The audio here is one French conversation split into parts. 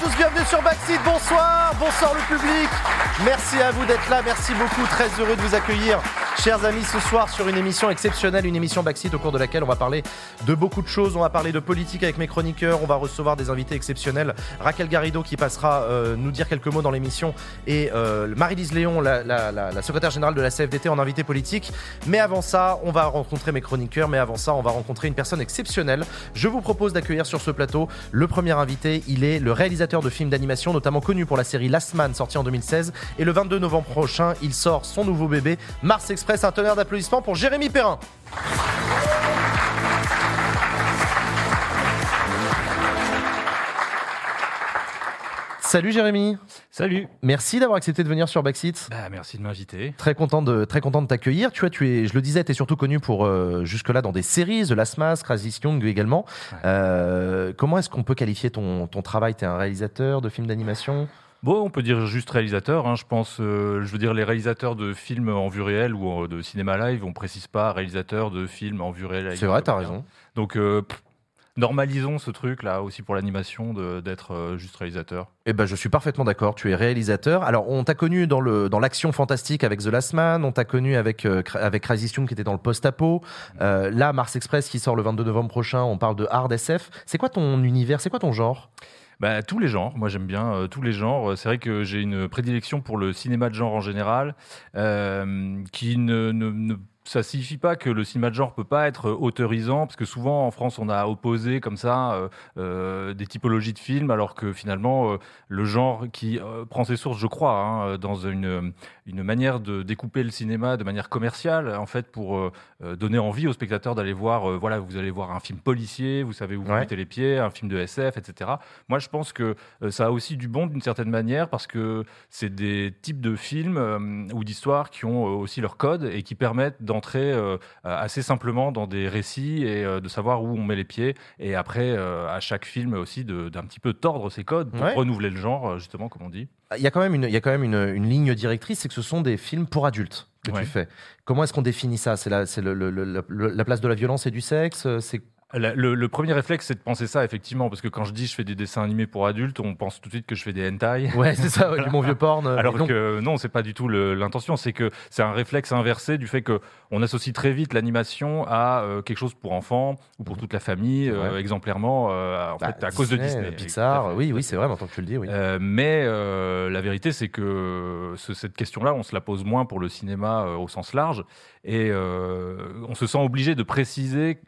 tous, bienvenue sur Backseat, bonsoir, bonsoir le public. Merci à vous d'être là, merci beaucoup, très heureux de vous accueillir. Chers amis, ce soir sur une émission exceptionnelle, une émission Backseat au cours de laquelle on va parler de beaucoup de choses. On va parler de politique avec mes chroniqueurs, on va recevoir des invités exceptionnels. Raquel Garrido qui passera euh, nous dire quelques mots dans l'émission et euh, Marie-Lise Léon, la, la- secrétaire générale de la CFDT en invité politique. Mais avant ça, on va rencontrer mes chroniqueurs, mais avant ça, on va rencontrer une personne exceptionnelle. Je vous propose d'accueillir sur ce plateau le premier invité. Il est le réalisateur de films d'animation, notamment connu pour la série Last Man, sortie en 2016. Et le 22 novembre prochain, il sort son nouveau bébé, Mars Express. Un tonnerre d'applaudissements pour Jérémy Perrin. Salut Jérémy, Salut. merci d'avoir accepté de venir sur Backseat. Bah, merci de m'inviter. Très content de très content de t'accueillir. Tu vois, tu es, je le disais, tu es surtout connu pour euh, jusque là dans des séries, The Last Mask, Crazy Young également. Ouais. Euh, comment est-ce qu'on peut qualifier ton, ton travail? Tu es un réalisateur de films d'animation? Bon, on peut dire juste réalisateur. hein, je pense, euh, je veux dire, les réalisateurs de films en vue réelle ou de cinéma live, on précise pas réalisateur de films en vue réelle. C'est vrai, t'as raison. Donc, euh, pff, normalisons ce truc là aussi pour l'animation d'être euh, juste réalisateur. Eh ben, je suis parfaitement d'accord. Tu es réalisateur. Alors, on t'a connu dans le dans l'action fantastique avec The Last Man. On t'a connu avec euh, avec Crazy qui était dans le post-apo. Euh, là, Mars Express qui sort le 22 novembre prochain. On parle de hard SF. C'est quoi ton univers C'est quoi ton genre? Bah, tous les genres, moi j'aime bien euh, tous les genres. C'est vrai que j'ai une prédilection pour le cinéma de genre en général, euh, qui ne, ça signifie pas que le cinéma de genre peut pas être autorisant, parce que souvent en France on a opposé comme ça euh, euh, des typologies de films, alors que finalement euh, le genre qui euh, prend ses sources, je crois, hein, dans une, une manière de découper le cinéma de manière commerciale, en fait, pour euh, euh, donner envie aux spectateurs d'aller voir, euh, voilà, vous allez voir un film policier, vous savez où vous Ouais. mettez les pieds, un film de SF, etc. Moi, je pense que ça a aussi du bon d'une certaine manière parce que c'est des types de films ou d'histoires qui ont aussi leur code et qui permettent d'entrer assez simplement dans des récits et de savoir où on met les pieds. Et après, à chaque film aussi, d'un petit peu tordre ces codes pour Ouais. renouveler le genre, justement, comme on dit. Il y a quand même une, il y a quand même une, une ligne directrice, c'est que ce sont des films pour adultes que Ouais. tu fais. Comment est-ce qu'on définit ça? C'est la, c'est le- le- le- la place de la violence et du sexe? C'est le, le premier réflexe, c'est de penser ça, effectivement, parce que quand je dis je fais des dessins animés pour adultes, on pense tout de suite que je fais des hentai. ouais, c'est ça, du mon vieux porn. euh, Alors non. que non, c'est pas du tout l'intention. C'est que c'est un réflexe inversé du fait que on associe très vite l'animation à euh, quelque chose pour enfants ou pour toute la famille, euh, exemplairement, euh, en Bah, fait, à cause de Disney. Pixar, oui, oui, c'est vrai, maintenant que tu le dis, oui. Mais la vérité, c'est que ce- cette question-là, on se la pose moins pour le cinéma au sens large, et on se sent obligé de préciser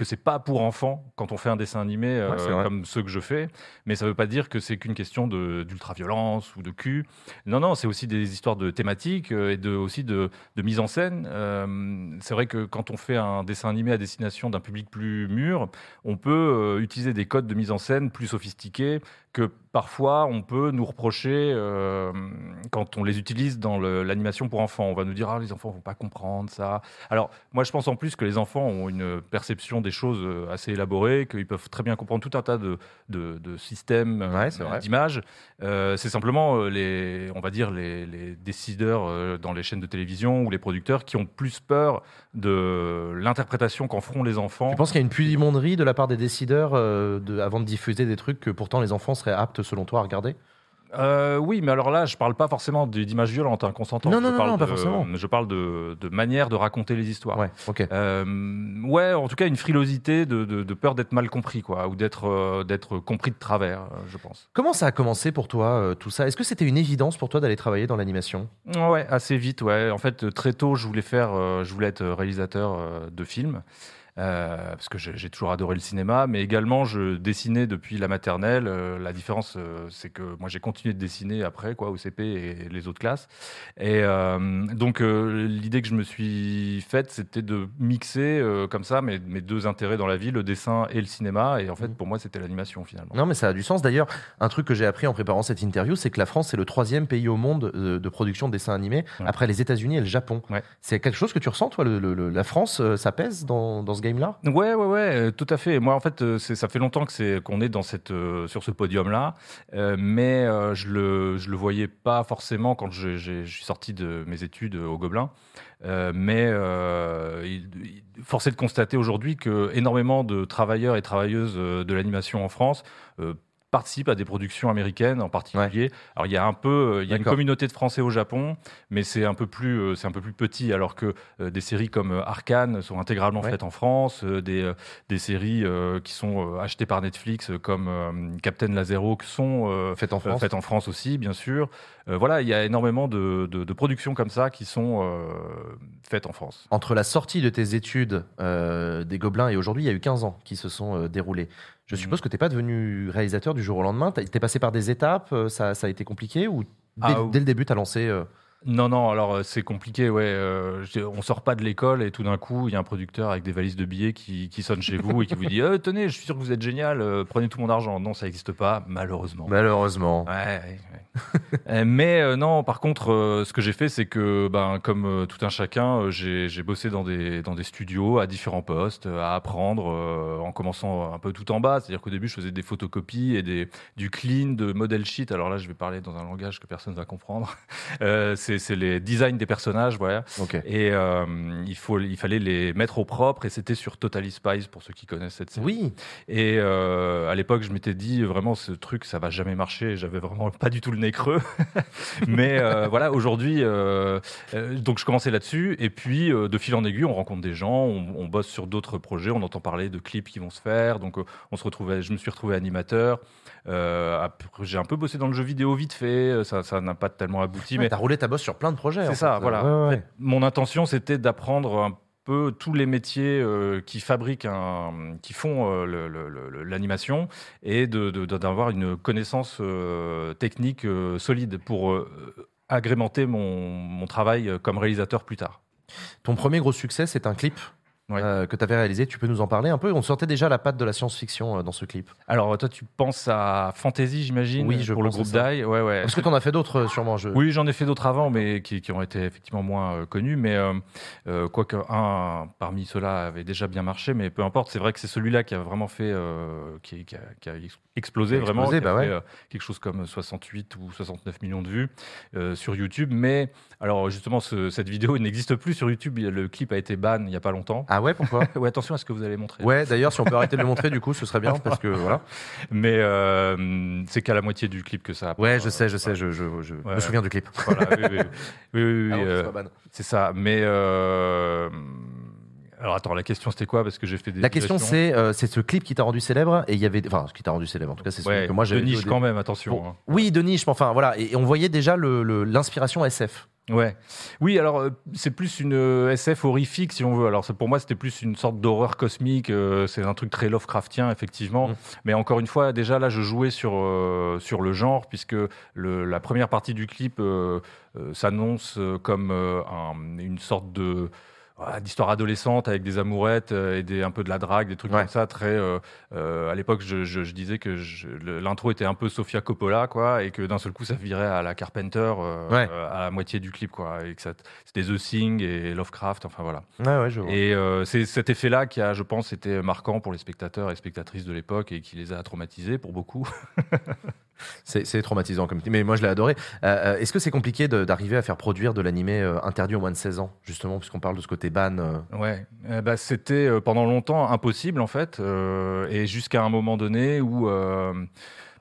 que c'est pas pour enfants quand on fait un dessin animé euh, Ouais, comme ceux que je fais, mais ça veut pas dire que c'est qu'une question d'ultra-violence ou de cul. Non, non, c'est aussi des histoires de thématiques euh, et de, aussi de, de mise en scène. Euh, c'est vrai que quand on fait un dessin animé à destination d'un public plus mûr, on peut utiliser des codes de mise en scène plus sophistiqués que parfois on peut nous reprocher euh, quand on les utilise dans l'animation pour enfants. On va nous dire ah les enfants vont pas comprendre ça. Alors moi je pense en plus que les enfants ont une perception des choses euh, assez élaborée, qu'ils peuvent très bien comprendre tout un tas de, de, de systèmes euh, Ouais, d'images. Euh, c'est simplement les, on va dire les, les décideurs dans les chaînes de télévision ou les producteurs qui ont plus peur de l'interprétation qu'en feront les enfants. Tu penses qu'il y a une pudimonderie de la part des décideurs euh, avant de diffuser des trucs que pourtant les enfants seraient aptes, selon toi, à regarder? Euh, oui, mais alors là, je parle pas forcément d- d'images violentes, hein. Non, Je non, non, parle non, pas forcément. Je parle de, de manière de raconter les histoires. Ouais, ok. Euh, ouais, en tout cas, une frilosité de, peur d'être mal compris, quoi, ou d'être euh, d'être compris de travers, je pense. Comment ça a commencé pour toi, tout ça? Est-ce que c'était une évidence pour toi d'aller travailler dans l'animation? Ouais, assez vite, ouais. En fait, très tôt, je voulais faire, je voulais être réalisateur de films. Euh, parce que j'ai toujours adoré le cinéma, mais également je dessinais depuis la maternelle. Euh, la différence, euh, c'est que moi j'ai continué de dessiner après, quoi, au CP et les autres classes. Et donc l'idée que je me suis faite, c'était de mixer comme ça mes, mes deux intérêts dans la vie, le dessin et le cinéma. Et en fait, Mhm. pour moi, c'était l'animation finalement. Non, mais ça a du sens. D'ailleurs, un truc que j'ai appris en préparant cette interview, c'est que la France, c'est le troisième pays au monde de production de dessins animés, Ouais. après les États-Unis et le Japon. Ouais. C'est quelque chose que tu ressens, toi, le- le- le- la France, ça pèse dans, dans ce game-là Ouais, ouais, ouais, euh, tout à fait. Moi, en fait, euh, ça fait longtemps que c'est qu'on est dans cette, euh, sur ce podium-là, mais je le, le voyais pas forcément quand je, suis sorti de mes études au Gobelin. Mais force de constater aujourd'hui que énormément de travailleurs et travailleuses de l'animation en France participe à des productions américaines en particulier. Alors il y a un peu, euh, il y a une communauté de Français au Japon, mais c'est un peu plus, euh, c'est un peu plus petit. Alors que euh, des séries comme Arkane sont intégralement faites en France, des, des séries qui sont achetées par Netflix comme Captain Lazero sont faites en France, faites en France aussi, bien sûr. voilà, il y a énormément de, de, productions comme ça qui sont faites en France. Entre la sortie de tes études des Gobelins et aujourd'hui, il y a eu 15 ans qui se sont déroulés. Je suppose mm. que tu n'es pas devenu réalisateur du jour au lendemain. Tu es passé par des étapes, euh, ça, ça a été compliqué ou dès, ah, le début, tu as lancé euh, non, non, alors euh, c'est compliqué, ouais. Euh, on sort pas de l'école et tout d'un coup, il y a un producteur avec des valises de billets qui, sonne chez vous et qui vous dit euh, Tenez, je suis sûr que vous êtes génial, prenez tout mon argent. Non, ça n'existe pas, malheureusement. Malheureusement. Ouais, ouais, Mais non, par contre, ce que j'ai fait, c'est que, ben, comme tout un chacun, j'ai bossé dans des, dans des studios à différents postes, à apprendre, en commençant un peu tout en bas. C'est-à-dire qu'au début, je faisais des photocopies et des, du clean, de model sheet. Alors là, je vais parler dans un langage que personne ne va comprendre c'est les designs des personnages, voilà. Et euh, il, faut, il fallait les mettre au propre, et c'était sur Totally Spies pour ceux qui connaissent cette série. Oui. Et euh, à l'époque, je m'étais dit vraiment ce truc, ça va jamais marcher. J'avais vraiment pas du tout le nez creux. Mais euh, voilà, aujourd'hui, donc je commençais là-dessus, et puis de fil en aiguille, on rencontre des gens, on, bosse sur d'autres projets, on entend parler de clips qui vont se faire. Donc on se retrouvait, je me suis retrouvé animateur. J'ai un peu bossé dans le jeu vidéo vite fait, ça n'a pas tellement abouti. mais t'as roulé ta bosse sur plein de projets. C'est ça, voilà. Mon intention, c'était d'apprendre un peu tous les métiers euh, qui fabriquent, un, qui font euh, l'animation et d'avoir une connaissance euh, technique solide pour agrémenter mon, mon travail comme réalisateur plus tard. Ton premier gros succès, c'est un clip? Euh, que tu avais réalisé. Tu peux nous en parler un peu? On sortait déjà la patte de la science-fiction euh, dans ce clip. Alors, toi, tu penses à Fantasy, j'imagine Oui, je pour le groupe Die. Ouais, ouais. Parce que tu en as fait d'autres, euh, sûrement. Je... Oui, j'en ai fait d'autres avant, mais qui, ont été effectivement moins connus. Mais quoique un parmi ceux-là avait déjà bien marché, mais peu importe. C'est vrai que c'est celui-là qui a vraiment fait. Qui, qui, a, explosé, vraiment. Explosé, bah fait, quelque chose comme 68 ou 69 millions de vues sur YouTube. Mais alors, justement, cette vidéo n'existe plus sur YouTube. Le clip a été ban il n'y a pas longtemps. Ah ouais, pourquoi Ouais, attention à ce que vous allez montrer. Ouais, d'ailleurs, si on peut arrêter de le montrer, du coup, ce serait bien, parce que voilà. Mais euh, c'est qu'à la moitié du clip que ça. Ouais, je sais, je sais, je, je, me souviens du clip. Voilà, oui, oui, oui, oui, ah euh, c'est ça. Mais euh, alors attends, la question c'était quoi? Parce que j'ai fait des. La question c'est c'est ce clip qui t'a rendu célèbre et il y avait enfin ce qui t'a rendu célèbre en tout cas c'est ce que moi j'ai. De niche quand même, attention. Hein. Oui, de niche, mais enfin voilà et, on voyait déjà l'inspiration le, SF. Ouais. Oui, alors euh, c'est plus une euh, SF horrifique si on veut. Alors pour moi c'était plus une sorte d'horreur cosmique. Euh, c'est un truc très Lovecraftien effectivement. Mm. Mais encore une fois, déjà là je jouais sur sur le genre puisque le, la première partie du clip s'annonce comme une sorte de d'histoire adolescente avec des amourettes euh, et des, un peu de la drague, des trucs comme ça. Très, euh, euh, à l'époque, je, je, disais que l'intro était un peu Sofia Coppola, quoi, et que d'un seul coup, ça virait à la Carpenter à la moitié du clip, quoi, et que c'était The Thing et Lovecraft, enfin voilà. Et c'est cet effet-là qui a, je pense, été marquant pour les spectateurs et spectatrices de l'époque et qui les a traumatisés pour beaucoup. C'est traumatisant comme mais moi je l'ai adoré. Euh, euh, est-ce que c'est compliqué d'arriver à faire produire de l'animé euh, interdit au moins de 16 ans, justement, puisqu'on parle de ce côté ban Ouais, bah, c'était pendant longtemps impossible en fait, et jusqu'à un moment donné où.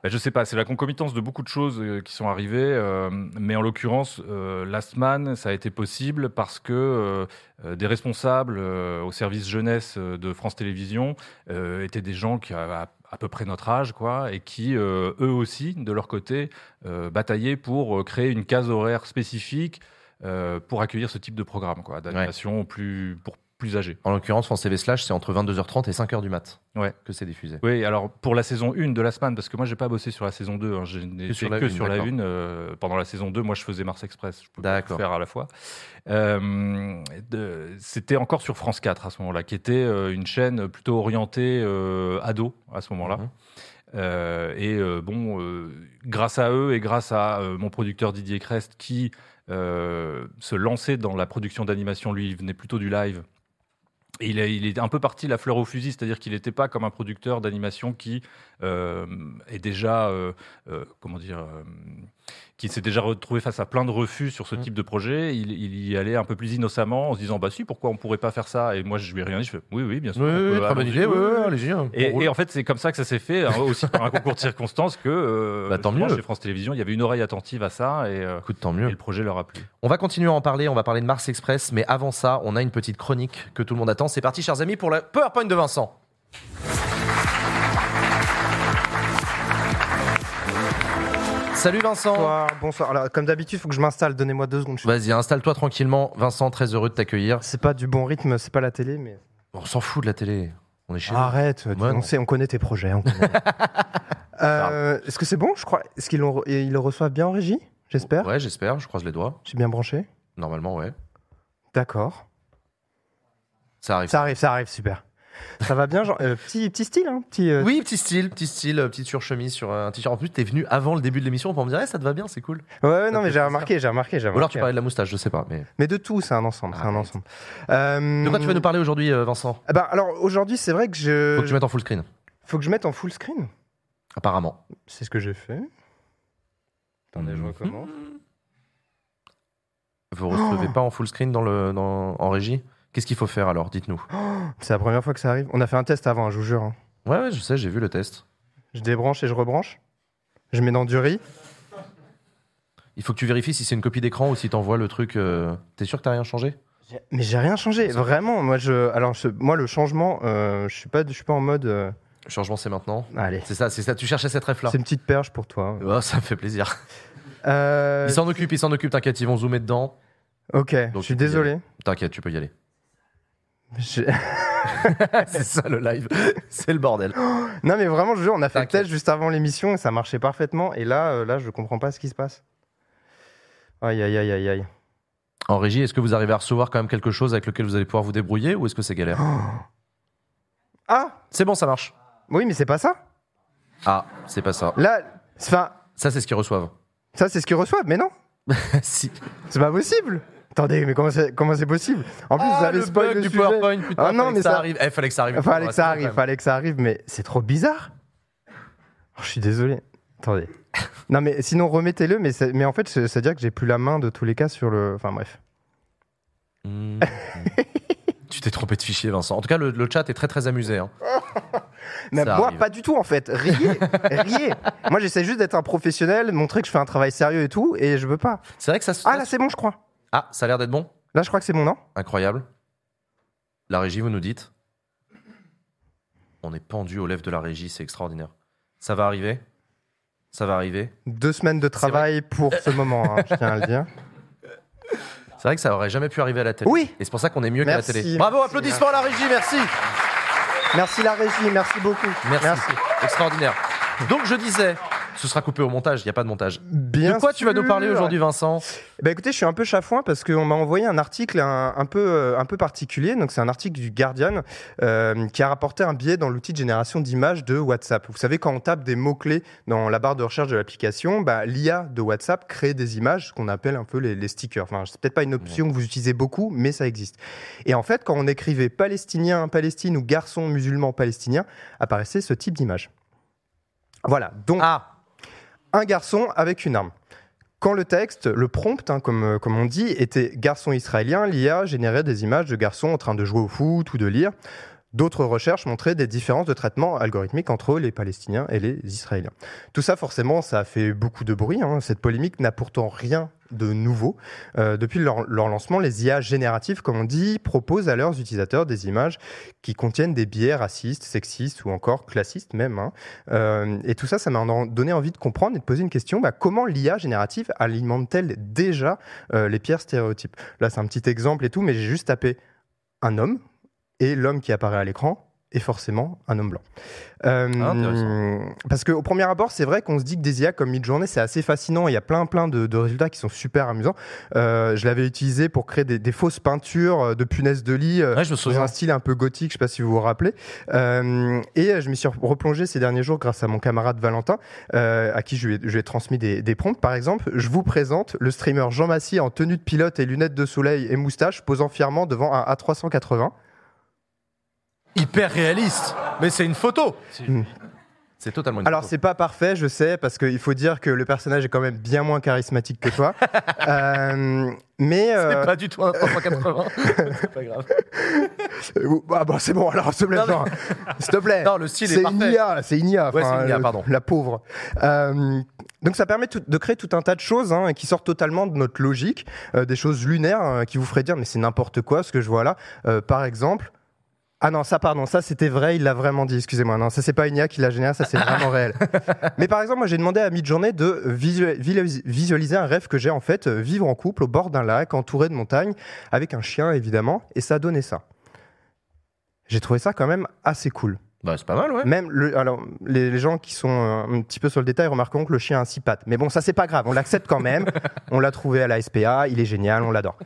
Bah, je sais pas, c'est la concomitance de beaucoup de choses qui sont arrivées, mais en l'occurrence, Last Man, ça a été possible parce que des responsables au service jeunesse de France Télévisions étaient des gens qui avaient à peu près notre âge, quoi, et qui, euh, eux aussi, de leur côté, euh, bataillaient pour euh, créer une case horaire spécifique pour accueillir ce type de programme, quoi, d'animation plus, pour plus âgés. En l'occurrence, France TV Slash, c'est entre 22h30 et 5h du mat ouais. que c'est diffusé. Oui, alors pour la saison 1 de la semaine, parce que moi, j'ai pas bossé sur la saison 2, hein, j'ai que sur la que sur la 1. pendant la saison 2, moi, je faisais Mars Express, je pouvais faire à la fois. C'était encore sur France 4 à ce moment-là, qui était une chaîne plutôt orientée ado à ce moment-là. Mhm. Euh, et euh, bon, euh, grâce à eux et grâce à mon producteur Didier Crest qui se lançait dans la production d'animation, lui il venait plutôt du live. Il, est, un peu parti la fleur au fusil, c'est-à-dire qu'il n'était pas comme un producteur d'animation qui est déjà, euh, euh, comment dire, euh, qui s'est déjà retrouvé face à plein de refus sur ce Mm. type de projet. Il, il y allait un peu plus innocemment en se disant, bah si, pourquoi on pourrait pas faire ça? Et moi, je lui ai rien dit. Je fais, oui, oui, bien sûr. Oui, très bonne idée. oui, allez-y. hein. Et, en fait, c'est comme ça que ça s'est fait, hein, aussi par un concours de circonstances que euh, Bah, tant mieux. chez France Télévisions, il y avait une oreille attentive à ça et, euh, Écoute, tant et mieux. le projet leur a plu. On va continuer à en parler, on va parler de Mars Express, mais avant ça, on a une petite chronique que tout le monde attend. C'est parti, chers amis, pour la PowerPoint de Vincent. Salut Vincent Bonsoir, bonsoir. Alors, comme d'habitude, il faut que je m'installe. Donnez-moi deux secondes. Vas-y, installe-toi tranquillement. Vincent, très heureux de t'accueillir. C'est pas du bon rythme, c'est pas la télé, mais. On s'en fout de la télé. On est chez nous. Arrête, tu- Ouais, non. on, sait, on connaît tes projets. on connaît. Euh, Est-ce que c'est bon Je crois? Est-ce qu'ils l'ont- ils le reçoivent bien en régie? J'espère. Ouais, j'espère, je croise les doigts. J'ai bien branché? Normalement, ouais. D'accord. Ça arrive. Ça arrive, ça arrive, super. Ça va bien, genre, euh, petit, petit style, hein petit, euh, Oui, petit style, petit style, euh, petite surchemise sur un t-shirt. En plus, t'es venu avant le début de l'émission pour me dire, Eh, ça te va bien, c'est cool. Ouais, non, mais j'ai remarqué, j'ai remarqué, j'ai Ou alors tu parlais de la moustache, je sais pas. Mais Mais de tout, c'est un ensemble, c'est un ensemble. Euh, de quoi tu vas nous parler aujourd'hui, Vincent? Eh ben, alors aujourd'hui, c'est vrai que je. Faut que tu mettes en full screen. Faut que je mette en full screen. Apparemment. C'est ce que j'ai fait. Attendez, je Mhm. recommence. Vous recevez pas en full screen dans le, dans, en régie? Qu'est-ce qu'il faut faire alors? Dites-nous. C'est la première fois que ça arrive. On a fait un test avant, hein, je vous jure. hein. Ouais, ouais, je sais, j'ai vu le test. Je débranche et je rebranche. Je mets dans du riz. Il faut que tu vérifies si c'est une copie d'écran ou si t'envoies le truc. euh, T'es sûr que t'as rien changé? Mais j'ai rien changé, vraiment. Moi, je, alors, je- moi le changement, euh, je suis pas, je suis pas en mode. euh, Le changement, c'est maintenant? Allez, C'est ça, c'est ça. Tu cherchais cette ref là. c'est une petite perche pour toi. Oh, ça me fait plaisir. Euh, Il s'en occupe, il s'en occupe, t'inquiète, ils vont zoomer dedans. ok, Donc, je suis tu peux y désolé. T'inquiète, tu peux y aller. C'est ça le live. C'est le bordel. non, mais vraiment, je jure, on a fait le test juste avant l'émission et ça marchait parfaitement. Et là, euh, là, je comprends pas ce qui se passe. Aïe, aïe, aïe, aïe, aïe. En régie, est-ce que vous arrivez à recevoir quand même quelque chose avec lequel vous allez pouvoir vous débrouiller ou est-ce que c'est galère Ah, C'est bon, ça marche. oui, mais c'est pas ça. Ah, c'est pas ça. Là, enfin, Ça, c'est ce qu'ils reçoivent. ça, c'est ce qu'ils reçoivent, mais non, si. c'est pas possible. Attendez, mais comment c'est, comment c'est possible? En plus, vous avez le spoil bug le du sujet. PowerPoint, putain, Ah non, fallait mais que ça ça- arrive. Eh, fallait que ça arrive. Fallait que ça arrive, fallait que ça arrive, mais c'est trop bizarre. Oh, je suis désolé. Attendez. non, mais sinon, remettez-le, mais, mais en fait, c'est- c'est-à-dire que j'ai plus la main de tous les cas sur le. Enfin, bref. Mmh. tu t'es trompé de fichier, Vincent. En tout cas, le, le chat est très très amusé. hein. Mais Ça moi, arrive. pas du tout, en fait. Riez. Riez. Moi, j'essaie juste d'être un professionnel, montrer que je fais un travail sérieux et tout, et je veux pas. C'est vrai que ça se. Ah, là, c'est bon, je crois. Ah, ça a l'air d'être bon. Là, je crois que c'est bon, non? Incroyable. La régie, vous nous dites. On est pendu aux lèvres de la régie, c'est extraordinaire. Ça va arriver? Ça va arriver? Deux semaines de travail pour ce moment, hein, je tiens à le dire. C'est vrai que ça aurait jamais pu arriver à la télé. Oui. Et c'est pour ça qu'on est mieux Merci. qu'à la télé. Bravo, applaudissements à la régie, merci. Merci, la régie, merci beaucoup. Merci. Extraordinaire. Donc je disais, ce sera coupé au montage, il n'y a pas de montage. Bien de quoi tu vas nous parler aujourd'hui, Vincent? Bah écoutez, je suis un peu chafouin parce qu'on m'a envoyé un article un, un peu, euh, un peu particulier. Donc c'est un article du Guardian euh, qui a rapporté un biais dans l'outil de génération d'images de WhatsApp. Vous savez, quand on tape des mots-clés dans la barre de recherche de l'application, bah, l'IA de WhatsApp crée des images qu'on appelle un peu les, les stickers. Enfin, c'est peut-être pas une option que vous utilisez beaucoup, mais ça existe. Et en fait, quand on écrivait palestinien, Palestine ou garçon musulman palestinien, apparaissait ce type d'image. Voilà. Donc, Ah, un garçon avec une arme. Quand le texte, le prompt, hein, comme, euh, comme on dit, était garçon israélien, l'IA générait des images de garçons en train de jouer au foot ou de lire. D'autres recherches montraient des différences de traitement algorithmique entre les Palestiniens et les Israéliens. Tout ça, forcément, ça a fait beaucoup de bruit. hein. Cette polémique n'a pourtant rien de nouveau. Euh, depuis leur, lancement, les IA génératives, comme on dit, proposent à leurs utilisateurs des images qui contiennent des biais racistes, sexistes ou encore classistes même. hein. Euh, et tout ça, ça m'a donné envie de comprendre et de poser une question. Bah, comment l'IA générative alimente-t-elle déjà euh, les pires stéréotypes? Là, c'est un petit exemple et tout, mais j'ai juste tapé un homme et l'homme qui apparaît à l'écran est forcément un homme blanc. Euh, Ah, parce qu'au premier abord, c'est vrai qu'on se dit que des IA comme Midjourney, c'est assez fascinant. Il y a plein, plein de, de résultats qui sont super amusants. Euh, je l'avais utilisé pour créer des, des fausses peintures euh, de punaises de lit. euh, ouais, je me dans souviens. un style un peu gothique, je sais pas si vous vous rappelez. Euh, et je me suis replongé ces derniers jours grâce à mon camarade Valentin, à qui je lui ai, je lui ai transmis des, des prompts. Par exemple, je vous présente le streamer Jean Massy en tenue de pilote et lunettes de soleil et moustache, posant fièrement devant un A380. Hyper réaliste. Mais c'est une photo. C'est totalement une Alors, photo. c'est pas parfait, je sais, parce qu'il faut dire que le personnage est quand même bien moins charismatique que toi. Euh, mais. euh, C'est pas du tout un 380. c'est pas grave. ah bah, c'est bon, alors, s'il te plaît, Non, mais- s'il te plaît. Non, le style est c'est parfait. une IA, c'est une IA. Ouais, c'est une IA, euh, pardon. La pauvre. Euh, donc ça permet tout- de créer tout un tas de choses hein, qui sortent totalement de notre logique, euh, des choses lunaires qui vous feraient dire mais c'est n'importe quoi ce que je vois là. Euh, par exemple, ah non ça pardon ça c'était vrai il l'a vraiment dit excusez-moi non ça c'est pas une IA qui l'a généré ça c'est vraiment réel. Mais par exemple moi j'ai demandé à Midjourney de visu- visu- visualiser un rêve que j'ai en fait euh, vivre en couple au bord d'un lac entouré de montagnes avec un chien évidemment et ça a donné ça. J'ai trouvé ça quand même assez cool. Bah, c'est pas mal, ouais. Même le, alors, les, les gens qui sont euh, un petit peu sur le détail remarqueront que le chien a six pattes. Mais bon, ça, c'est pas grave. On l'accepte quand même. on l'a trouvé à la SPA. Il est génial. On l'adore.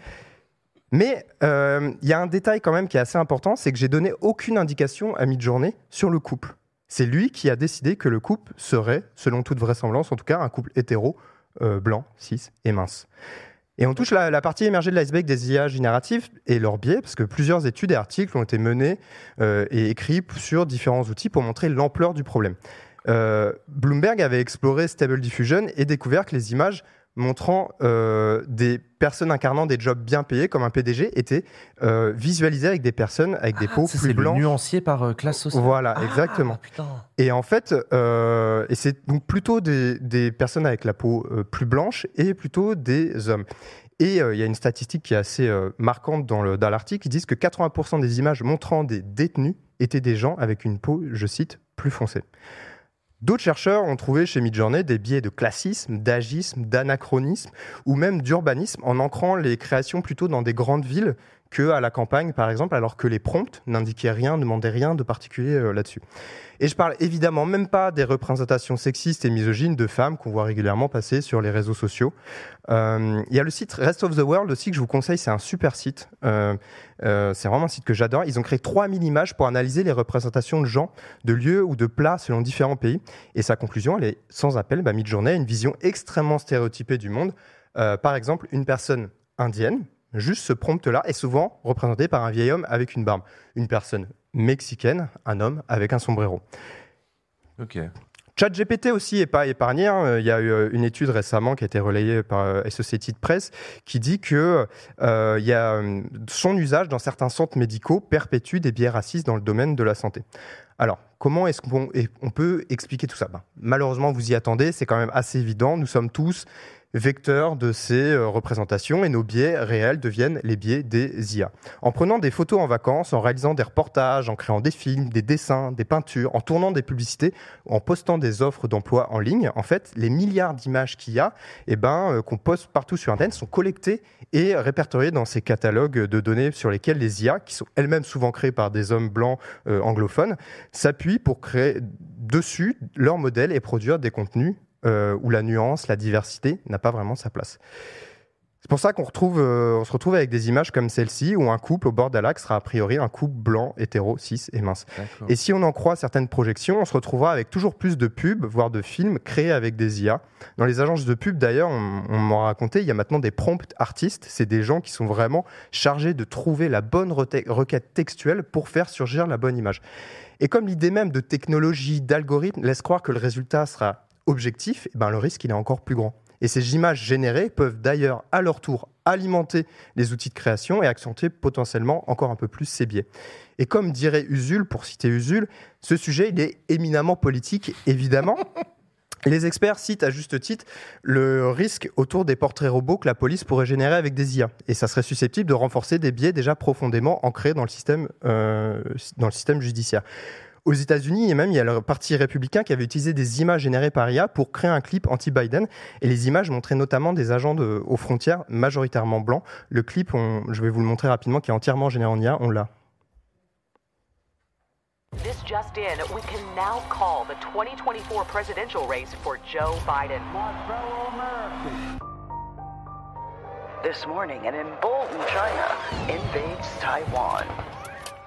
Mais euh, il y a un détail quand même qui est assez important c'est que j'ai donné aucune indication à Midjourney sur le couple. C'est lui qui a décidé que le couple serait, selon toute vraisemblance, en tout cas, un couple hétéro, euh, blanc, cis et mince. Et on touche la, partie émergée de l'iceberg des IA génératives et leur biais, parce que plusieurs études et articles ont été menés euh, et écrits sur différents outils pour montrer l'ampleur du problème. Bloomberg avait exploré Stable Diffusion et découvert que les images montrant euh, des personnes incarnant des jobs bien payés comme un PDG étaient euh, visualisées avec des personnes avec des peaux Ah, Ça, plus c'est blanches. nuancier par euh, classe sociale. Voilà, Ah, exactement. putain. Et en fait, euh, et c'est donc plutôt des, des personnes avec la peau plus blanche et plutôt des hommes. Et il y a une statistique qui est assez marquante dans le- dans l'article. Ils disent que 80% des images montrant des détenus étaient des gens avec une peau, je cite, plus foncée. D'autres chercheurs ont trouvé chez Midjourney des biais de classisme, d'agisme, d'anachronisme ou même d'urbanisme en ancrant les créations plutôt dans des grandes villes que à la campagne, par exemple, alors que les prompts n'indiquaient rien, ne demandaient rien de particulier euh, là-dessus. Et je parle évidemment même pas des représentations sexistes et misogynes de femmes qu'on voit régulièrement passer sur les réseaux sociaux. Euh, Il y a le site Rest of the World aussi que je vous conseille, c'est un super site. Euh, c'est vraiment un site que j'adore. Ils ont créé 3000 images pour analyser les représentations de gens, de lieux ou de plats selon différents pays. Et sa conclusion, elle est sans appel. Bah, Midjourney a une vision extrêmement stéréotypée du monde. Par exemple, une personne indienne, juste ce prompt-là, est souvent représenté par un vieil homme avec une barbe. Une personne mexicaine, un homme avec un sombrero. Ok. ChatGPT aussi est pas épargné. hein. Il y a eu euh, une étude récemment qui a été relayée par euh, Associated Press qui dit que euh, il y a, euh, son usage dans certains centres médicaux perpétue des biais racistes dans le domaine de la santé. Alors, comment est-ce qu'on on peut expliquer tout ça? Ben, Malheureusement, vous y attendez, c'est quand même assez évident. Nous sommes tous vecteurs de ces euh, représentations et nos biais réels deviennent les biais des IA. En prenant des photos en vacances, en réalisant des reportages, en créant des films, des dessins, des peintures, en tournant des publicités, en postant des offres d'emploi en ligne, en fait, les milliards d'images qu'il y a, eh ben, euh, qu'on poste partout sur Internet, sont collectées et répertoriées dans ces catalogues de données sur lesquels les IA, qui sont elles-mêmes souvent créées par des hommes blancs euh, anglophones, s'appuient pour créer dessus leur modèle et produire des contenus euh, où la nuance, la diversité n'a pas vraiment sa place. C'est pour ça qu'on retrouve, euh, on se retrouve avec des images comme celle-ci, où un couple au bord d'un lac sera a priori un couple blanc, hétéro, cis et mince. Et si on en croit certaines projections, on se retrouvera avec toujours plus de pubs, voire de films créés avec des IA. Dans les agences de pub, d'ailleurs, on, on m'en raconté, il y a maintenant des prompt artistes. C'est des gens qui sont vraiment chargés de trouver la bonne requête textuelle pour faire surgir la bonne image. Et comme l'idée même de technologie, d'algorithme laisse croire que le résultat sera objectif, eh ben le risque il est encore plus grand. Et ces images générées peuvent d'ailleurs à leur tour alimenter les outils de création et accentuer potentiellement encore un peu plus ces biais. Et comme dirait Usul, pour citer Usul, ce sujet il est éminemment politique, évidemment. Les experts citent à juste titre le risque autour des portraits robots que la police pourrait générer avec des IA. Et ça serait susceptible de renforcer des biais déjà profondément ancrés dans le système, euh, dans le système judiciaire. Aux États-Unis, et même, il y a le parti républicain qui avait utilisé des images générées par IA pour créer un clip anti-Biden. Et les images montraient notamment des agents aux frontières majoritairement blancs. Le clip, je vais vous le montrer rapidement, qui est entièrement généré en IA. On l'a. This just in, we can now call the 2024 presidential race for Joe Biden. This morning, an emboldened China invades Taiwan.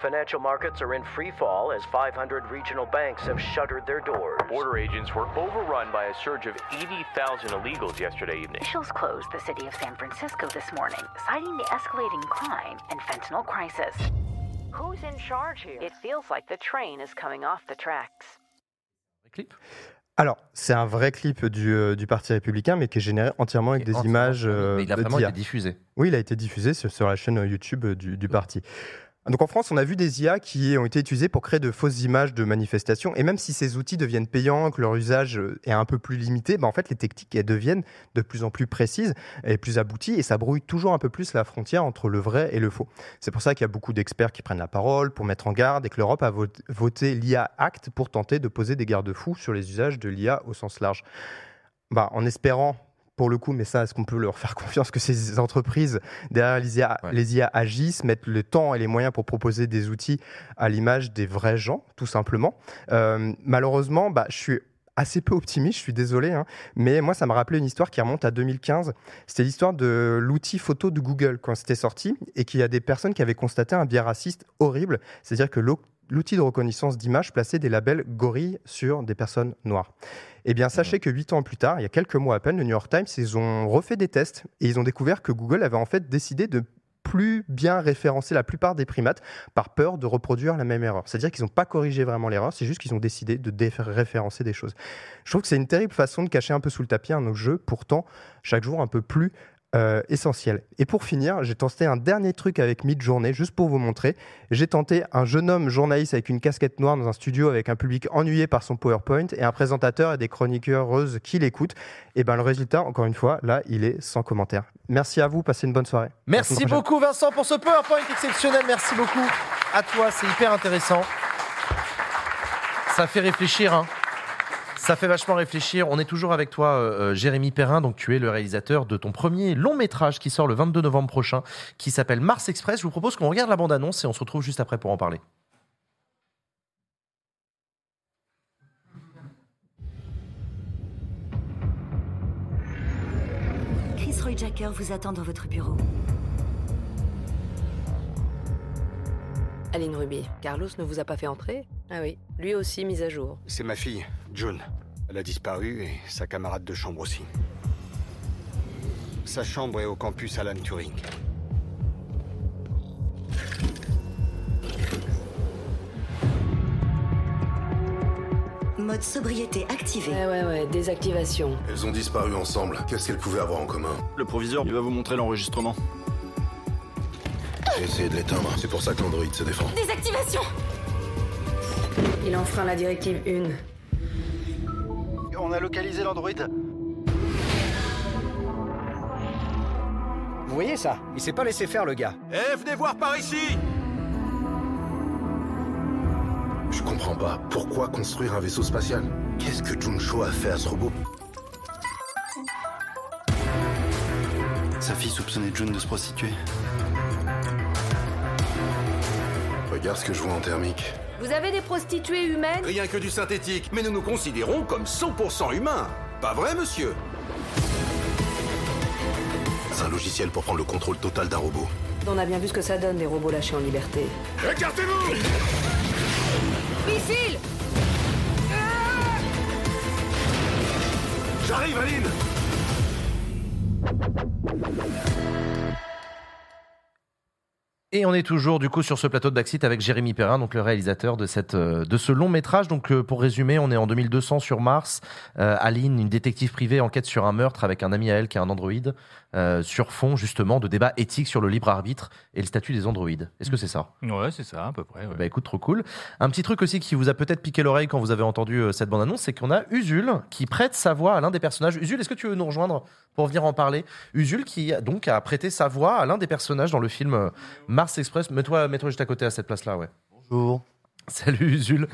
Financial markets are in free fall as 500 regional banks have shuttered their doors. Border agents were overrun by a surge of 80,000 illegals yesterday evening. Officials closed the city of San Francisco this morning, citing the escalating crime and fentanyl crisis. Who's in charge here? It feels like the train is coming off the tracks. Clip? Alors, c'est un vrai clip du, euh, du Parti républicain, mais qui est généré entièrement avec des entièrement- images. euh, Mais il a vraiment été diffusé. Oui, il a été diffusé sur, sur la chaîne YouTube euh, du, du parti. Donc en France, on a vu des IA qui ont été utilisées pour créer de fausses images de manifestations. Et même si ces outils deviennent payants, que leur usage euh, est un peu plus limité, bah en fait, les techniques deviennent de plus en plus précises et plus abouties. Et ça brouille toujours un peu plus la frontière entre le vrai et le faux. C'est pour ça qu'il y a beaucoup d'experts qui prennent la parole pour mettre en garde et que l'Europe a voté- voté l'IA Act pour tenter de poser des garde-fous sur les usages de l'IA au sens large. Bah, en espérant pour le coup, mais ça, est-ce qu'on peut leur faire confiance que ces entreprises derrière les IA, Ouais. les IA agissent, mettent le temps et les moyens pour proposer des outils à l'image des vrais gens, tout simplement Euh, Malheureusement, bah, je suis assez peu optimiste, je suis désolé, hein, mais moi, ça m'a rappelé une histoire qui remonte à 2015. C'était l'histoire de l'outil photo de Google quand c'était sorti et qu'il y a des personnes qui avaient constaté un biais raciste horrible, c'est-à-dire que l'outil de reconnaissance d'image plaçait des labels gorilles sur des personnes noires. Eh bien, sachez que huit ans plus tard, il y a quelques mois à peine, le New York Times, ils ont refait des tests et ils ont découvert que Google avait en fait décidé de plus bien référencer la plupart des primates par peur de reproduire la même erreur. C'est-à-dire qu'ils n'ont pas corrigé vraiment l'erreur, c'est juste qu'ils ont décidé de déréférencer des choses. Je trouve que c'est une terrible façon de cacher un peu sous le tapis un jeu, pourtant chaque jour un peu plus euh, essentiel. Et pour finir, j'ai tenté un dernier truc avec Midjourney, juste pour vous montrer. J'ai tenté un jeune homme journaliste avec une casquette noire dans un studio avec un public ennuyé par son PowerPoint et un présentateur et des chroniqueuses qui l'écoutent. Et ben le résultat, encore une fois, là, il est sans commentaire. Merci à vous, passez une bonne soirée. Merci beaucoup Vincent pour ce PowerPoint exceptionnel. Merci beaucoup à toi, c'est hyper intéressant. Ça fait réfléchir, hein. Ça fait vachement réfléchir. On est toujours avec toi, euh, euh, Jérémy Perrin. Donc, tu es le réalisateur de ton premier long métrage qui sort le 22 novembre prochain, qui s'appelle Mars Express. Je vous propose qu'on regarde la bande-annonce et on se retrouve juste après pour en parler. Chris Roy Jacker vous attend dans votre bureau. Aline Ruby, Carlos ne vous a pas fait entrer? Ah oui, lui aussi mise à jour. C'est ma fille, June. Elle a disparu et sa camarade de chambre aussi. Sa chambre est au campus Alan Turing. Mode sobriété activé. Ouais, ouais, ouais, désactivation. Elles ont disparu ensemble. Qu'est-ce qu'elles pouvaient avoir en commun? Le proviseur, il va vous montrer l'enregistrement. J'ai essayé de l'éteindre. C'est pour ça que l'androïde se défend. Désactivation Il enfreint la directive 1. On a localisé l'androïde. Vous voyez ça? Il s'est pas laissé faire le gars. Eh, venez voir par ici Je comprends pas. Pourquoi construire un vaisseau spatial? Qu'est-ce que Juncho a fait à ce robot? Sa fille soupçonnait June de se prostituer. Regarde ce que je vois en thermique. Vous avez des prostituées humaines? Rien que du synthétique, mais nous nous considérons comme 100% humains. Pas vrai, monsieur? C'est un logiciel pour prendre le contrôle total d'un robot. On a bien vu ce que ça donne des robots lâchés en liberté. Écartez-vous Missile J'arrive, Aline Et on est toujours du coup sur ce plateau de Backseat avec Jérémy Perrin, donc le réalisateur de, cette, euh, de ce long métrage. Donc euh, pour résumer, on est en 2200 sur Mars. Euh, Aline, une détective privée, enquête sur un meurtre avec un ami à elle qui est un androïde, euh, sur fond justement de débats éthiques sur le libre arbitre et le statut des androïdes. Est-ce que c'est ça? Ouais, c'est ça, à peu près. ouais. Bah écoute, trop cool. Un petit truc aussi qui vous a peut-être piqué l'oreille quand vous avez entendu cette bande-annonce, c'est qu'on a Usul qui prête sa voix à l'un des personnages. Usul, est-ce que tu veux nous rejoindre pour venir en parler? Usul qui donc a prêté sa voix à l'un des personnages dans le film Mars Express. Mets-toi mets juste à côté à cette place-là, ouais. Bonjour. Salut Usul.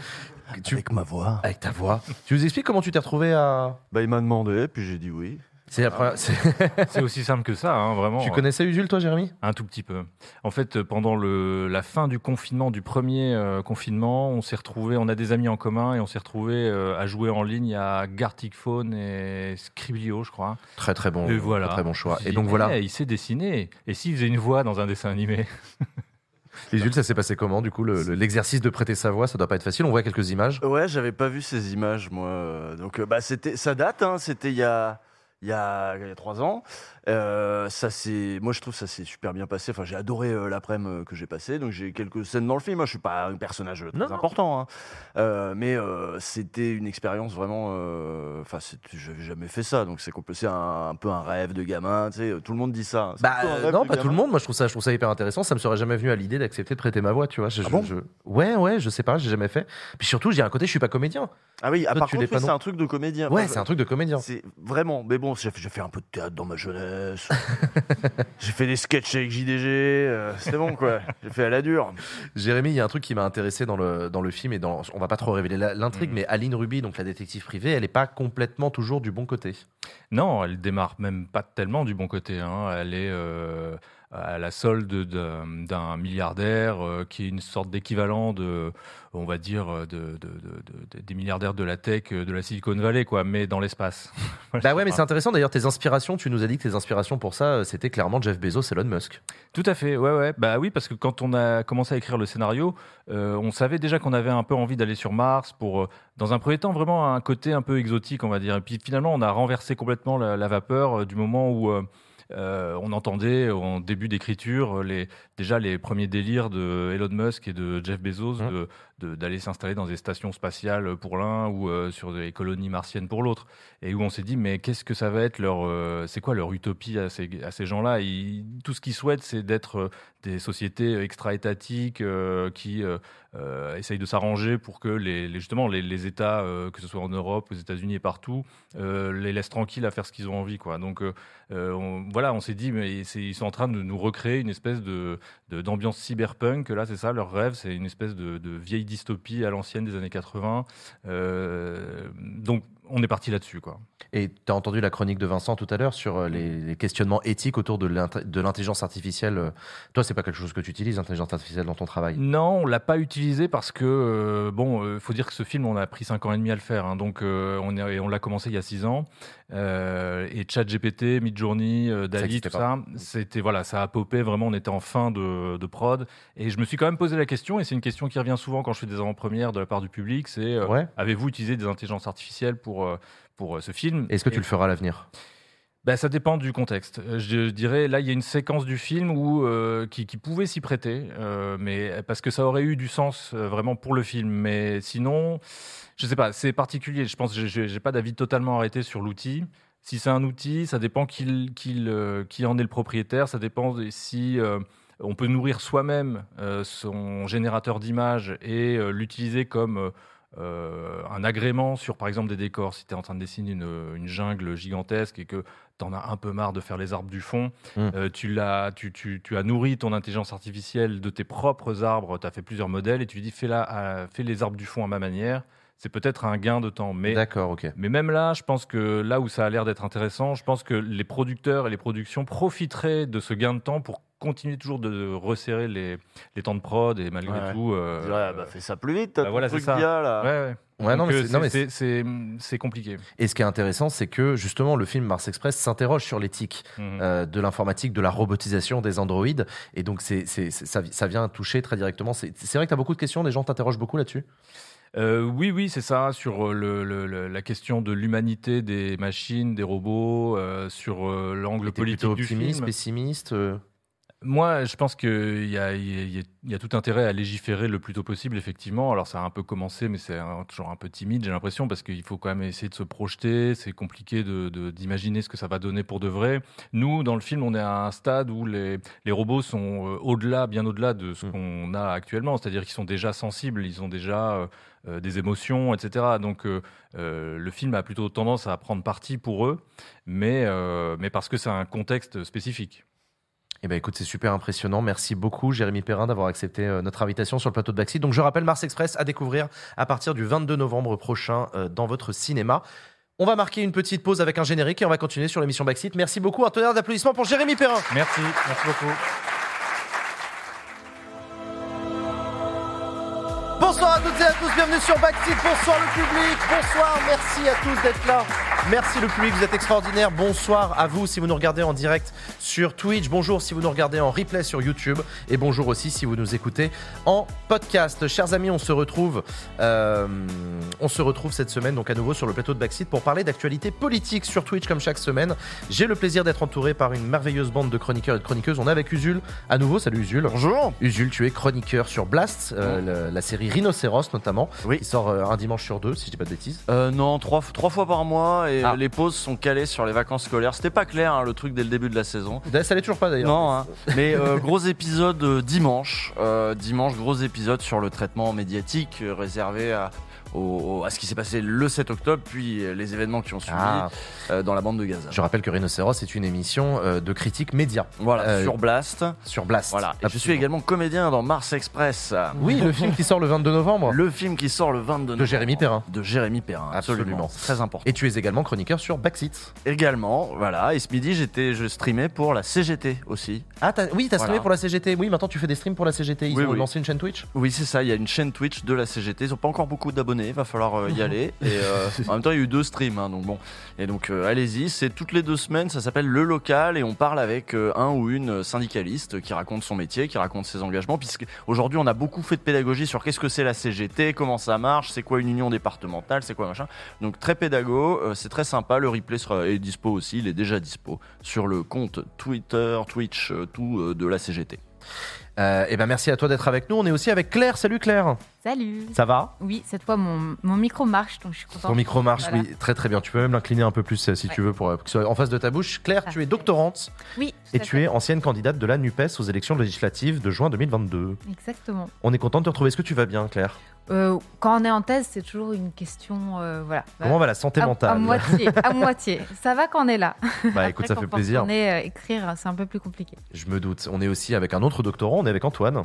Tu- Avec ma voix. Avec ta voix. tu nous expliques comment tu t'es retrouvé à... Bah, il m'a demandé, puis j'ai dit oui. C'est première- c'est- aussi simple que ça, hein, vraiment. tu connaissais Usul, toi, Jérémy? Un tout petit peu. En fait, pendant le, la fin du confinement, du premier euh, confinement, on s'est retrouvé, on a des amis en commun et on s'est retrouvé euh, à jouer en ligne à Gartic Phone et Scriblio, je crois. Très très bon, et voilà. très bon choix. Et donc voilà, il sait dessiner. Et s'il faisait une voix dans un dessin animé Usul, ça s'est passé comment Du coup, le- le- l'exercice de prêter sa voix, ça doit pas être facile. On voit quelques images. Ouais, j'avais pas vu ces images, moi. Donc, euh, bah, c'était, ça date, hein. C'était il y a, il y a, trois ans. Euh, ça c'est, moi je trouve ça s'est super bien passé. Enfin, j'ai adoré euh, l'après-midi euh, que j'ai passé. Donc j'ai quelques scènes dans le film. Moi, je suis pas un personnage très Non, important, hein. Euh, mais euh, c'était une expérience vraiment. euh, Enfin, j'avais jamais fait ça. Donc c'est c'est un, un peu un rêve de gamin. Tu sais, tout le monde dit ça. hein. Bah euh, non, pas tout le monde. Moi, je trouve ça, je trouve ça hyper intéressant. Ça me serait jamais venu à l'idée d'accepter de prêter ma voix, tu vois. Je, Ah bon? je- Ouais, ouais, je sais pas, j'ai jamais fait. Puis surtout, j'ai un côté, je suis pas comédien. Ah oui, Toi, par tu l'es contre, oui, c'est un truc de comédien. Ouais, Enfin, c'est un truc de comédien. C'est vraiment, mais bon, j'ai fait un peu de théâtre dans ma jeunesse. j'ai fait des sketchs avec JDG. euh, c'est bon, quoi. J'ai fait à la dure. Jérémy, il y a un truc qui m'a intéressé dans le, dans le film et dans, on va pas trop révéler l'intrigue, Mhm. mais Aline Ruby, donc la détective privée, elle est pas complètement toujours du bon côté. Non, elle démarre même pas tellement du bon côté. hein. Elle est euh, à la solde d'un milliardaire euh, qui est une sorte d'équivalent de, on va dire, de, de- de- de- des milliardaires de la tech euh, de la Silicon Valley, quoi, mais dans l'espace. Bah ouais, mais c'est intéressant d'ailleurs tes inspirations. Tu nous as dit que tes inspirations pour ça, euh, c'était clairement Jeff Bezos, Elon Musk. Tout à fait, ouais, ouais. Bah oui, parce que quand on a commencé à écrire le scénario, euh, on savait déjà qu'on avait un peu envie d'aller sur Mars pour, euh, dans un premier temps, vraiment un côté un peu exotique, on va dire. Et puis finalement, on a renversé complètement la, la vapeur euh, du moment où euh, on entendait en début d'écriture les, déjà les premiers délires de Elon Musk et de Jeff Bezos Mmh. de- d'aller s'installer dans des stations spatiales pour l'un ou euh, sur des colonies martiennes pour l'autre. Et où on s'est dit, mais qu'est-ce que ça va être leur, euh, c'est quoi leur utopie à ces, à ces gens-là? Tout ce qu'ils souhaitent, c'est d'être euh, des sociétés extra-étatiques qui essayent de s'arranger pour que les, justement les, États, que ce soit en Europe, aux États-Unis et partout, les laissent tranquilles à faire ce qu'ils ont envie. Quoi. Donc on- voilà, on s'est dit, mais ils sont en train de nous recréer une espèce de de- d'ambiance cyberpunk. Là, c'est ça, leur rêve, c'est une espèce de, de vieille dystopie à l'ancienne des années 80. Euh, donc on est parti là-dessus, quoi. Et tu as entendu la chronique de Vincent tout à l'heure sur euh, les, les questionnements éthiques autour de l'int- de l'intelligence artificielle. Euh, Toi, c'est pas quelque chose que tu utilises, l'intelligence artificielle, dans ton travail? Non, on l'a pas utilisé parce que euh, bon, il faut dire que ce film, on a pris 5 ans et demi à le faire, hein, donc euh, on, est- on l'a commencé il y a 6 ans. Euh, et ChatGPT, Midjourney, euh, Dali, tout ça, c'était voilà, ça a popé vraiment. On était en fin de, de prod et je me suis quand même posé la question et c'est une question qui revient souvent quand je fais des avant-premières de la part du public. C'est euh, Ouais. avez-vous utilisé des intelligences artificielles pour euh, pour ce film? Est-ce que Et- tu le feras à l'avenir? Bah, ça dépend du contexte. Je dirais, là, il y a une séquence du film où, euh, qui, qui pouvait s'y prêter, euh, mais parce que ça aurait eu du sens euh, vraiment pour le film. Mais sinon, je sais pas, c'est particulier. Je pense que j'ai- pas d'avis totalement arrêté sur l'outil. Si c'est un outil, ça dépend qui, qui, en est le propriétaire. Ça dépend de si euh, on peut nourrir soi-même euh, son générateur d'images et euh, l'utiliser comme euh, euh, un agrément sur, par exemple, des décors. Si tu es en train de dessiner une, une jungle gigantesque et que tu en as un peu marre de faire les arbres du fond, Mm. euh, tu, l'as- tu, tu- tu as nourri ton intelligence artificielle de tes propres arbres, tu as fait plusieurs modèles et tu lui dis fais, la- à- fais les arbres du fond à ma manière. C'est peut-être un gain de temps. Mais D'accord, ok. mais même là, je pense que là où ça a l'air d'être intéressant, je pense que les producteurs et les productions profiteraient de ce gain de temps pour continuer toujours de resserrer les, les temps de prod et malgré Ouais. tout. euh, Ouais, bah, fais ça plus vite, t'as bah voilà, c'est truc ça. là. Ouais, ouais. Ouais, non, Donc, mais euh, c'est- non, mais c'est- c'est c'est compliqué. Et ce qui est intéressant, c'est que justement, le film Mars Express s'interroge sur l'éthique Mhm. euh, de l'informatique, de la robotisation des androïdes. Et donc, c'est, c'est- c'est- ça, ça vient toucher très directement. C'est, c'est vrai que tu as beaucoup de questions, les gens t'interrogent beaucoup là-dessus? Euh, oui, oui, c'est ça, sur euh, le, le- le- la question de l'humanité des machines, des robots, euh, sur euh, l'angle politique du optimiste, film. pessimiste Moi, je pense qu'il y a, y, y tout intérêt à légiférer le plus tôt possible, effectivement. Alors, ça a un peu commencé, mais c'est toujours un peu timide, j'ai l'impression, parce qu'il faut quand même essayer de se projeter. C'est compliqué de- de- d'imaginer ce que ça va donner pour de vrai. Nous, dans le film, on est à un stade où les, les robots sont euh, au-delà, bien au-delà de ce qu'on a actuellement. C'est-à-dire qu'ils sont déjà sensibles, ils ont déjà euh, euh, des émotions, etc. Donc, euh, euh, le film a plutôt tendance à prendre parti pour eux, mais, mais parce que c'est un contexte spécifique. Eh ben écoute, c'est super impressionnant. Merci beaucoup, Jérémy Perrin, d'avoir accepté euh, notre invitation sur le plateau de Backseat. Donc je rappelle Mars Express à découvrir à partir du 22 novembre prochain euh, dans votre cinéma. On va marquer une petite pause avec un générique et on va continuer sur l'émission Backseat. Merci beaucoup. Un tonnerre d'applaudissements pour Jérémy Perrin. Merci, merci beaucoup. Bonsoir à toutes et à tous, bienvenue sur Backseat. Bonsoir le public, bonsoir, merci à tous d'être là. Merci le public, vous êtes extraordinaire. Bonsoir à vous si vous nous regardez en direct sur Twitch. Bonjour si vous nous regardez en replay sur YouTube. Et bonjour aussi si vous nous écoutez en podcast. Chers amis, on se retrouve, euh, on se retrouve cette semaine donc à nouveau sur le plateau de Backseat pour parler d'actualité politique sur Twitch comme chaque semaine. J'ai le plaisir d'être entouré par une merveilleuse bande de chroniqueurs et de chroniqueuses. On est avec Usul à nouveau. Salut Usul. Bonjour. Usul, tu es chroniqueur sur Blast, euh, la série Rhinocéros notamment, Oui. qui sort euh, un dimanche sur deux si je dis pas de bêtises. Euh, non, trois, trois fois par mois et Ah. les pauses sont calées sur les vacances scolaires. C'était pas clair hein, le truc dès le début de la saison. Ça l'est toujours pas d'ailleurs. Non, hein. mais euh, gros épisode euh, dimanche. Euh, dimanche, gros épisode sur le traitement médiatique réservé à, au- au- à ce qui s'est passé le 7 octobre, puis euh, les événements qui ont suivi Ah. euh, dans la bande de Gaza. Je rappelle que Rhinocéros est une émission euh, de critique média Voilà, Euh, sur Blast. sur Blast. Voilà. Et je suis également comédien dans Mars Express. Oui, le film qui sort le 22 novembre. Le film qui sort le 22 novembre. Jérémy Perrin. De Jérémy Perrin, absolument. Absolument. Très important. Et tu es également chroniqueur sur Backseat. Également, voilà. Et ce midi, j'étais, je streamais pour la CGT aussi. Ah, oui, t'as streamé Voilà. pour la CGT. Oui, maintenant tu fais des streams pour la CGT. Ils Oui, ont oui. lancé une chaîne Twitch. Oui, c'est ça. Il y a une chaîne Twitch de la CGT. Ils n'ont pas encore beaucoup d'abonnés. Va falloir euh, y aller. Et euh, en même temps, il y a eu deux streams. hein, donc bon. Et donc, euh, allez-y. C'est toutes les deux semaines. Ça s'appelle Le Local. Et on parle avec un ou une syndicaliste qui raconte son métier, qui raconte ses engagements. Puisque aujourd'hui, on a beaucoup fait de pédagogie sur qu'est-ce que c'est la CGT, comment ça marche, c'est quoi une union départementale, c'est quoi machin. Donc, très pédago. c'est très sympa. Le replay sera, est dispo aussi. Il est déjà dispo sur le compte Twitter, Twitch, tout de la CGT. Euh, et ben merci à toi d'être avec nous. On est aussi avec Claire. Salut Claire. Salut. Ça va? Oui, cette fois mon, mon micro marche, donc je suis contente. Ton micro marche, Voilà. oui, très très bien. Tu peux même l'incliner un peu plus euh, si tu veux pour euh, que ce soit en face de ta bouche. Claire, tu es doctorante Oui, et tu fait. es ancienne candidate de la NUPES aux élections législatives de juin 2022. Exactement. On est content de te retrouver. Est-ce que tu vas bien, Claire? Euh, quand on est en thèse, c'est toujours une question. euh, voilà. Comment va la santé mentale À moitié, à moitié. Ça va quand on est là. Bah écoute, ça fait plaisir. On est écrire, c'est un peu plus compliqué. Je me doute. On est aussi avec un autre doctorant. On est avec Antoine.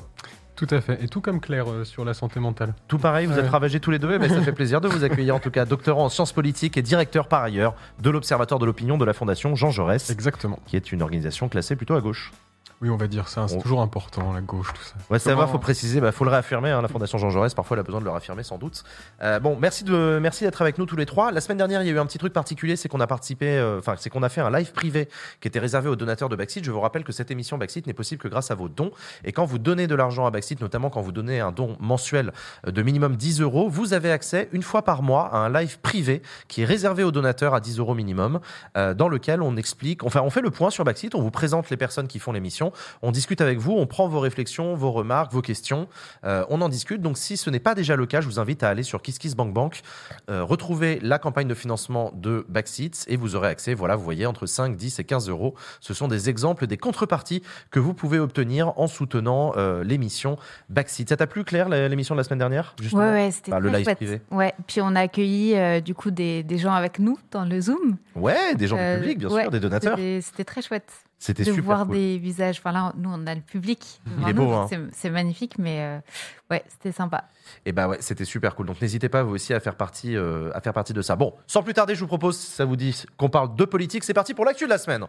Tout à fait. Et tout comme Claire euh, sur la santé mentale. Tout pareil, vous Ouais. êtes ravagés tous les deux, mais ça fait plaisir de vous accueillir en tout cas, doctorant en sciences politiques et directeur par ailleurs de l'Observatoire de l'opinion de la Fondation Jean Jaurès. Exactement. Qui est une organisation classée plutôt à gauche. Oui, on va dire ça. C'est On- toujours important, la gauche, tout ça. Ouais, ça va, faut préciser, bah, faut le réaffirmer. hein, la Fondation Jean Jaurès, parfois, elle a besoin de le réaffirmer, sans doute. Euh, bon, merci de, merci d'être avec nous tous les trois. La semaine dernière, il y a eu un petit truc particulier, c'est qu'on a participé, euh, enfin, c'est qu'on a fait un live privé qui était réservé aux donateurs de Backseat. Je vous rappelle que cette émission Backseat n'est possible que grâce à vos dons. Et quand vous donnez de l'argent à Backseat, notamment quand vous donnez un don mensuel euh, de minimum 10 euros, vous avez accès une fois par mois à un live privé qui est réservé aux donateurs à 10 euros minimum, euh, dans lequel on explique, enfin, on fait le point sur Backseat, on vous présente les personnes qui font l'émission, on discute avec vous, on prend vos réflexions, vos remarques, vos questions, euh, on en discute. Donc, si ce n'est pas déjà le cas, je vous invite à aller sur KissKissBankBank, euh, retrouver la campagne de financement de Backseat et vous aurez accès, voilà, vous voyez, entre 5, 10 et 15 euros. Ce sont des exemples des contreparties que vous pouvez obtenir en soutenant euh, l'émission Backseat. Ça t'a plu, Claire, la- l'émission de la semaine dernière justement? Ouais, ouais, c'était Enfin, le live chouette. privé. Ouais, puis on a accueilli euh, du coup des, des gens avec nous dans le Zoom. Ouais, des gens du public, bien ouais, sûr, des donateurs. C'était très chouette. C'était de super voir cool. des visages. Enfin là, nous on a le public. Il est beau, hein. c'est- C'est magnifique, mais euh, ouais, c'était sympa. Et bah ouais, c'était super cool. Donc n'hésitez pas vous aussi à faire partie, euh, à faire partie de ça. Bon, sans plus tarder, je vous propose, si ça vous dit, qu'on parle de politique. C'est parti pour l'actu de la semaine.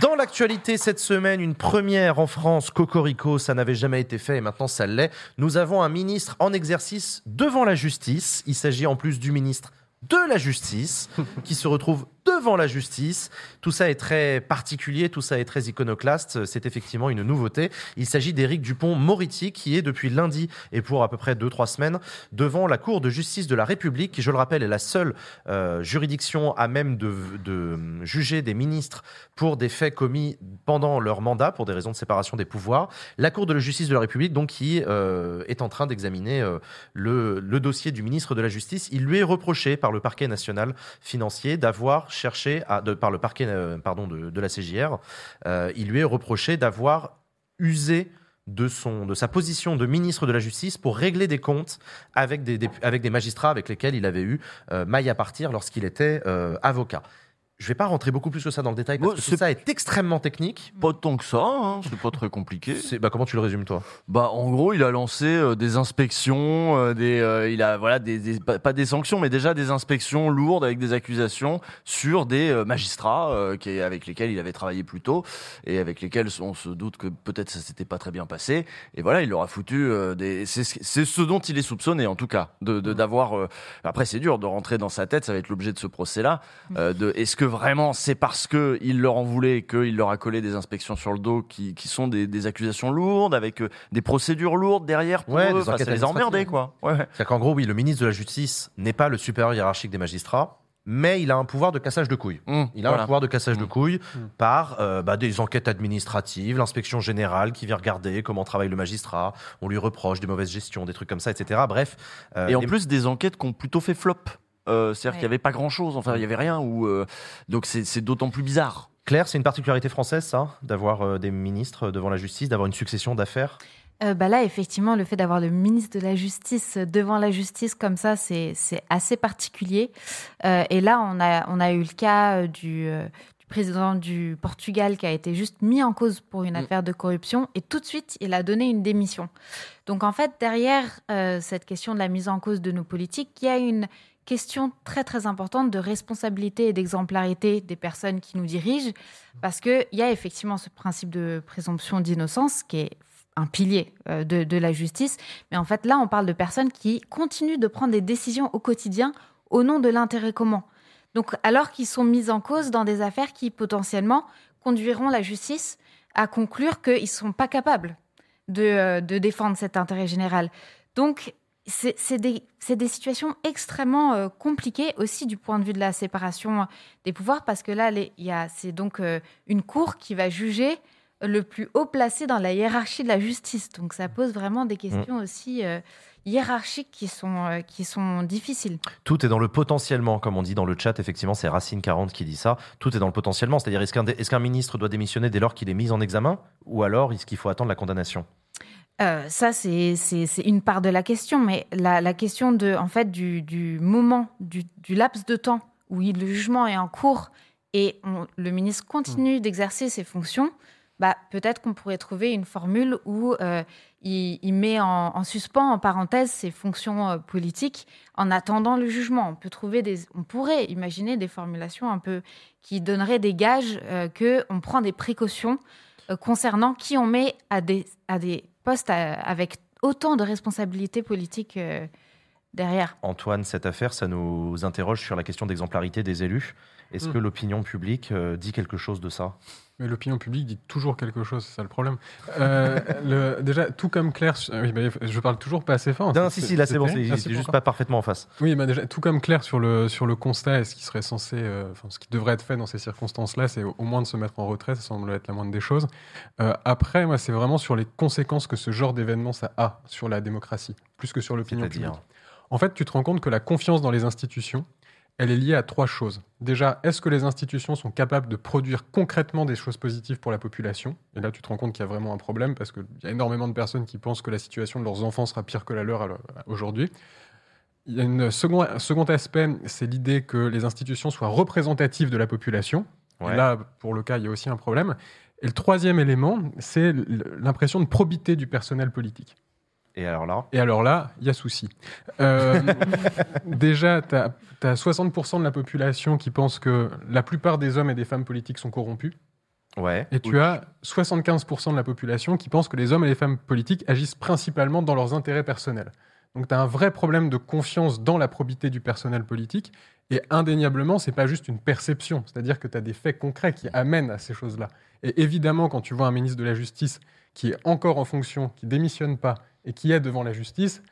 Dans l'actualité cette semaine, une première en France, Cocorico, ça n'avait jamais été fait et maintenant ça l'est. Nous avons un ministre en exercice devant la justice. Il s'agit en plus du ministre de la justice qui se retrouve devant la justice. Tout ça est très particulier, tout ça est très iconoclaste. C'est effectivement une nouveauté. Il s'agit d'Éric Dupont-Moretti qui est depuis lundi et pour à peu près 2-3 semaines devant la Cour de justice de la République qui, je le rappelle, est la seule euh, juridiction à même de, juger des ministres pour des faits commis pendant leur mandat pour des raisons de séparation des pouvoirs. La Cour de justice de la République, donc, qui euh, est en train d'examiner euh, le dossier du ministre de la Justice. Il lui est reproché par le parquet national financier d'avoir par le parquet euh, de, la CJR, euh, il lui est reproché d'avoir usé de, sa position de ministre de la Justice pour régler des comptes avec des, avec des magistrats avec lesquels il avait eu euh, maille à partir lorsqu'il était avocat. Je vais pas rentrer beaucoup plus que ça dans le détail parce que tout ça est extrêmement technique. Pas tant que ça, hein, c'est pas très compliqué. Bah, comment tu le résumes toi? Bah, en gros, il a lancé euh, des inspections, euh, des, euh, il a voilà des, des- pas, des sanctions, mais déjà des inspections lourdes avec des accusations sur des magistrats qui, avec lesquels il avait travaillé plus tôt et avec lesquels on se doute que peut-être ça s'était pas très bien passé. Et voilà, il leur a foutu des. C'est ce- dont il est soupçonné en tout cas, de de- d'avoir. Après, c'est dur de rentrer dans sa tête, ça va être l'objet de ce procès-là. de est-ce que vraiment c'est parce que il leur en voulait qu'il leur a collé des inspections sur le dos qui, qui sont des, des accusations lourdes avec euh, des procédures lourdes derrière pour Ouais, eux. des Enfin, enquêtes ça les a emmerdés quoi. Ouais. C'est-à-dire qu'en gros, oui, le ministre de la Justice n'est pas le supérieur hiérarchique des magistrats, mais il a un pouvoir de cassage de couilles. Mmh, Il a voilà. un pouvoir de cassage de Mmh. couilles par euh, bah, des enquêtes administratives, l'inspection générale qui vient regarder comment travaille le magistrat, on lui reproche des mauvaises gestions, des trucs comme ça, etc. Bref. euh, Et en les- plus des enquêtes qui ont plutôt fait flop. Euh, C'est-à-dire Ouais. qu'il n'y avait pas grand-chose, enfin il n'y avait rien. Ou donc c'est d'autant plus bizarre. Claire, c'est une particularité française, ça, d'avoir euh, des ministres devant la justice, d'avoir une succession d'affaires? Euh, bah là, effectivement, le fait d'avoir le ministre de la Justice devant la justice comme ça, c'est assez particulier. Euh, et là, on a, on a eu le cas euh, du, euh, du président du Portugal qui a été juste mis en cause pour une Mm. affaire de corruption et tout de suite, il a donné une démission. Donc en fait, derrière euh, cette question de la mise en cause de nos politiques, il y a une question très très importante de responsabilité et d'exemplarité des personnes qui nous dirigent, parce qu'il y a effectivement ce principe de présomption d'innocence qui est un pilier euh, de, la justice, mais en fait là on parle de personnes qui continuent de prendre des décisions au quotidien au nom de l'intérêt commun. Donc alors qu'ils sont mis en cause dans des affaires qui potentiellement conduiront la justice à conclure qu'ils ne sont pas capables de, euh, de défendre cet intérêt général. Donc c'est des, situations extrêmement euh, compliquées aussi du point de vue de la séparation des pouvoirs, parce que là, c'est donc euh, une cour qui va juger le plus haut placé dans la hiérarchie de la justice. Donc ça pose vraiment des questions aussi euh, hiérarchiques qui sont, euh, qui sont difficiles. Tout est dans le potentiellement, comme on dit dans le chat. Effectivement, c'est Racine40 qui dit ça. Tout est dans le potentiellement. C'est-à-dire, est-ce qu'un est-ce qu'un ministre doit démissionner dès lors qu'il est mis en examen Ou alors, est-ce qu'il faut attendre la condamnation? Euh, ça, c'est une part de la question, mais la, la question de, en fait, du, du moment, du, du laps de temps où le jugement est en cours et on- le ministre continue d'exercer ses fonctions, bah, peut-être qu'on pourrait trouver une formule où euh, il, il met en, en suspens, en parenthèse, ses fonctions euh, politiques en attendant le jugement. On peut trouver des, on pourrait imaginer des formulations un peu qui donneraient des gages euh, que on prend des précautions concernant qui on met à des, à des postes à- avec autant de responsabilités politiques euh, derrière. Antoine, cette affaire, ça nous interroge sur la question d'exemplarité des élus. Est-ce Mm. que l'opinion publique euh, dit quelque chose de ça? Mais l'opinion publique dit toujours quelque chose, c'est ça le problème. Euh, le- déjà, tout comme Claire, oui, je parle toujours pas assez fort. Non, si, si, là, c'est bon, c'est Ah, c'est juste pas parfaitement en face. Oui, mais déjà, tout comme Claire sur le, sur le constat et ce qui serait censé, euh, ce qui devrait être fait dans ces circonstances-là, c'est au, moins de se mettre en retrait, ça semble être la moindre des choses. Euh, après, moi, c'est vraiment sur les conséquences que ce genre d'événement ça a sur la démocratie, plus que sur l'opinion publique. En fait, tu te rends compte que la confiance dans les institutions, elle est liée à trois choses. Déjà, est-ce que les institutions sont capables de produire concrètement des choses positives pour la population? Et là, tu te rends compte qu'il y a vraiment un problème parce qu'il y a énormément de personnes qui pensent que la situation de leurs enfants sera pire que la leur l'heure- aujourd'hui. Il y a une un second aspect, c'est l'idée que les institutions soient représentatives de la population. Et là, pour le cas, il y a aussi un problème. Et le troisième élément, c'est l'impression de probité du personnel politique. Et alors là? Et alors là, il y a souci. Euh, déjà, tu as, 60% de la population qui pense que la plupart des hommes et des femmes politiques sont corrompus. Ouais. Et tu as 75% de la population qui pense que les hommes et les femmes politiques agissent principalement dans leurs intérêts personnels. Donc tu as un vrai problème de confiance dans la probité du personnel politique. Et indéniablement, c'est pas juste une perception. C'est-à-dire que tu as des faits concrets qui amènent à ces choses-là. Et évidemment, quand tu vois un ministre de la Justice qui est encore en fonction, qui démissionne pas et qui est devant la justice,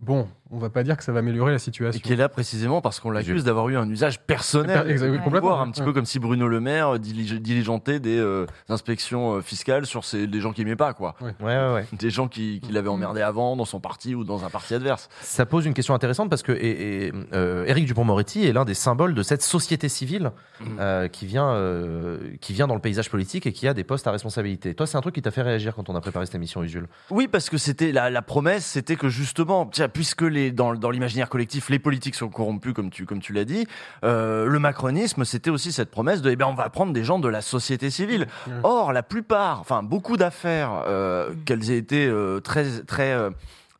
bon, on va pas dire que ça va améliorer la situation. Et qui est là précisément parce qu'on l'accuse d'avoir eu un usage personnel. Per- exact- du complètement, pouvoir, un ouais. petit peu comme si Bruno Le Maire dilig- diligentait des euh, inspections euh, fiscales sur ces, des gens qu'il aimait pas, quoi. Ouais, ouais, ouais. Des gens qui, qui l'avaient emmerdé avant dans son parti ou dans un parti adverse. Ça pose une question intéressante parce que et, et, euh, Dupont-Moretti est l'un des symboles de cette société civile euh, qui, vient, euh, qui vient dans le paysage politique et qui a des postes à responsabilité. Toi, c'est un truc qui t'a fait réagir quand on a préparé cette émission, Usul? Oui, parce que c'était la, la promesse, c'était que justement, tiens, puisque les, dans, dans l'imaginaire collectif, les politiques sont corrompus, comme tu, comme tu l'as dit, euh, le macronisme, c'était aussi cette promesse de, eh ben, on va prendre des gens de la société civile. Or, la plupart, enfin, beaucoup d'affaires, euh, qu'elles aient été euh, très, très, euh,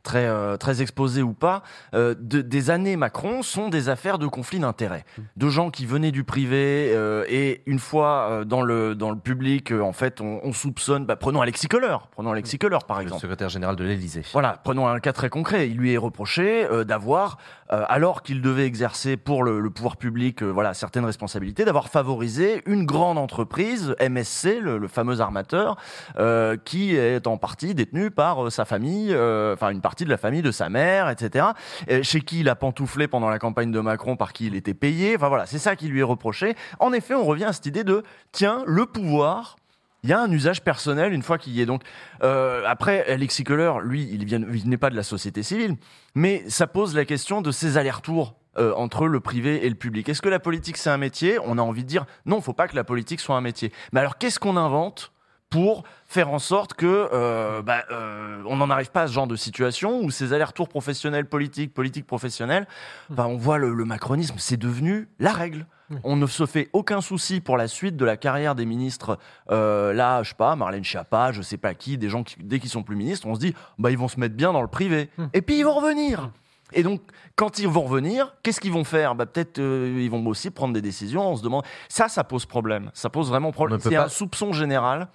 très, euh, très exposées ou pas, euh, de- des années Macron sont des affaires de conflit d'intérêts. De gens qui venaient du privé euh, et une fois euh, dans, le, dans le public, euh, en fait, on, on soupçonne, bah, prenons Alexis Kohler, prenons Alexis Kohler par exemple. secrétaire général de l'Élysée. Voilà, prenons un cas très concret. Il lui est reproché euh, d'avoir, euh, alors qu'il devait exercer pour le, le pouvoir public, euh, voilà, certaines responsabilités, d'avoir favorisé une grande entreprise, MSC, le, le fameux armateur, euh, qui est en partie détenu par euh, sa famille, euh, enfin une partie de la famille de sa mère, etc. euh, chez qui il a pantouflé pendant la campagne de Macron, par qui il était payé. Enfin voilà, c'est ça qui lui est reproché. En effet, on revient à cette idée de tiens, le pouvoir. Il y a un usage personnel une fois qu'il y est. Donc euh, après, Alexis Kohler, lui, il, vient, il n'est pas de la société civile, mais ça pose la question de ces allers-retours euh, entre le privé et le public. Est-ce que la politique c'est un métier? On a envie de dire non, faut pas que la politique soit un métier. Mais alors qu'est-ce qu'on invente pour faire en sorte que euh, bah, euh, on n'en arrive pas à ce genre de situation où ces allers-retours professionnels politiques, politiques professionnels, bah, on voit le, le macronisme, c'est devenu la règle. On ne se fait aucun souci pour la suite de la carrière des ministres. Euh, là, je sais pas, Marlène Schiappa, je sais pas qui, des gens qui, dès qu'ils sont plus ministres, on se dit, bah ils vont se mettre bien dans le privé. Et puis ils vont revenir. Et donc, quand ils vont revenir, qu'est-ce qu'ils vont faire? Bah, Peut-être euh, ils vont aussi prendre des décisions. On se demande. Ça, ça pose problème. Ça pose vraiment problème. C'est un soupçon général.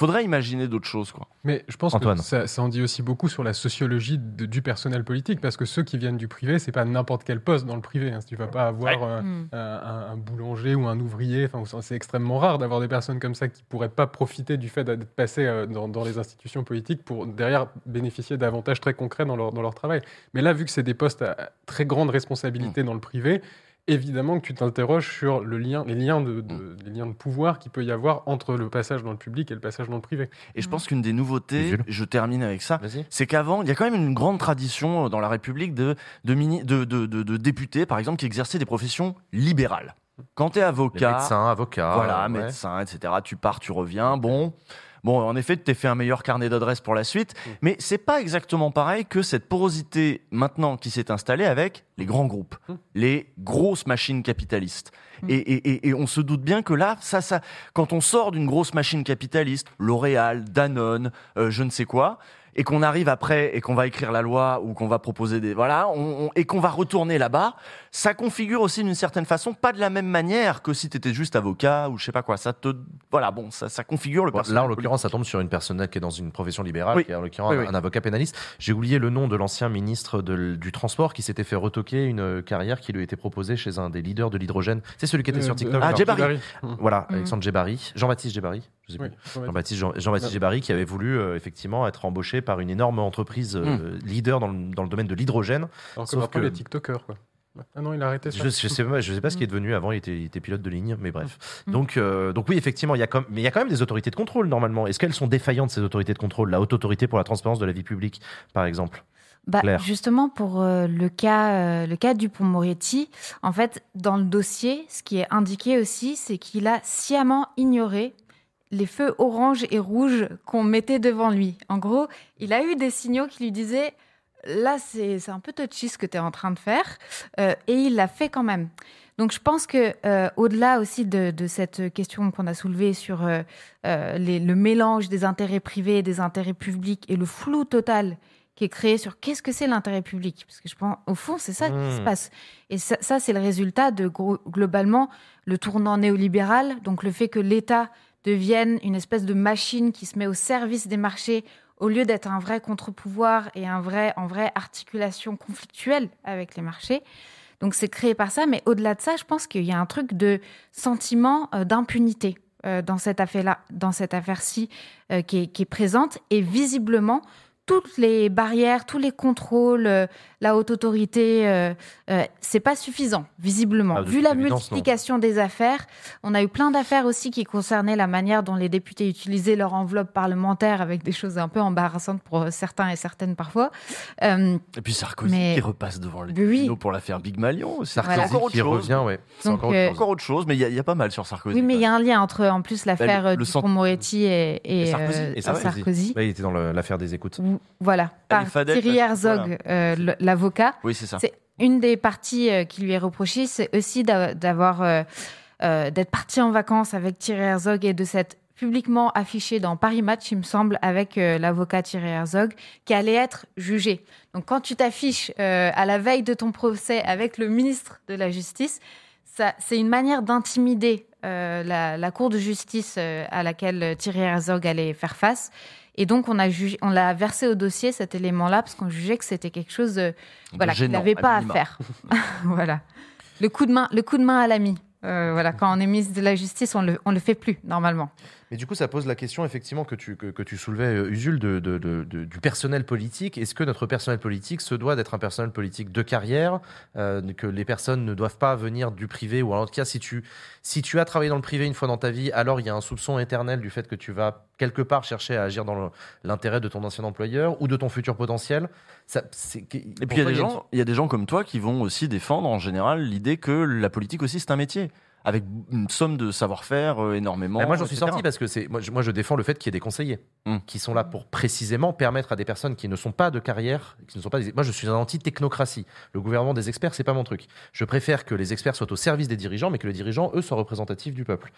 Faudrait imaginer d'autres choses, quoi. Mais je pense Antoine. que ça, ça en dit aussi beaucoup sur la sociologie de- du personnel politique, parce que ceux qui viennent du privé, c'est pas n'importe quel poste dans le privé. Hein. Tu vas pas avoir euh, Mm. un, un boulanger ou un ouvrier. Enfin, c'est extrêmement rare d'avoir des personnes comme ça qui pourraient pas profiter du fait d'être passées euh, dans, dans les institutions politiques pour derrière bénéficier d'avantages très concrets dans leur, dans leur travail. Mais là, vu que c'est des postes à à très grande responsabilité dans le privé, évidemment que tu t'interroges sur le lien, les, liens de, de- les liens de pouvoir qu'il peut y avoir entre le passage dans le public et le passage dans le privé. Et je pense qu'une des nouveautés, je termine avec ça, c'est qu'avant, il y a quand même une grande tradition dans la République de, de, mini- de, de- de- de députés, par exemple, qui exerçaient des professions libérales. Quand tu es avocat, médecins, avocats, voilà, ouais. médecin, etc., tu pars, tu reviens, bon. Bon, en effet, tu t'es fait un meilleur carnet d'adresses pour la suite, mais c'est pas exactement pareil que cette porosité maintenant qui s'est installée avec les grands groupes, les grosses machines capitalistes. Et, et- et- et on se doute bien que là, ça, ça, quand on sort d'une grosse machine capitaliste, L'Oréal, Danone, euh, je ne sais quoi, et qu'on arrive après et qu'on va écrire la loi ou qu'on va proposer des voilà, on- on- et qu'on va retourner là-bas, ça configure aussi d'une certaine façon, pas de la même manière que si tu étais juste avocat ou je sais pas quoi. Ça te voilà, bon, ça, ça configure le Bon, là, en l'occurrence, ça tombe sur une personne qui est dans une profession libérale, Oui. qui est en l'occurrence Oui, oui. un avocat pénaliste. J'ai oublié le nom de l'ancien ministre de- du Transport qui s'était fait retoquer une euh, carrière qui lui était proposée chez un des leaders de l'hydrogène. C'est celui qui était Euh, sur TikTok. Ah. Mm. Voilà, Mm. Alexandre Djebari. Jean-Baptiste Djebari. Je sais Oui, plus. Jean-Baptiste. Jean-. Djebari qui avait voulu euh, effectivement être embauché par une énorme entreprise euh, leader dans le, dans le domaine de l'hydrogène. Alors Sauf que- il est TikToker, quoi. Ah non, il a arrêté ça. je, je sais pas, je sais pas ce qui est devenu avant. Il était, il était pilote de ligne, mais bref. Mm. Donc, euh, donc oui, effectivement, il y a comme, mais il y a quand même des autorités de contrôle normalement. Est-ce qu'elles sont défaillantes ces autorités de contrôle? La haute autorité pour la transparence de la vie publique, par exemple? Bah, Claire. justement, pour euh, le cas, euh, le cas Dupont-Moretti, en fait, dans le dossier, ce qui est indiqué aussi, c'est qu'il a sciemment ignoré les feux orange et rouge qu'on mettait devant lui. En gros, il a eu des signaux qui lui disaient là, c'est un peu touchy ce que tu es en train de faire, euh, et il l'a fait quand même. Donc, je pense que euh, au-delà aussi de, de cette question qu'on a soulevée sur euh, les- le mélange des intérêts privés et des intérêts publics et le flou total qui est créé sur qu'est-ce que c'est l'intérêt public, parce que je pense au fond c'est ça qui Mmh. se passe. Et ça, ça, c'est le résultat de globalement le tournant néolibéral, donc le fait que l'État devienne une espèce de machine qui se met au service des marchés au lieu d'être un vrai contre-pouvoir et un vrai, en vraie articulation conflictuelle avec les marchés. Donc c'est créé par ça, mais au-delà de ça, je pense qu'il y a un truc de sentiment euh, d'impunité euh, dans cette affaire-là, dans cette affaire-ci euh, qui, qui est présente et visiblement toutes les barrières, tous les contrôles, la haute autorité, euh, euh, c'est pas suffisant, visiblement. Ah, Vu la non. multiplication des affaires, on a eu plein d'affaires aussi qui concernaient la manière dont les députés utilisaient leur enveloppe parlementaire avec des choses un peu embarrassantes pour certains et certaines parfois. Euh, Et puis Sarkozy mais- qui repasse devant les Oui, oui. tribunaux pour l'affaire Big Malion. C'est Sarkozy encore autre qui chose. revient, ouais. C'est Donc, encore autre euh, chose. Encore autre chose, mais il y, a- il y a pas mal sur Sarkozy. oui, mais il y a un lien entre en plus l'affaire euh, le sent- Dupont-Moretti et, et, Et Sarkozy. Et Sarkozy. Il était dans l'affaire des écoutes. Voilà, par Fadel, Thierry Herzog, voilà. euh, l'avocat. Oui, c'est ça. C'est une des parties euh, qui lui est reprochée, c'est aussi d'a- d'avoir euh, euh, d'être parti en vacances avec Thierry Herzog et de s'être publiquement affiché dans Paris Match, il me semble, avec euh, l'avocat Thierry Herzog, qui allait être jugé. Donc quand tu t'affiches à la veille de ton procès avec le ministre de la Justice, c'est une manière d'intimider la, la Cour de justice à laquelle Thierry Herzog allait faire face. Et donc, on a jugé, on l'a versé au dossier cet élément-là parce qu'on jugeait que c'était quelque chose euh, voilà, qu'il n'avait pas à faire. voilà. Le coup de main, le coup de main à l'ami. Euh, voilà, quand on est ministre de la Justice, on le, on le fait plus normalement. Mais du coup, ça pose la question, effectivement, que tu, que, tu soulevais, euh, Usul, de, de- de- du personnel politique. Est-ce que notre personnel politique se doit d'être un personnel politique de carrière euh, Que les personnes ne doivent pas venir du privé Ou en tout cas, si tu, si tu as travaillé dans le privé une fois dans ta vie, alors il y a un soupçon éternel du fait que tu vas quelque part chercher à agir dans l'intérêt de ton ancien employeur ou de ton futur potentiel. Ça, Et puis il y, a des gens, il y a des gens comme toi qui vont aussi défendre en général l'idée que la politique aussi c'est un métier avec une somme de savoir-faire euh, énormément. Bah, moi, j'en suis sorti parce que c'est moi, je- moi, je défends le fait qu'il y ait des conseillers qui sont là pour précisément permettre à des personnes qui ne sont pas de carrière, qui ne sont pas. des- Moi, je suis un anti-technocratie. Le gouvernement des experts, c'est pas mon truc. Je préfère que les experts soient au service des dirigeants, mais que les dirigeants, eux, soient représentatifs du peuple.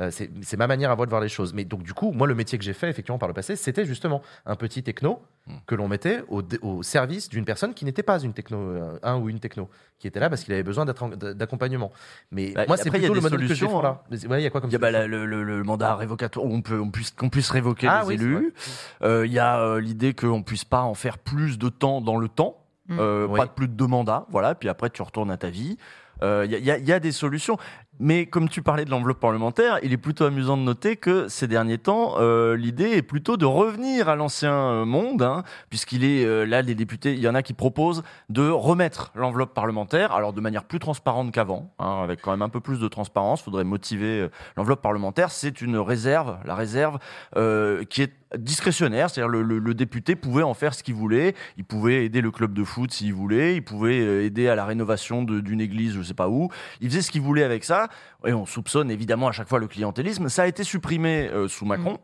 Euh, c'est ma manière à moi de voir les choses. Mais donc, du coup, moi, le métier que j'ai fait, effectivement, par le passé, c'était justement un petit techno que l'on mettait au, service d'une personne qui n'était pas une techno, euh, un ou une techno, qui était là parce qu'il avait besoin d'accompagnement. Mais Bah, moi, c'est il y a plutôt le des modèle que hein. là. Ouais, il y a quoi comme Il y a bah, la- le, le- le mandat révocatoire, où on peut, on puisse, qu'on puisse révoquer Ah les oui, élus. Euh, Il y a euh, l'idée qu'on puisse pas en faire plus de temps dans le temps, Mm. Euh, Oui. pas de plus de deux mandats, voilà. Puis après, tu retournes à ta vie. Euh, y, y il y a des solutions. Mais comme tu parlais de l'enveloppe parlementaire, il est plutôt amusant de noter que ces derniers temps, euh, l'idée est plutôt de revenir à l'ancien euh, monde, hein, puisqu'il est euh, là, les députés, il y en a qui proposent de remettre l'enveloppe parlementaire, alors de manière plus transparente qu'avant, hein, avec quand même un peu plus de transparence. Faudrait motiver l'enveloppe parlementaire. C'est une réserve, la réserve qui est discrétionnaire, c'est-à-dire le, le- le député pouvait en faire ce qu'il voulait. Il pouvait aider le club de foot s'il voulait, il pouvait euh, aider à la rénovation d'une église, je sais pas où. Il faisait ce qu'il voulait avec ça. Et on soupçonne évidemment à chaque fois le clientélisme. Ça a été supprimé euh, sous Macron.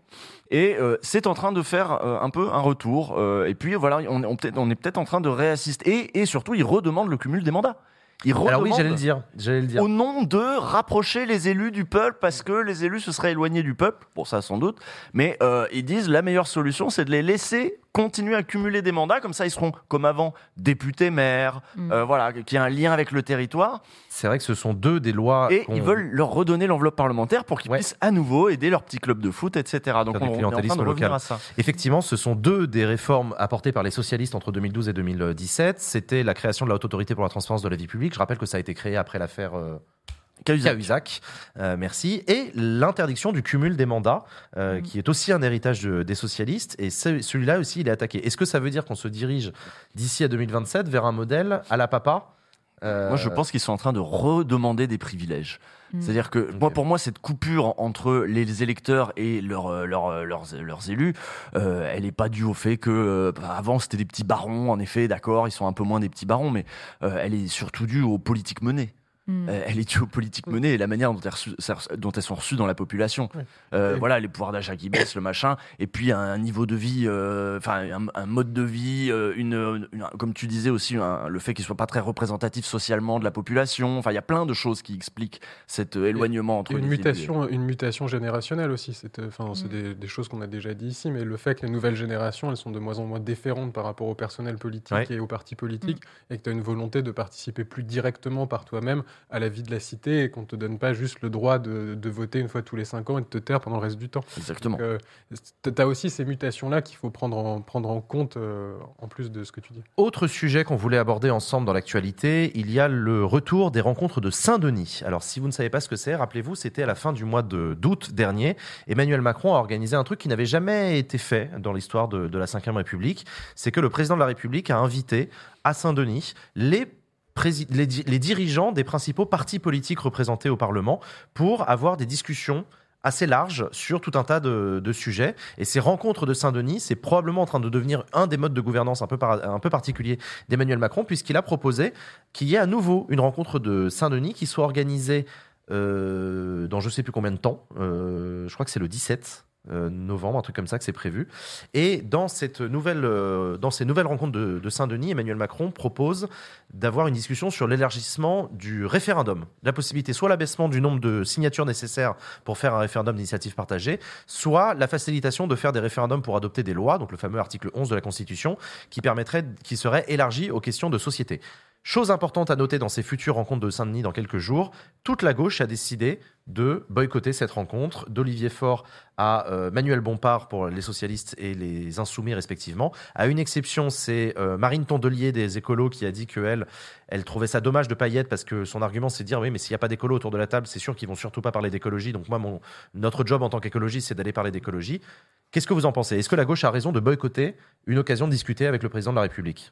Et euh, c'est en train de faire euh, un peu un retour. Euh, et puis voilà, on, on, on est peut-être en train de réassister. Et, et surtout, il redemande le cumul des mandats. Il Alors oui, j'allais le dire. J'allais le dire. Au nom de rapprocher les élus du peuple, parce que les élus se seraient éloignés du peuple. Bon, ça sans doute. Mais euh, ils disent la meilleure solution, c'est de les laisser continuer à cumuler des mandats. Comme ça, ils seront, comme avant, députés, maires. euh, voilà, qui a un lien avec le territoire. C'est vrai que ce sont deux des lois. Et ils veulent leur redonner l'enveloppe parlementaire pour qu'ils puissent à nouveau aider leur petit club de foot, etc. Donc on, du on est en train clientélisme de revenir local. à ça. Effectivement, ce sont deux des réformes apportées par les socialistes entre 2012 et 2017. C'était la création de la haute autorité pour la transparence de la vie publique. Je rappelle que ça a été créé après l'affaire. euh, Cahuzac. Cahuzac. Euh, merci. Et l'interdiction du cumul des mandats, euh, qui est aussi un héritage de- des socialistes. Et ce- celui-là aussi, il est attaqué. Est-ce que ça veut dire qu'on se dirige d'ici à 2027 vers un modèle à la papa Euh, Moi, je pense qu'ils sont en train de redemander des privilèges. C'est-à-dire que moi, pour moi, cette coupure entre les électeurs et leurs, euh, leurs, leurs, élus, euh, elle n'est pas due au fait que bah, avant c'était des petits barons. En effet, d'accord, ils sont un peu moins des petits barons, mais euh, elle est surtout due aux politiques menées. Mm. Euh, elle est due aux politiques menées et la manière dont elles, reçu- dont elles sont reçues dans la population. Euh, voilà, les pouvoirs d'achat qui baissent, le machin, et puis un niveau de vie, euh, enfin un, un mode de vie, euh, une, une- comme tu disais aussi, un- le fait qu'il soit pas très représentatif socialement de la population. Enfin, il y a plein de choses qui expliquent cet euh, éloignement entre Et une les élus et- mutation, une mutation générationnelle aussi. C'est euh, enfin, c'est des, des choses qu'on a déjà dit ici, mais le fait que les nouvelles générations, elles sont de moins en moins déférentes par rapport au personnel politique Ouais. et aux partis politiques, et que tu as une volonté de participer plus directement par toi-même à la vie de la cité, et qu'on te donne pas juste le droit de, de voter une fois tous les cinq ans et de te taire pendant le reste du temps. Exactement. tu as aussi ces mutations-là qu'il faut prendre en, prendre en compte euh, en plus de ce que tu dis. Autre sujet qu'on voulait aborder ensemble dans l'actualité, il y a le retour des rencontres de Saint-Denis. Alors si vous ne savez pas ce que c'est, rappelez-vous, c'était à la fin du mois de- d'août dernier. Emmanuel Macron a organisé un truc qui n'avait jamais été fait dans l'histoire de, de la Ve République. C'est que le président de la République a invité à Saint-Denis les les, di- les dirigeants des principaux partis politiques représentés au Parlement pour avoir des discussions assez larges sur tout un tas de, de sujets. Et ces rencontres de Saint-Denis, c'est probablement en train de devenir un des modes de gouvernance un peu, par- un peu particulier d'Emmanuel Macron, puisqu'il a proposé qu'il y ait à nouveau une rencontre de Saint-Denis qui soit organisée euh, dans je sais plus combien de temps. Euh, je crois que c'est le 17. Euh, novembre, un truc comme ça que c'est prévu. Et dans, cette nouvelle, euh, dans ces nouvelles rencontres de, de Saint-Denis, Emmanuel Macron propose d'avoir une discussion sur l'élargissement du référendum. La possibilité, soit l'abaissement du nombre de signatures nécessaires pour faire un référendum d'initiative partagée, soit la facilitation de faire des référendums pour adopter des lois, donc le fameux article 11 de la Constitution, qui permettrait, qui serait élargi aux questions de société. Chose importante à noter dans ces futures rencontres de Saint-Denis dans quelques jours, toute la gauche a décidé de boycotter cette rencontre, d'Olivier Faure à euh, Manuel Bompard pour les socialistes et les insoumis respectivement. À une exception, c'est euh, Marine Tondelier des écolos qui a dit qu'elle, elle trouvait ça dommage de paillettes parce que son argument c'est de dire oui mais s'il n'y a pas d'écolos autour de la table, c'est sûr qu'ils vont surtout pas parler d'écologie. Donc moi, notre job en tant qu'écologiste, c'est d'aller parler d'écologie. Qu'est-ce que vous en pensez? Est-ce que la gauche a raison de boycotter une occasion de discuter avec le président de la République?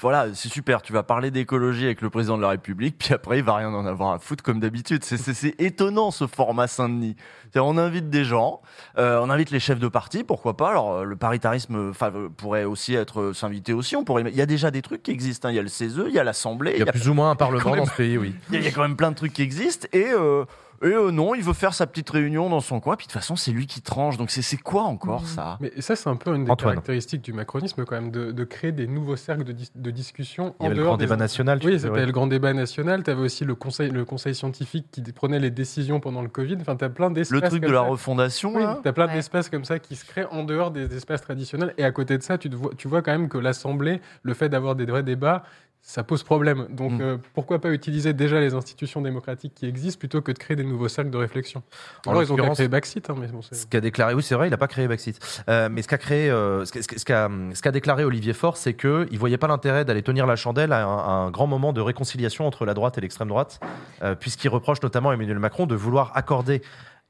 Voilà, c'est super. Tu vas parler d'écologie avec le président de la République, puis après, il va rien en avoir à foutre comme d'habitude. C'est- étonnant ce format Saint-Denis. On invite des gens, euh, on invite les chefs de parti, pourquoi pas? Alors, euh, le paritarisme euh, pourrait aussi être euh, s'inviter aussi. On pourrait. Il y a déjà des trucs qui existent. hein. Il y a le CESE, il y a l'Assemblée. Il y a plus ou moins un parlement même- dans ce pays, oui. Il y, a- il y a quand même plein de trucs qui existent et. euh, et euh, non, il veut faire sa petite réunion dans son coin, puis de toute façon, c'est lui qui tranche. Donc, c'est- c'est quoi encore ça? Mais ça, c'est un peu une des Antoine. caractéristiques du macronisme, quand même, de, de créer des nouveaux cercles de, dis- de discussion Il y en avait le dehors grand des- débat national, tu Oui, c'était ouais. le grand débat national. Tu avais aussi le conseil, le conseil scientifique qui prenait les décisions pendant le Covid. Enfin, tu as plein d'espaces. Le truc de la ça. refondation, Oui, tu as plein d'espaces comme ça qui se créent en dehors des espaces traditionnels. Et à côté de ça, tu, te vois, tu vois quand même que l'Assemblée, le fait d'avoir des vrais débats, ça pose problème. Donc Mm. euh, pourquoi pas utiliser déjà les institutions démocratiques qui existent plutôt que de créer des nouveaux cercles de réflexion? En Alors ils ont créer Baxit, hein, mais bon, c'est- Ce qu'a déclaré, oui, c'est vrai, il n'a pas créé Baxit. Euh, mais ce qu'a créé, euh, ce qu'a- ce qu'a- ce qu'a ce qu'a déclaré Olivier Faure, c'est qu'il ne voyait pas l'intérêt d'aller tenir la chandelle à un, à un grand moment de réconciliation entre la droite et l'extrême droite, euh, puisqu'il reproche notamment à Emmanuel Macron de vouloir accorder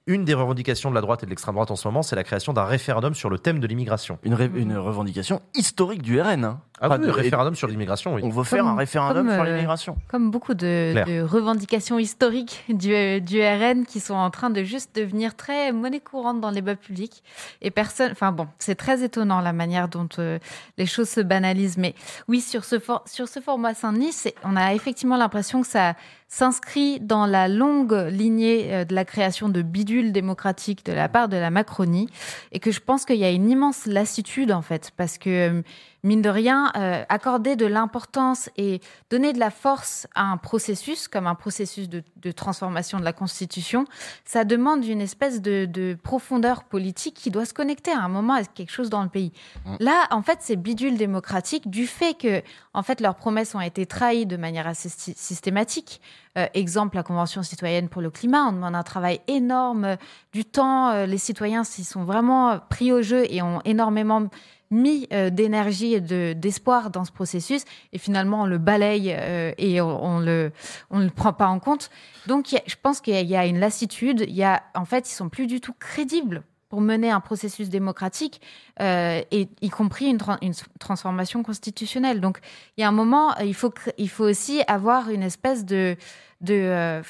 une des revendications de la droite et de l'extrême droite en ce moment, c'est la création d'un référendum sur le thème de l'immigration. Une, ré- une revendication historique du RN. Hein. Ah Pas oui, de- référendum sur l'immigration, oui. On veut faire Comme- un référendum comme, sur euh, l'immigration. Comme beaucoup de, revendications historiques du, du RN qui sont en train de juste devenir très monnaie courante dans les débats publics. Et personne, enfin bon, c'est très étonnant la manière dont euh, les choses se banalisent. Mais oui, sur ce, for- sur ce format Saint-Denis, on a effectivement l'impression que ça s'inscrit dans la longue lignée euh, de la création de bidules démocratiques de la part de la Macronie et que je pense qu'il y a une immense lassitude en fait parce que euh, mine de rien euh, accorder de l'importance et donner de la force à un processus comme un processus de, de transformation de la Constitution ça demande une espèce de, de profondeur politique qui doit se connecter à un moment à quelque chose dans le pays Mm. là en fait ces bidules démocratiques du fait que en fait leurs promesses ont été trahies de manière assez sy- systématique euh, exemple, la Convention citoyenne pour le climat, on demande un travail énorme, euh, du temps, les citoyens s'y sont vraiment pris au jeu et ont énormément mis euh, d'énergie et de- d'espoir dans ce processus, et finalement on le balaye euh, et on, on le on le prend pas en compte. Donc je pense qu'il y a- une lassitude. Il y a en fait ils sont plus du tout crédibles pour mener un processus démocratique, euh, et y compris une, tran- une transformation constitutionnelle. Donc, il y a un moment, il faut, il faut aussi avoir une espèce de, de, euh,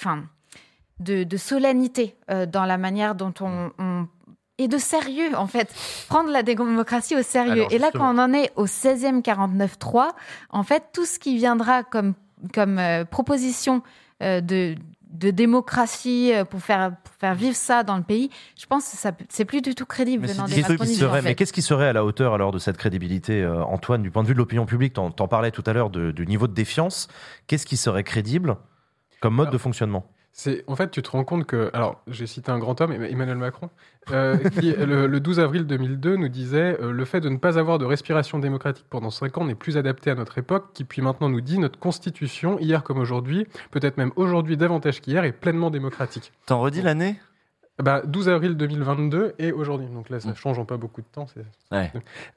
de, solennité dans la manière dont on, on- et de sérieux en fait, prendre la démocratie au sérieux. Alors, et là, quand on en est au 16e 49.3, en fait, tout ce qui viendra comme, comme euh, proposition euh, de de démocratie euh, pour faire pour faire vivre ça dans le pays, je pense que ça c'est plus du tout crédible Mais, venant c'est- des qu'est-ce qui serait- en fait. mais qu'est-ce qui serait à la hauteur alors de cette crédibilité, euh, Antoine, du point de vue de l'opinion publique? T'en t'en parlais tout à l'heure du niveau de défiance. Qu'est-ce qui serait crédible comme mode de fonctionnement? C'est en fait, tu te rends compte que, alors, j'ai cité un grand homme, Emmanuel Macron, euh, qui le, le 12 avril 2002 nous disait euh, le fait de ne pas avoir de respiration démocratique pendant cinq ans n'est plus adapté à notre époque, qui puis maintenant nous dit notre constitution, hier comme aujourd'hui, peut-être même aujourd'hui davantage qu'hier, est pleinement démocratique. T'en redis l'année? Bah, 12 avril 2022 et aujourd'hui. Donc là, ça change en pas beaucoup de temps. c'est- Ouais.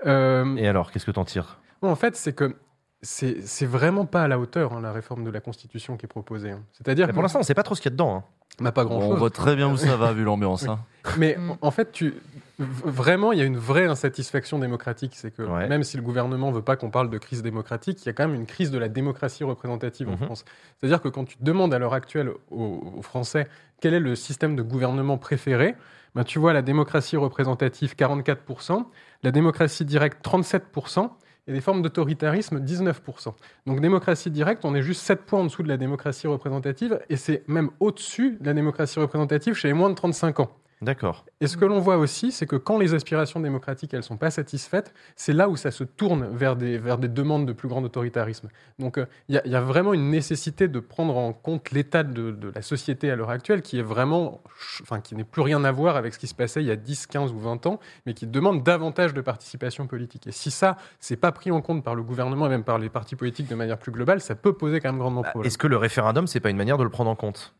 Euh, Et alors, qu'est-ce que t'en tires? Bon, en fait, c'est que c'est c'est vraiment pas à la hauteur hein, la réforme de la Constitution qui est proposée. hein. C'est-à-dire Pour l'instant, on sait pas trop ce qu'il y a dedans. hein. n'a pas grand Bon, chose. on voit très bien où ça va vu l'ambiance. hein. Mais en- en fait, tu, vraiment, il y a une vraie insatisfaction démocratique. C'est que Ouais. même si le gouvernement veut pas qu'on parle de crise démocratique, il y a quand même une crise de la démocratie représentative en Mhm. France. C'est-à-dire que quand tu demandes à l'heure actuelle aux, aux Français quel est le système de gouvernement préféré, ben, tu vois la démocratie représentative 44%, la démocratie directe 37%. Et des formes d'autoritarisme, 19%. Donc démocratie directe, on est juste 7 points en dessous de la démocratie représentative, et c'est même au-dessus de la démocratie représentative chez les moins de 35 ans. D'accord. Et ce que l'on voit aussi, c'est que quand les aspirations démocratiques elles sont pas satisfaites, c'est là où ça se tourne vers des, vers des demandes de plus grand autoritarisme. Donc euh, il y, a vraiment une nécessité de prendre en compte l'état de, de, la société à l'heure actuelle qui est vraiment, enfin qui n'est plus rien à voir avec ce qui se passait il y a 10, 15 ou 20 ans, mais qui demande davantage de participation politique. Et si ça, c'est pas pris en compte par le gouvernement et même par les partis politiques de manière plus globale, ça peut poser quand même grandement Bah, problème. Est-ce que le référendum, c'est pas une manière de le prendre en compte?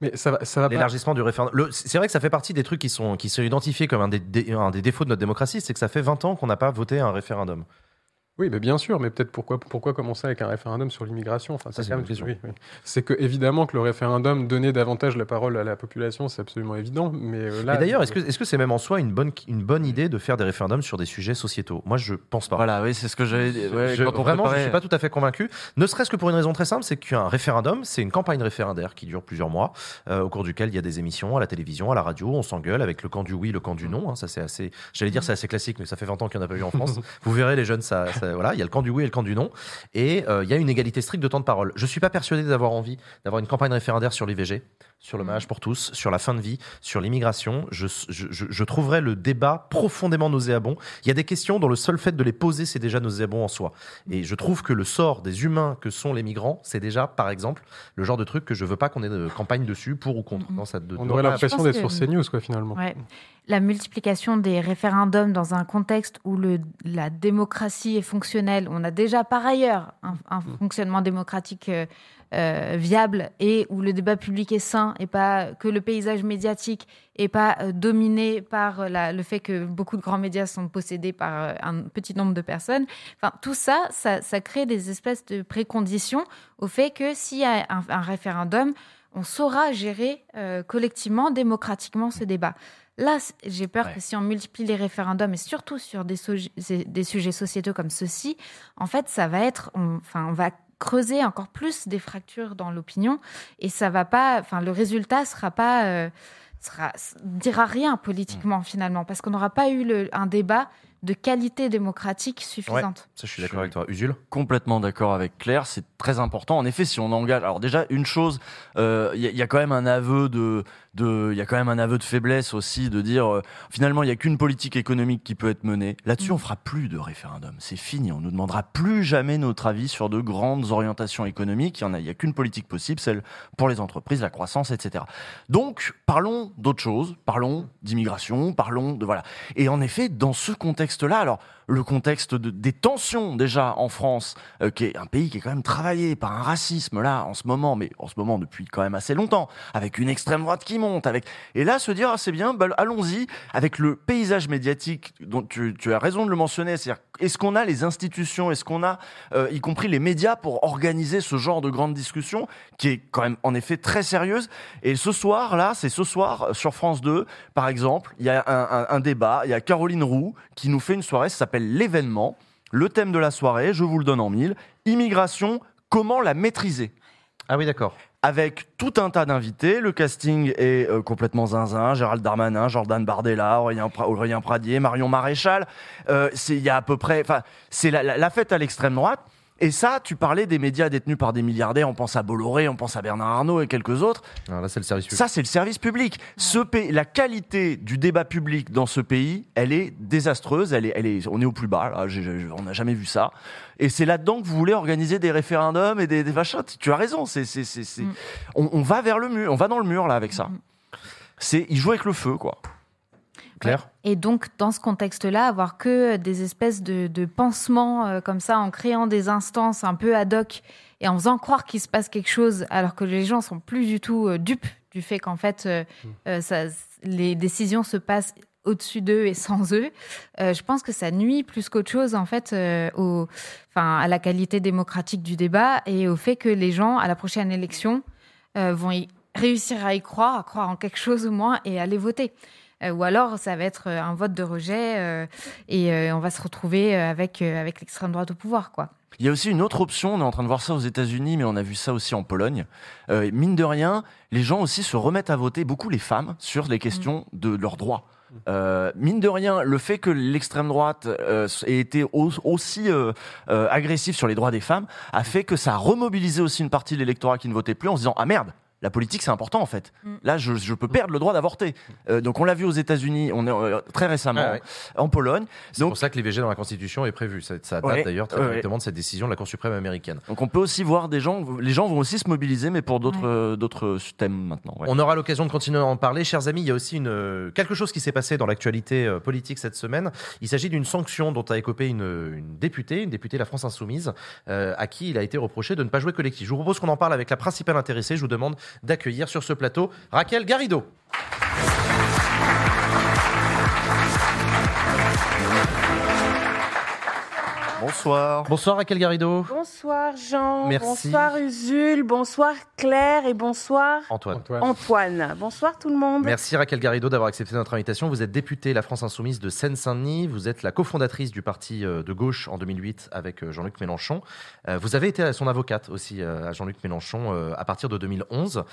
Mais ça va, ça va. L'élargissement du référendum. C'est vrai que ça fait partie des trucs qui sont, qui sont identifiés comme un des, des- un des défauts de notre démocratie, c'est que ça fait 20 ans qu'on n'a pas voté un référendum. Oui, mais bien sûr, mais peut-être pourquoi, pourquoi commencer avec un référendum sur l'immigration? Enfin, Ça, c'est quand une même- question. oui, oui. C'est que évidemment que le référendum donnait davantage la parole à la population, c'est absolument évident. Mais euh, là, Et d'ailleurs, est-ce que est-ce que c'est même en soi une bonne, une bonne idée de faire des référendums sur des sujets sociétaux? Moi, je pense pas. Voilà, oui, c'est ce que j'avais dit. Ouais, Je- quand on vraiment, je suis pas tout à fait convaincu. Ne serait-ce que pour une raison très simple, c'est qu'un référendum, c'est une campagne référendaire qui dure plusieurs mois, euh, au cours duquel il y a des émissions à la télévision, à la radio, on s'engueule avec le camp du oui, le camp du non. hein, ça, c'est assez. J'allais dire c'est assez classique, mais ça fait 20 ans qu'il n'y en a pas eu en France. Vous verrez, les jeunes, ça, ça- il y a le camp du oui et le camp du non, et euh, il y a une égalité stricte de temps de parole. Je suis pas persuadé d'avoir envie d'avoir une campagne référendaire sur l'IVG, sur le mariage pour tous, sur la fin de vie, sur l'immigration. Je, je, trouverais le débat profondément nauséabond. Il y a des questions dont le seul fait de les poser, c'est déjà nauséabond en soi. Et je trouve que le sort des humains que sont les migrants, c'est déjà, par exemple, le genre de truc que je veux pas qu'on ait de campagne dessus, pour ou contre. Non, ça de- on aurait l'impression d'être sur CNews, quoi, finalement. Ouais. La multiplication des référendums dans un contexte où le, la démocratie est fonctionnelle, on a déjà par ailleurs un, un fonctionnement démocratique euh, euh, viable et où le débat public est sain et pas que le paysage médiatique est pas euh, dominé par euh, la- le fait que beaucoup de grands médias sont possédés par un petit nombre de personnes. Enfin, tout ça, ça, ça crée des espèces de préconditions au fait que s'il y a un, un référendum, on saura gérer euh, collectivement, démocratiquement ce débat. Là, j'ai peur que si on multiplie les référendums et surtout sur des, sujets sociétaux comme ceux-ci, en fait, ça va être, on- enfin, on va creuser encore plus des fractures dans l'opinion et ça va pas, enfin, le résultat sera pas, euh, sera, dira rien politiquement finalement parce qu'on n'aura pas eu le- un débat de qualité démocratique suffisante. Ça, je suis d'accord avec toi. Usul? Complètement d'accord avec Claire, c'est très important. En effet, si on engage, alors déjà une chose, euh, y, il y a quand même un aveu de, de, il y a quand même un aveu de faiblesse aussi de dire euh, finalement il y a qu'une politique économique qui peut être menée. Là-dessus, on fera plus de référendum. C'est fini. On nous demandera plus jamais notre avis sur de grandes orientations économiques. Il y en a, il y a qu'une politique possible, celle pour les entreprises, la croissance, etc. Donc parlons d'autre chose. Parlons d'immigration. Parlons de voilà. Et en effet, dans ce contexte-là, alors le contexte de- des tensions déjà en France, euh, qui est un pays qui est quand même travaillé par un racisme là en ce moment, mais en ce moment depuis quand même assez longtemps, avec une extrême droite qui monte, avec et là se dire ah, c'est bien, bah, allons-y avec le paysage médiatique dont tu, as raison de le mentionner, c'est-à-dire est-ce qu'on a les institutions, est-ce qu'on a euh, y compris les médias pour organiser ce genre de grande discussion qui est quand même en effet très sérieuse? Et ce soir là, c'est ce soir euh, sur France 2 par exemple, il y a un- un débat, il y a Caroline Roux qui nous fait une soirée, ça s'appelle l'événement. Le thème de la soirée, je vous le donne en mille, immigration, comment la maîtriser Ah oui, d'accord. avec tout un tas d'invités. Le casting est euh, complètement zinzin. Gérald Darmanin, Jordan Bardella, Aurélien, Pra- Aurélien Pradier, Marion Maréchal. Euh, c'est- Il y a à peu près... Enfin, c'est la, la- la fête à l'extrême droite. Et ça, tu parlais des médias détenus par des milliardaires. On pense à Bolloré, on pense à Bernard Arnault et quelques autres. là, c'est le service public. Ça, c'est le service public. Ce pays, la qualité du débat public dans ce pays, elle est désastreuse. Elle est, elle est, on est au plus bas. là. J'ai- on n'a jamais vu ça. Et c'est là-dedans que vous voulez organiser des référendums et des, des machins. Tu as raison. C'est, c'est, c'est, c'est- on, on va vers le mur. On va dans le mur là avec ça. C'est, ils jouent avec le feu, quoi. Claire Et donc, dans ce contexte-là, avoir que des espèces de, de pansements euh, comme ça, en créant des instances un peu ad hoc et en faisant croire qu'il se passe quelque chose, alors que les gens sont plus du tout euh, dupes du fait qu'en fait, euh, euh, ça, les décisions se passent au-dessus d'eux et sans eux, euh, je pense que ça nuit plus qu'autre chose en fait euh, au, enfin, à la qualité démocratique du débat et au fait que les gens à la prochaine élection euh, vont y réussir à y croire, à croire en quelque chose au moins et aller voter. Euh, ou alors ça va être euh, un vote de rejet euh, et euh, on va se retrouver avec, euh, avec l'extrême droite au pouvoir. quoi. Il y a aussi une autre option, on est en train de voir ça aux États-Unis, mais on a vu ça aussi en Pologne. Euh, mine de rien, les gens aussi se remettent à voter, beaucoup les femmes, sur les questions de leurs droits. Euh, mine de rien, le fait que l'extrême droite euh, ait été au- aussi agressif sur les droits des femmes a fait que ça a remobilisé aussi une partie de l'électorat qui ne votait plus en se disant ah merde la politique c'est important en fait. Mm. Là, je, je peux perdre le droit d'avorter. Euh, donc on l'a vu aux États-Unis, on est euh, très récemment Ah ouais. en Pologne. C'est pour ça que l'IVG dans la Constitution est prévu. Ça, ça date Ouais, d'ailleurs très ouais. directement de cette décision de la Cour suprême américaine. Donc on peut aussi voir des gens, les gens vont aussi se mobiliser, mais pour d'autres euh, d'autres thèmes maintenant. ouais. On aura l'occasion de continuer à en parler. Chers amis, il y a aussi une, quelque chose qui s'est passé dans l'actualité politique cette semaine. Il s'agit d'une sanction dont a écopé une, une députée, une députée de la France Insoumise, euh, à qui il a été reproché de ne pas jouer collectif. Je vous propose qu'on en parle avec la principale intéressée. Je vous demande d'accueillir sur ce plateau Raquel Garrido. Bonsoir. Bonsoir Raquel Garrido. Bonsoir Jean, Merci. bonsoir Usul, bonsoir Claire et bonsoir Antoine. Antoine. Bonsoir tout le monde. Merci Raquel Garrido d'avoir accepté notre invitation. Vous êtes députée La France Insoumise de Seine-Saint-Denis. Vous êtes la cofondatrice du parti euh, de gauche en 2008 avec euh, Jean-Luc Mélenchon. Euh, Vous avez été son avocate aussi à Jean-Luc Mélenchon à partir de 2011.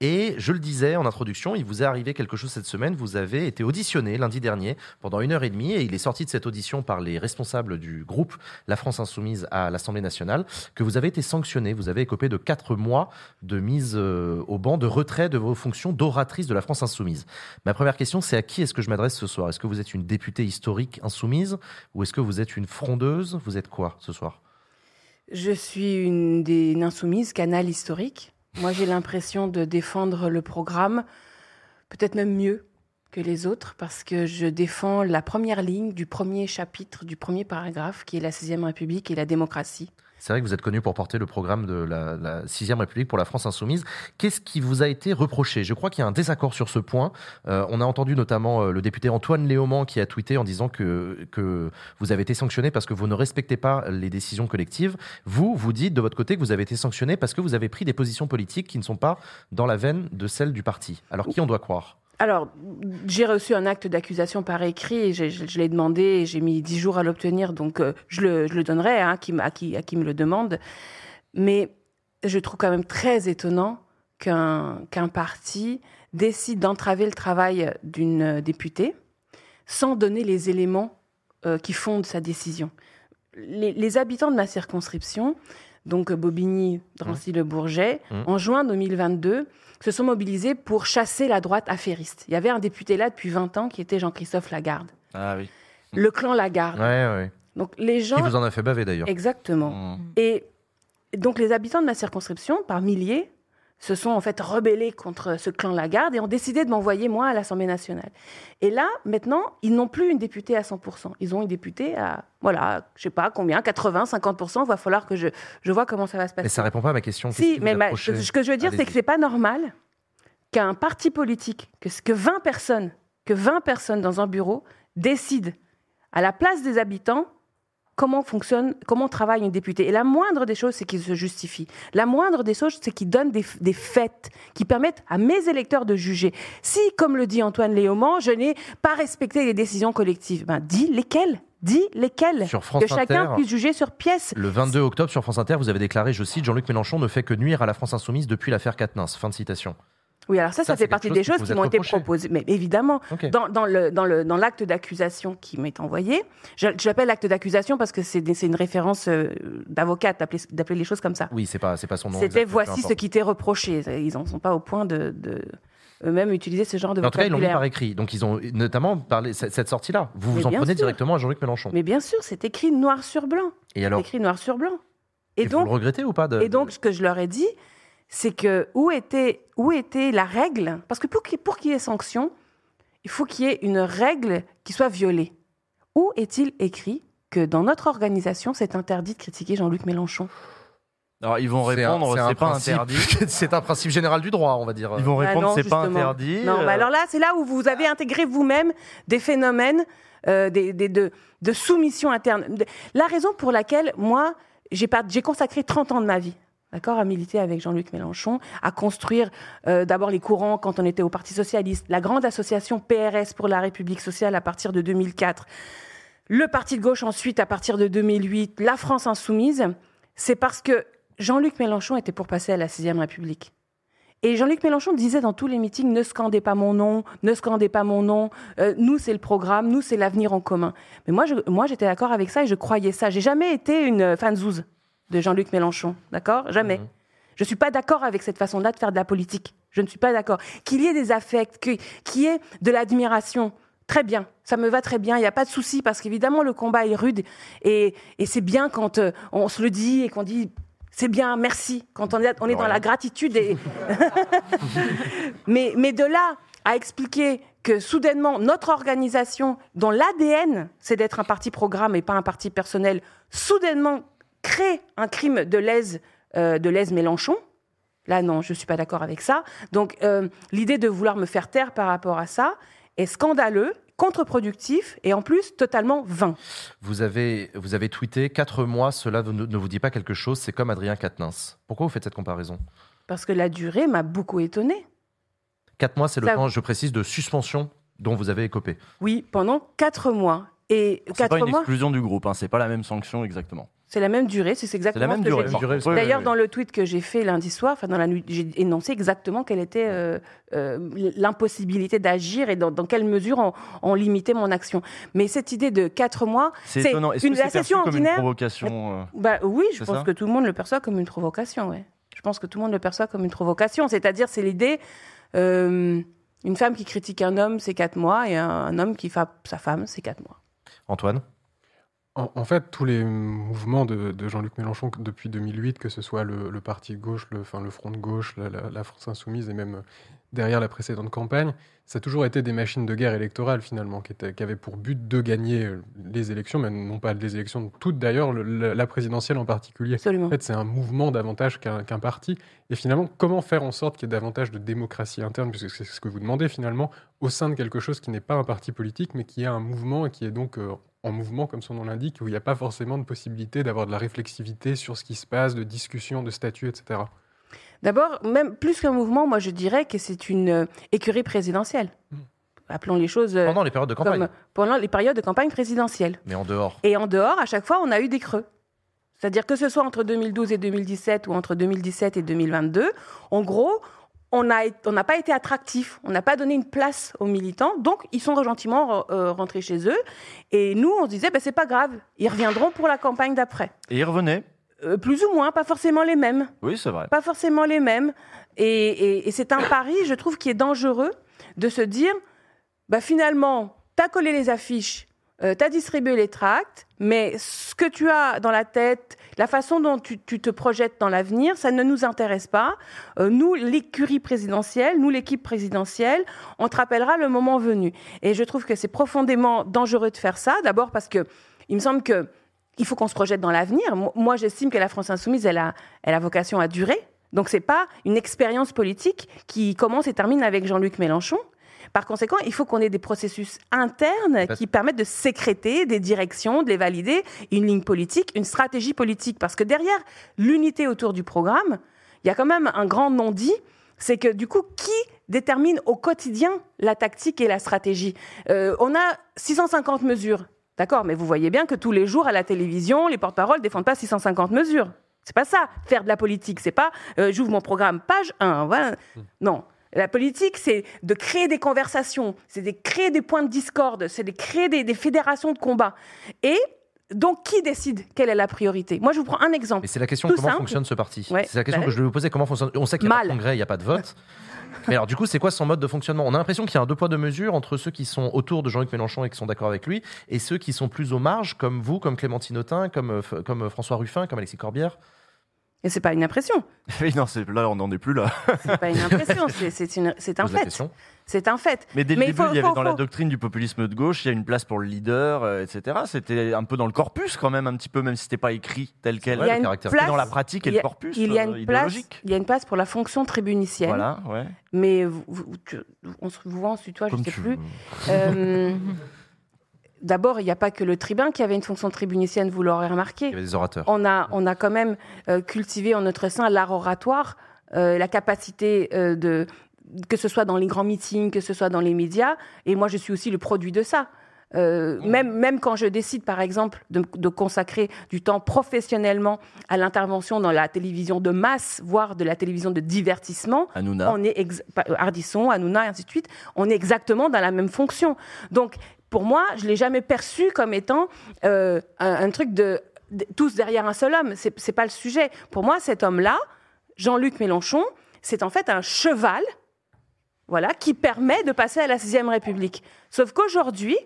Et je le disais en introduction, il vous est arrivé quelque chose cette semaine. Vous avez été auditionné lundi dernier pendant une heure et demie et il est sorti de cette audition par les responsables du groupe La France Insoumise à l'Assemblée nationale que vous avez été sanctionné. Vous avez écopé de quatre mois de mise euh, au banc, de retrait de vos fonctions d'oratrice de la France Insoumise. Ma première question, c'est à qui est-ce que je m'adresse ce soir? Est-ce que vous êtes une députée historique insoumise ou est-ce que vous êtes une frondeuse? Vous êtes quoi ce soir? Je suis une des une insoumise, canal historique. Moi j'ai l'impression de défendre le programme, peut-être même mieux que les autres, parce que je défends la première ligne du premier chapitre, du premier paragraphe, qui est la sixième République et la démocratie. C'est vrai que vous êtes connu pour porter le programme de la, la 6 République pour la France Insoumise. Qu'est-ce qui vous a été reproché? Je crois qu'il y a un désaccord sur ce point. Euh, on a entendu notamment euh, le député Antoine Léaumont qui a tweeté en disant que, que vous avez été sanctionné parce que vous ne respectez pas les décisions collectives. Vous, vous dites de votre côté que vous avez été sanctionné parce que vous avez pris des positions politiques qui ne sont pas dans la veine de celles du parti. Alors qui on doit croire? Alors, j'ai reçu un acte d'accusation par écrit, je, l'ai demandé, j'ai mis dix jours à l'obtenir, donc euh, je, le, je le donnerai hein, à, qui, à qui me le demande. Mais je trouve quand même très étonnant qu'un parti décide d'entraver le travail d'une euh, députée sans donner les éléments euh, qui fondent sa décision. Les habitants de ma circonscription, donc euh, Bobigny, Drancy-le-Bourget, Mmh. en juin 2022, se sont mobilisés pour chasser la droite affairiste. Il y avait un député là depuis 20 ans qui était Jean-Christophe Lagarde. Ah oui. Le clan Lagarde. Ouais, ouais. Donc les gens. Qui vous en a fait baver d'ailleurs. Exactement. Et donc les habitants de ma circonscription, par milliers, se sont en fait rebellés contre ce clan Lagarde et ont décidé de m'envoyer moi à l'Assemblée nationale. Et là, maintenant, ils n'ont plus une députée à 100%. Ils ont une députée à, voilà, je sais pas combien, 80, 50%. Il va falloir que je, je vois comment ça va se passer. Mais ça répond pas à ma question. Si, mais ma- ce que je veux dire, c'est que c'est pas normal qu'un parti politique, que, que 20 personnes, que 20 personnes dans un bureau décident à la place des habitants comment fonctionne, comment travaille une députée. Et la moindre des choses, c'est qu'ils se justifient. La moindre des choses, c'est qu'ils donnent des, des faits qui permettent à mes électeurs de juger. Si, comme le dit Antoine Léaumont, je n'ai pas respecté les décisions collectives, ben dis lesquelles Dis lesquelles Sur France Que chacun Inter. puisse juger sur pièce. Le 22 octobre sur France Inter, vous avez déclaré, je cite, Jean-Luc Mélenchon ne fait que nuire à la France insoumise depuis l'affaire Quatennens. Fin de citation. Oui, alors ça, ça, Ça, fait partie des choses qui m'ont été proposées. Mais évidemment, dans, dans le, dans, le, dans l'acte d'accusation qui m'est envoyé, je, l'appelle acte d'accusation parce que c'est une référence euh, d'avocate d'appeler les choses comme ça. Oui, c'est pas, c'est pas son nom. C'était voici ce qui t'est reproché. Ils n'en sont pas au point de, de eux-mêmes utiliser ce genre de Mais en tout cas, ils l'ont mis vocabulaire. par écrit. Donc, ils ont notamment parlé cette, sortie-là. Vous Mais vous en prenez sûr. directement à Jean-Luc Mélenchon. Mais bien sûr, c'est écrit noir sur blanc. Et alors écrit noir sur blanc. Et, Et vous le regrettez ou pas de- et donc, ce que je leur ai dit, c'est que où était, où était la règle? Parce que pour qu'il y ait sanction, il faut qu'il y ait une règle qui soit violée. Où est-il écrit que dans notre organisation, c'est interdit de critiquer Jean-Luc Mélenchon? Alors ils vont répondre, c'est pas principe- interdit. c'est un principe général du droit, on va dire. Ils vont Ah répondre, non, c'est pas interdit. Non, euh, bah alors là, c'est là où vous avez intégré vous-même des phénomènes euh, des, des- de, de soumission interne. La raison pour laquelle, moi, j'ai consacré 30 ans de ma vie. D'accord, à militer avec Jean-Luc Mélenchon, à construire euh, d'abord les courants quand on était au Parti socialiste, la grande association PRS pour la République sociale à partir de 2004, le Parti de gauche ensuite à partir de 2008, la France insoumise, c'est parce que Jean-Luc Mélenchon était pour passer à la sixième République. Et Jean-Luc Mélenchon disait dans tous les meetings ne scandez pas mon nom, ne scandez pas mon nom. euh, nous c'est le programme, nous c'est l'avenir en commun. Mais moi, moi j'étais d'accord avec ça et je croyais ça. J'ai jamais été une fanzouze de Jean-Luc Mélenchon, d'accord? Jamais. Je ne suis pas d'accord avec cette façon-là de faire de la politique. Je ne suis pas d'accord. Qu'il y ait des affects, qu'il y ait de l'admiration, très bien. Ça me va très bien. Il n'y a pas de souci parce qu'évidemment, le combat est rude. Et, et c'est bien quand euh, on se le dit et qu'on dit c'est bien, merci. Quand on est, on est dans la gratitude. Et... mais, mais de là à expliquer que soudainement, notre organisation, dont l'ADN, c'est d'être un parti programme et pas un parti personnel, soudainement crée un crime de lèse, euh, de lèse Mélenchon. Là, non, je ne suis pas d'accord avec ça. Donc, euh, l'idée de vouloir me faire taire par rapport à ça est scandaleux, contre-productif et en plus totalement vain. Vous avez, vous avez tweeté 4 mois, cela ne, vous dit pas quelque chose, c'est comme Adrien Quatennens. Pourquoi vous faites cette comparaison? Parce que la durée m'a beaucoup étonnée. 4 mois, c'est le Ça- temps, je précise, de suspension dont vous avez écopé. Oui, pendant quatre mois. Et C'est pas quatre une mois, exclusion du groupe, hein, c'est pas la même sanction exactement. C'est la même durée, c'est exactement même ce que durée, j'ai dit. D'ailleurs, dans le tweet que j'ai fait lundi soir, enfin dans la nuit, j'ai énoncé exactement quelle était euh, euh, l'impossibilité d'agir et dans, dans quelle mesure on, on limitait mon action. Mais cette idée de quatre mois, C'est une que la perçu session comme une ordinaire. provocation euh, Bah oui, je pense que tout le monde le perçoit comme une provocation. Ouais. Je pense que tout le monde le perçoit comme une provocation. C'est-à-dire, c'est l'idée euh, une femme qui critique un homme, c'est quatre mois, et un, un homme qui frappe sa femme, c'est quatre mois. Antoine? En, en fait, tous les mouvements de, de Jean-Luc Mélenchon depuis 2008, que ce soit le, le parti de gauche, le, enfin, le front de gauche, la, la- la France insoumise et même euh, derrière la précédente campagne, ça a toujours été des machines de guerre électorale finalement, qui, étaient- qui avaient pour but de gagner euh, les élections, mais non pas les élections toutes d'ailleurs, le- la, présidentielle en particulier. Absolument. En fait, c'est un mouvement davantage qu'un qu'un parti. Et finalement, comment faire en sorte qu'il y ait davantage de démocratie interne, puisque c'est ce que vous demandez finalement, au sein de quelque chose qui n'est pas un parti politique, mais qui est un mouvement et qui est donc euh, en mouvement, comme son nom l'indique, où il n'y a pas forcément de possibilité d'avoir de la réflexivité sur ce qui se passe, de discussion, de statut, etc. D'abord, même plus qu'un mouvement, moi je dirais que c'est une euh, écurie présidentielle. Appelons les choses. euh, Pendant les périodes de campagne. comme- pendant les périodes de campagne présidentielle. Mais en dehors. Et en dehors, à chaque fois, on a eu des creux. C'est-à-dire que ce soit entre 2012 et 2017 ou entre 2017 et 2022, en gros, on n'a pas été attractif, on n'a pas donné une place aux militants, donc ils sont gentiment euh, rentrés chez eux. Et nous, on se disait, ben, c'est pas grave, ils reviendront pour la campagne d'après. Et il revenait Euh, plus ou moins, pas forcément les mêmes. Oui, c'est vrai. Pas forcément les mêmes. Et, et- et c'est un pari, je trouve, qui est dangereux de se dire, bah finalement, t'as collé les affiches, euh, t'as distribué les tracts, mais ce que tu as dans la tête, la façon dont tu, tu te projettes dans l'avenir, ça ne nous intéresse pas. Euh, nous, l'écurie présidentielle, nous, l'équipe présidentielle, on te rappellera le moment venu. Et je trouve que c'est profondément dangereux de faire ça. D'abord parce que il me semble que il faut qu'on se projette dans l'avenir. Mo- Moi, j'estime que la France insoumise, elle a, elle a vocation à durer. Donc, c'est pas une expérience politique qui commence et termine avec Jean-Luc Mélenchon. Par conséquent, il faut qu'on ait des processus internes qui permettent de sécréter des directions, de les valider, une ligne politique, une stratégie politique. Parce que derrière l'unité autour du programme, il y a quand même un grand non-dit, c'est que du coup, qui détermine au quotidien la tactique et la stratégie? Euh, On a 650 mesures, d'accord, mais vous voyez bien que tous les jours à la télévision, les porte-paroles défendent pas 650 mesures. C'est pas ça, faire de la politique. C'est pas euh, j'ouvre mon programme page 1. Voilà. Non. La politique, c'est de créer des conversations, c'est de créer des points de discorde, c'est de créer des, des fédérations de combat. Et donc, qui décide quelle est la priorité? Moi, je vous prends un exemple. Et c'est la question Tout comment simple. fonctionne ce parti. Ouais. C'est la question Bah, que je vais vous poser. Comment fonctionne? On sait qu'il n'y a pas de congrès, il n'y a pas de vote. Mais alors, du coup, c'est quoi son mode de fonctionnement? On a l'impression qu'il y a un deux poids deux mesures entre ceux qui sont autour de Jean-Luc Mélenchon et qui sont d'accord avec lui, et ceux qui sont plus aux marges, comme vous, comme Clémentine Autain, comme, euh, comme euh, François Ruffin, comme Alexis Corbière. Et c'est pas une impression. Oui, non, c'est- là, on n'en est plus là. C'est pas une impression. c'est- C'est une- c'est un fait. C'est un fait. Mais dès le Mais début, faut- il y avait faut- dans la doctrine du populisme de gauche, il y a une place pour le leader, euh, etc. C'était un peu dans le corpus quand même, un petit peu, même si c'était pas écrit tel quel. Il y a une C'était place- dans la pratique et a- le corpus il y a euh, une place, idéologique. il y a une place pour la fonction tribunicienne. Voilà, ouais. Mais vous, vous- tu- on se vous voit en tutoie, je ne sais plus. Euh, D'abord, il n'y a pas que le tribun qui avait une fonction tribunicienne, vous l'aurez remarqué. Il y avait des orateurs. On a, on a quand même euh, cultivé en notre sein l'art oratoire, euh, la capacité euh, de que ce soit dans les grands meetings, que ce soit dans les médias. Et moi, je suis aussi le produit de ça. Euh, même, même quand je décide, par exemple, de, de consacrer du temps professionnellement à l'intervention dans la télévision de masse, voire de la télévision de divertissement, Hanouna. on est Ardisson, Hanouna, et ainsi de suite, on est exactement dans la même fonction. Donc, pour moi, je l'ai jamais perçu comme étant euh, un, un truc de, de- tous derrière un seul homme. C'est c'est pas le sujet. Pour moi, cet homme-là, Jean-Luc Mélenchon, c'est en fait un cheval voilà, qui permet de passer à la sixième République. Sauf qu'aujourd'hui,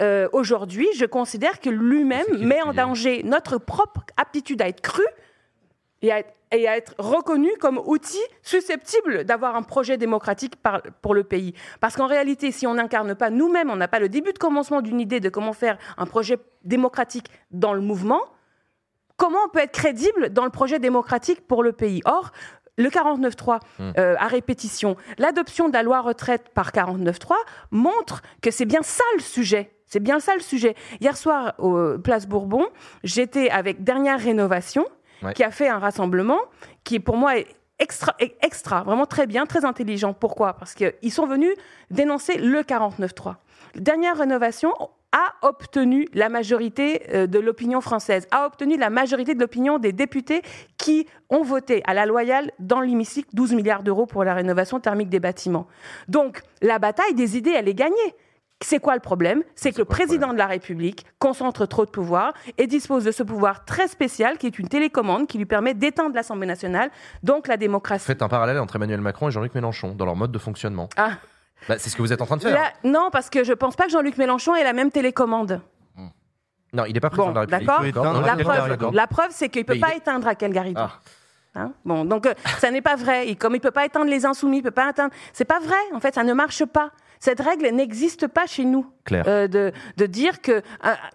euh, aujourd'hui, je considère que lui-même met en danger notre propre aptitude à être cru et à, être- et à être reconnu comme outil susceptible d'avoir un projet démocratique par- pour le pays. Parce qu'en réalité, si on n'incarne pas nous-mêmes, on n'a pas le début de commencement d'une idée de comment faire un projet démocratique dans le mouvement, comment on peut être crédible dans le projet démocratique pour le pays? Or, le 49.3 Hmm. euh, à répétition, l'adoption de la loi retraite par 49.3 montre que c'est bien ça le sujet. C'est bien ça le sujet. Hier soir, au Place Bourbon, j'étais avec Dernière Rénovation, Qui a fait un rassemblement qui, pour moi, est extra, est extra, vraiment très bien, très intelligent. Pourquoi? Parce qu'ils sont venus dénoncer le 49.3. Dernière Rénovation a obtenu la majorité euh, de l'opinion française, a obtenu la majorité de l'opinion des députés qui ont voté à la loyale dans l'hémicycle 12 milliards d'euros pour la rénovation thermique des bâtiments. Donc la bataille des idées, elle est gagnée. C'est quoi le problème? C'est que le président de la République concentre trop de pouvoir et dispose de ce pouvoir très spécial qui est une télécommande qui lui permet d'éteindre l'Assemblée nationale, donc la démocratie. Faites un parallèle entre Emmanuel Macron et Jean-Luc Mélenchon dans leur mode de fonctionnement. Ah. Bah, c'est ce que vous êtes en train de faire. Là, non, parce que je pense pas que Jean-Luc Mélenchon ait la même télécommande. Non, il n'est pas président Bon, de la République. d'accord. Non, La preuve, la preuve, c'est qu'il ne peut Mais il pas est- Ah. éteindre Raquel Garrido. Hein? Bon, donc euh, ça n'est pas vrai. Et comme il peut pas éteindre les insoumis, il peut pas éteindre. C'est pas vrai. En fait, ça ne marche pas. Cette règle n'existe pas chez nous. Claire. Euh, de, de dire que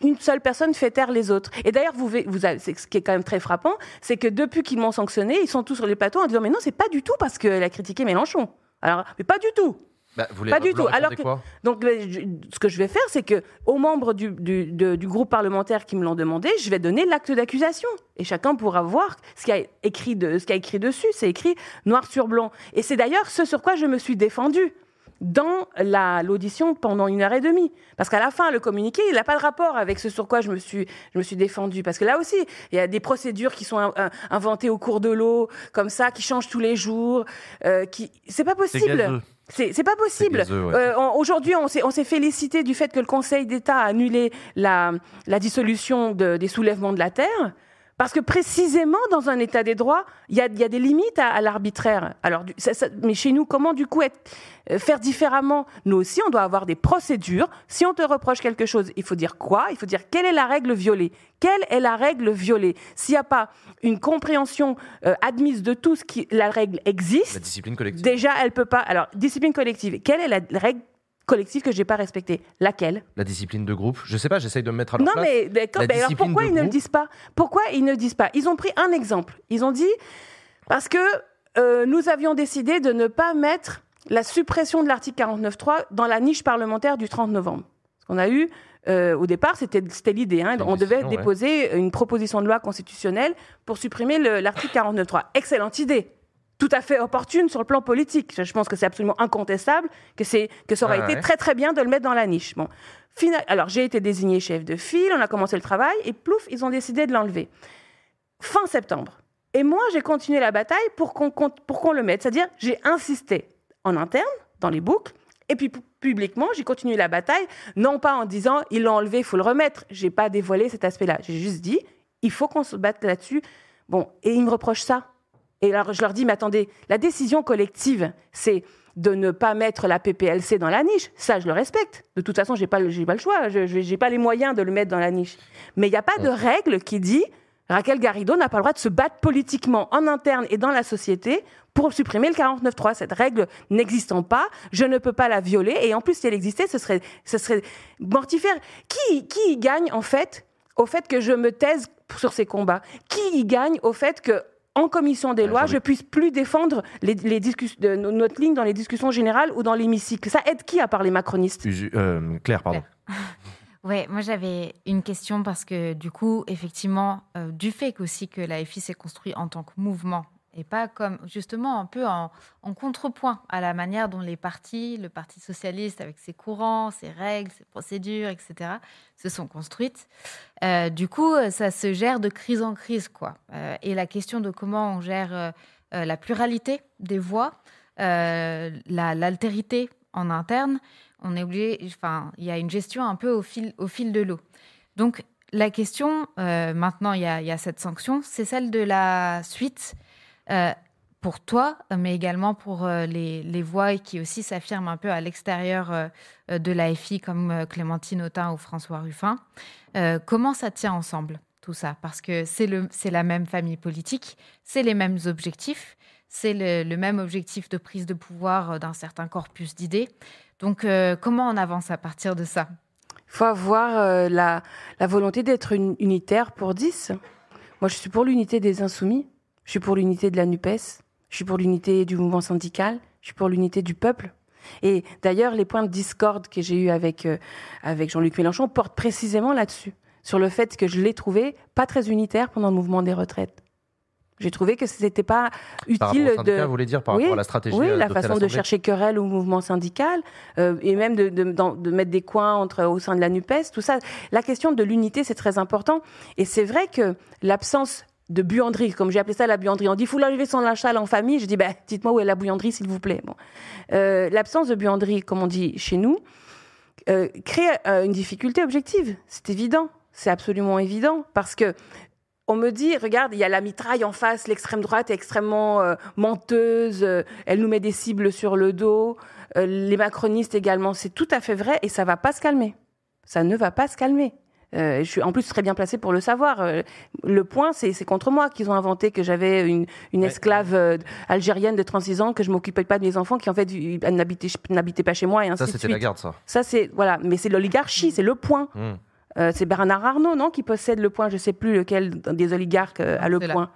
une seule personne fait taire les autres. Et d'ailleurs, vous, avez- ce qui est quand même très frappant, c'est que depuis qu'ils m'ont sanctionné, ils sont tous sur les plateaux en disant mais non, c'est pas du tout parce qu'elle a critiqué Mélenchon. Alors, mais pas du tout. Bah, vous Pas du tout. Alors que, quoi? donc, je- ce que je vais faire, c'est que aux membres du, du, de- du groupe parlementaire qui me l'ont demandé, je vais donner l'acte d'accusation et chacun pourra voir ce qu'il y a écrit de, ce qu'il y a écrit dessus. C'est écrit noir sur blanc. Et c'est d'ailleurs ce sur quoi je me suis défendue dans la- l'audition pendant une heure et demie. Parce qu'à la fin, le communiqué, il n'a pas de rapport avec ce sur quoi je me suis, je me suis défendue. Parce que là aussi, il y a des procédures qui sont in- in- inventées au cours de l'eau, comme ça, qui changent tous les jours. Euh, qui... C'est pas possible. C'est pas possible. ouais. Euh, Aujourd'hui, on s'est on s'est félicité du fait que le Conseil d'État a annulé la, la dissolution de- des soulèvements de la terre. Parce que précisément dans un état des droits, il y y a des limites à, à l'arbitraire. Alors, ça- ça- mais chez nous, comment du coup être, euh, faire différemment? Nous aussi, on doit avoir des procédures. Si on te reproche quelque chose, il faut dire quoi? Il faut dire quelle est la règle violée Quelle est la règle violée? S'il n'y a pas une compréhension euh, admise de tout ce qui la règle existe, La discipline collective. Déjà, elle peut pas. Alors, discipline collective. Quelle est la règle collective que j'ai pas respectée Laquelle La discipline de groupe. Je sais pas, j'essaye de me mettre à leur Non, place. mais d'accord. Alors pourquoi ils ne le disent pas? Pourquoi ils ne le disent pas? Ils ont pris un exemple. Ils ont dit parce que euh, nous avions décidé de ne pas mettre la suppression de l'article 49.3 dans la niche parlementaire du 30 novembre. Ce qu'on a eu euh, au départ, c'était l'idée. hein. On devait ouais. déposer une proposition de loi constitutionnelle pour supprimer le- l'article 49.3. Excellente idée. Tout à fait opportune sur le plan politique. Je pense que c'est absolument incontestable que, c'est- que ça aurait Ouais, été très très bien de le mettre dans la niche. Bon. Final- Alors j'ai été désigné chef de file, on a commencé le travail et plouf, ils ont décidé de l'enlever. Fin septembre. Et moi, j'ai continué la bataille pour qu'on pour qu'on le mette. C'est-à-dire, j'ai insisté en interne, dans les boucles, et puis pu- publiquement, j'ai continué la bataille, non pas en disant il l'a enlevé, il faut le remettre. J'ai pas dévoilé cet aspect-là. J'ai juste dit il faut qu'on se batte là-dessus. Bon, et ils me reprochent ça. Et alors, je leur dis mais attendez, la décision collective, c'est de ne pas mettre la PPLC dans la niche. Ça, je le respecte. De toute façon, j'ai pas, le- j'ai pas le choix. Je n'ai pas les moyens de le mettre dans la niche. Mais il n'y a pas de règle qui dit Raquel Garrido n'a pas le droit de se battre politiquement en interne et dans la société pour supprimer le 49.3. Cette règle n'existant pas, je ne peux pas la violer. Et en plus, si elle existait, ce serait, ce serait mortifère. Qui, qui y gagne, en fait, au fait que je me taise sur ces combats? Qui y gagne au fait que en commission des lois, je puisse plus défendre les, les discuss- de- notre ligne dans les discussions générales ou dans l'hémicycle. Ça aide qui à part les macronistes Usu- euh, Claire, pardon. Ouais, moi j'avais une question parce que du coup, effectivement, euh, du fait qu'aussi que la FI s'est construit en tant que mouvement et pas comme justement un peu en, contrepoint à la manière dont les partis, le Parti socialiste avec ses courants, ses règles, ses procédures, etc., se sont construites. euh, du coup, euh, ça se gère de crise en crise, quoi. Euh, et la question de comment on gère la pluralité des voix, la- l'altérité en interne, on est obligé, enfin, il y a une gestion un peu au fil, au fil de l'eau. Donc, la question, maintenant, il y a cette sanction, c'est celle de la suite. Euh, pour toi, mais également pour euh, les, voix qui aussi s'affirment un peu à l'extérieur euh, de l'AFI, comme Clémentine Autain ou François Ruffin. Comment ça tient ensemble, tout ça? Parce que c'est la même famille politique, c'est les mêmes objectifs, c'est le, même objectif de prise de pouvoir d'un certain corpus d'idées. Donc, comment on avance à partir de ça? Il faut avoir la, la volonté d'être unitaire pour 10. Moi, je suis pour l'unité des insoumis. Je suis pour l'unité de la NUPES. Je suis pour l'unité du mouvement syndical. Je suis pour l'unité du peuple. Et d'ailleurs, les points de discorde que j'ai eus avec, euh, avec Jean-Luc Mélenchon portent précisément là-dessus. Sur le fait que je l'ai trouvé pas très unitaire pendant le mouvement des retraites. J'ai trouvé que ce n'était pas utile Par rapport au syndicat, de. vous voulez dire, par Oui, rapport à la stratégie Oui, euh, la façon de chercher querelle au mouvement syndical euh, et même de, de- d'en- de mettre des coins entre, au sein de la NUPES, tout ça. La question de l'unité, c'est très important. Et c'est vrai que l'absence de buanderie, comme j'ai appelé ça la buanderie, on dit faut son linge sale en famille. Je dis ben, dites-moi où est la buanderie, s'il vous plaît. Bon. Euh, l'absence de buanderie, comme on dit chez nous, euh, crée euh, une difficulté objective. C'est évident. C'est absolument évident. Parce que on me dit, regarde, il y a la mitraille en face, l'extrême droite est extrêmement menteuse, elle nous met des cibles sur le dos, les macronistes également, c'est tout à fait vrai et ça va pas se calmer. Ça ne va pas se calmer. Euh, je suis en plus très bien placée pour le savoir. Euh, le point, c'est c'est contre moi qu'ils ont inventé que j'avais une, une esclave euh, algérienne de 36 ans, que je m'occupais pas de mes enfants, qui en fait n'habitait n'habitait pas chez moi et ainsi Ça, de c'était la garde, ça. Ça, c'est voilà, mais c'est l'oligarchie, c'est le point. Hmm. C'est Bernard Arnault, non, qui possède le point. Je sais plus lequel des oligarques a le là.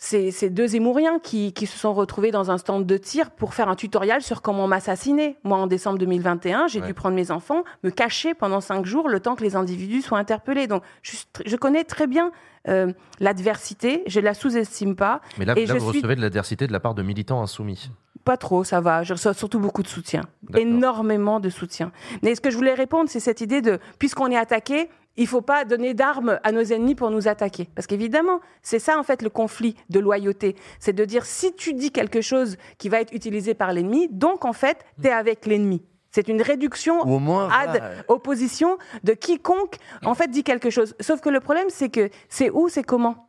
C'est deux Émouriens qui, qui se sont retrouvés dans un stand de tir pour faire un tutoriel sur comment m'assassiner. Moi, en décembre 2021, j'ai Ouais. dû prendre mes enfants, me cacher pendant cinq jours le temps que les individus soient interpellés. Donc, je, connais très bien euh, l'adversité, je la sous-estime pas. Mais là, et là je vous suis recevez de l'adversité de la part de militants insoumis. Pas trop, ça va. Je reçois surtout beaucoup de soutien. Énormément de soutien. Mais ce que je voulais répondre, c'est cette idée de, puisqu'on est attaqué, il faut pas donner d'armes à nos ennemis pour nous attaquer. Parce qu'évidemment, c'est ça en fait le conflit de loyauté. C'est de dire, si tu dis quelque chose qui va être utilisé par l'ennemi, donc en fait, tu es avec l'ennemi. C'est une réduction Ou au moins, ad voilà. opposition de quiconque en fait dit quelque chose. Sauf que le problème, c'est que c'est où, c'est comment?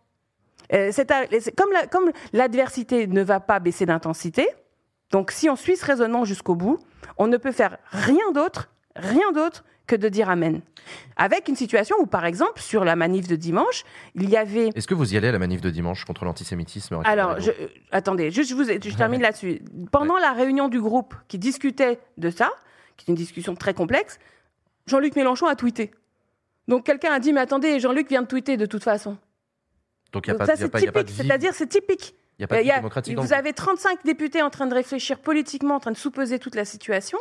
Euh, la- comme l'adversité ne va pas baisser d'intensité, donc si on suit ce raisonnement jusqu'au bout, on ne peut faire rien d'autre, rien d'autre que de dire amen. Avec une situation où, par exemple, sur la manif de dimanche, il y avait Est-ce que vous y allez à la manif de dimanche contre l'antisémitisme alors, je, euh, attendez, juste je, vous, ai- je termine là-dessus. Pendant la réunion du groupe qui discutait de ça, qui est une discussion très complexe, Jean-Luc Mélenchon a tweeté. Donc quelqu'un a dit, mais attendez, Jean-Luc vient de tweeter de toute façon. Donc il n'y a, Donc pas- ça, y c'est y typique, c'est-à-dire c'est typique. Y a pas de Euh, y a- démocratique vous avez 35 députés en train de réfléchir politiquement, en train de sous-peser toute la situation,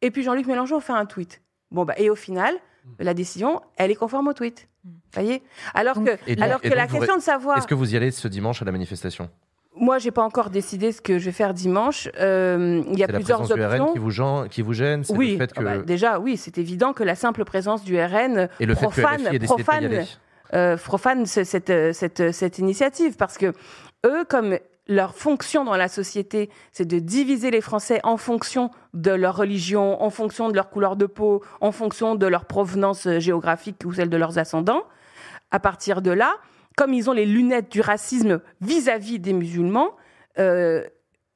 et puis Jean-Luc Mélenchon fait un tweet. Bon, bah, et au final, la décision, elle est conforme au tweet. voyez? Alors que, donc- alors que la donc vous- question de savoir... Est-ce que vous y allez ce dimanche à la manifestation? Moi, j'ai pas encore décidé ce que je vais faire dimanche. Euh, il y a C'est la plusieurs présence du RN options. qui vous, gêne- qui vous gêne C'est oui, le fait que... ah bah, déjà, oui, c'est évident que la simple présence du RN Et le fait que profane, profane, euh, profane ce- cette, euh, cette, cette initiative. Parce que eux, comme leur fonction dans la société, c'est de diviser les Français en fonction de leur religion, en fonction de leur couleur de peau, en fonction de leur provenance euh, géographique ou celle de leurs ascendants. À partir de là, comme ils ont les lunettes du racisme vis-à-vis des musulmans, euh,